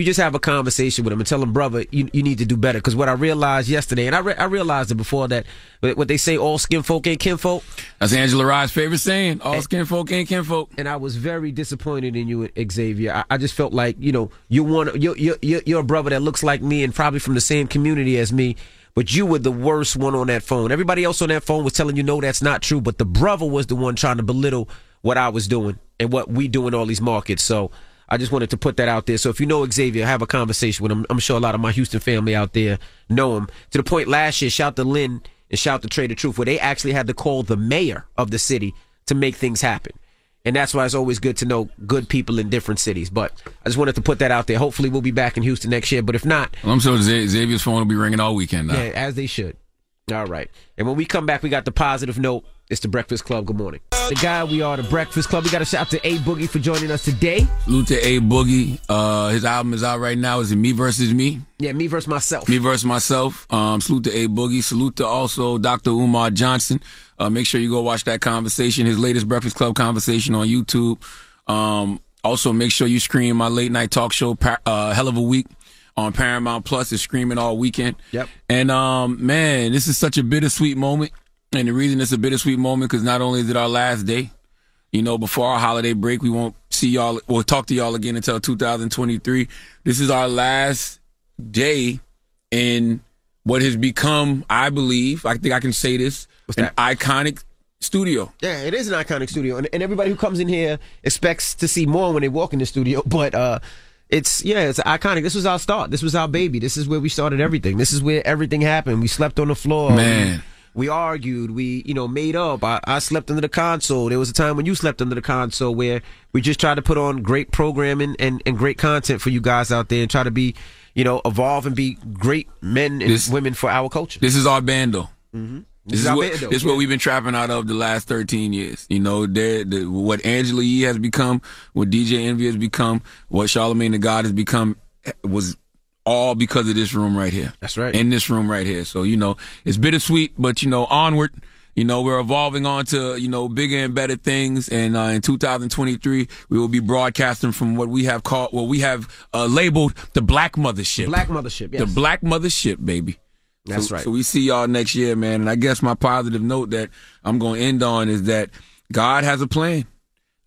Speaker 2: you just have a conversation with him and tell him, brother, you, you need to do better. Because what I realized yesterday, and I, re- I realized it before that, what they say, all skin folk ain't kinfolk.
Speaker 1: That's Angela Rye's favorite saying, all skin folk ain't kinfolk.
Speaker 2: And I was very disappointed in you, Xavier. I, I just felt like, you know, you want you're, you're, you're a brother that looks like me and probably from the same community as me but you were the worst one on that phone. Everybody else on that phone was telling you, no, that's not true. But the brother was the one trying to belittle what I was doing and what we do in all these markets. So I just wanted to put that out there. So if you know Xavier, have a conversation with him. I'm sure a lot of my Houston family out there know him. To the point last year, shout to Lynn and shout to Trae tha Truth, where they actually had to call the mayor of the city to make things happen. And that's why it's always good to know good people in different cities. But I just wanted to put that out there. Hopefully, we'll be back in Houston next year. But if not,
Speaker 1: Well, I'm sure Xavier's phone will be ringing all weekend now.
Speaker 2: yeah, as they should. All right. And when we come back, we got the positive note. It's the Breakfast Club. Good morning. The guy we are, the Breakfast Club. We got a shout out to A Boogie for joining us today.
Speaker 1: Salute to A Boogie. Uh, his album is out right now. Is it Me Versus Me?
Speaker 2: Yeah, me versus myself.
Speaker 1: Me versus myself. Um, salute to A Boogie. Salute to also Dr. Umar Johnson. Uh, make sure you go watch that conversation, his latest Breakfast Club conversation on YouTube. Um, also make sure you screen my late night talk show, uh, Hell of a Week on Paramount Plus. is screaming all weekend.
Speaker 2: Yep.
Speaker 1: And, um, man, this is such a bittersweet moment. And the reason it's a bittersweet moment, because not only is it our last day, you know, before our holiday break, we won't see y'all, we'll talk to y'all again until 2023. This is our last day in what has become, I believe, I think I can say this, an iconic studio.
Speaker 2: Yeah, it is an iconic studio, and, and everybody who comes in here expects to see more when they walk in the studio. But uh, it's yeah, it's iconic. This was our start. This was our baby. This is where we started everything. This is where everything happened. We slept on the floor.
Speaker 1: Man.
Speaker 2: We, we argued. We you know made up. I, I slept under the console. There was a time when you slept under the console where we just tried to put on great programming and, and great content for you guys out there and try to be you know evolve and be great men and
Speaker 1: This-
Speaker 2: women for our culture.
Speaker 1: This is our bando.
Speaker 2: Mm-hmm.
Speaker 1: This is, what, this is what we've been trapping out of the last 13 years. You know, the, what Angela Yee has become, what DJ Envy has become, what Charlamagne the God has become was all because of this room right here.
Speaker 2: That's right.
Speaker 1: In this room right here. So, you know, it's bittersweet, but, you know, onward. You know, we're evolving on to, you know, bigger and better things. And uh, in 2023, we will be broadcasting from what we have called, what we have uh, labeled the Black Mothership.
Speaker 2: Black Mothership, yes.
Speaker 1: The Black Mothership, baby.
Speaker 2: That's
Speaker 1: So-
Speaker 2: right.
Speaker 1: So we see y'all next year, man. And I guess my positive note that I'm going to end on is that God has a plan.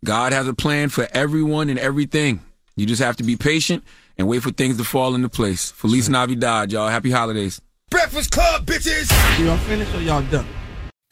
Speaker 1: God has a plan for everyone and everything. You just have to be patient and wait for things to fall into place. Felice Feliz Navidad, y'all. Happy holidays.
Speaker 31: Breakfast Club, bitches. Y'all finished or y'all done?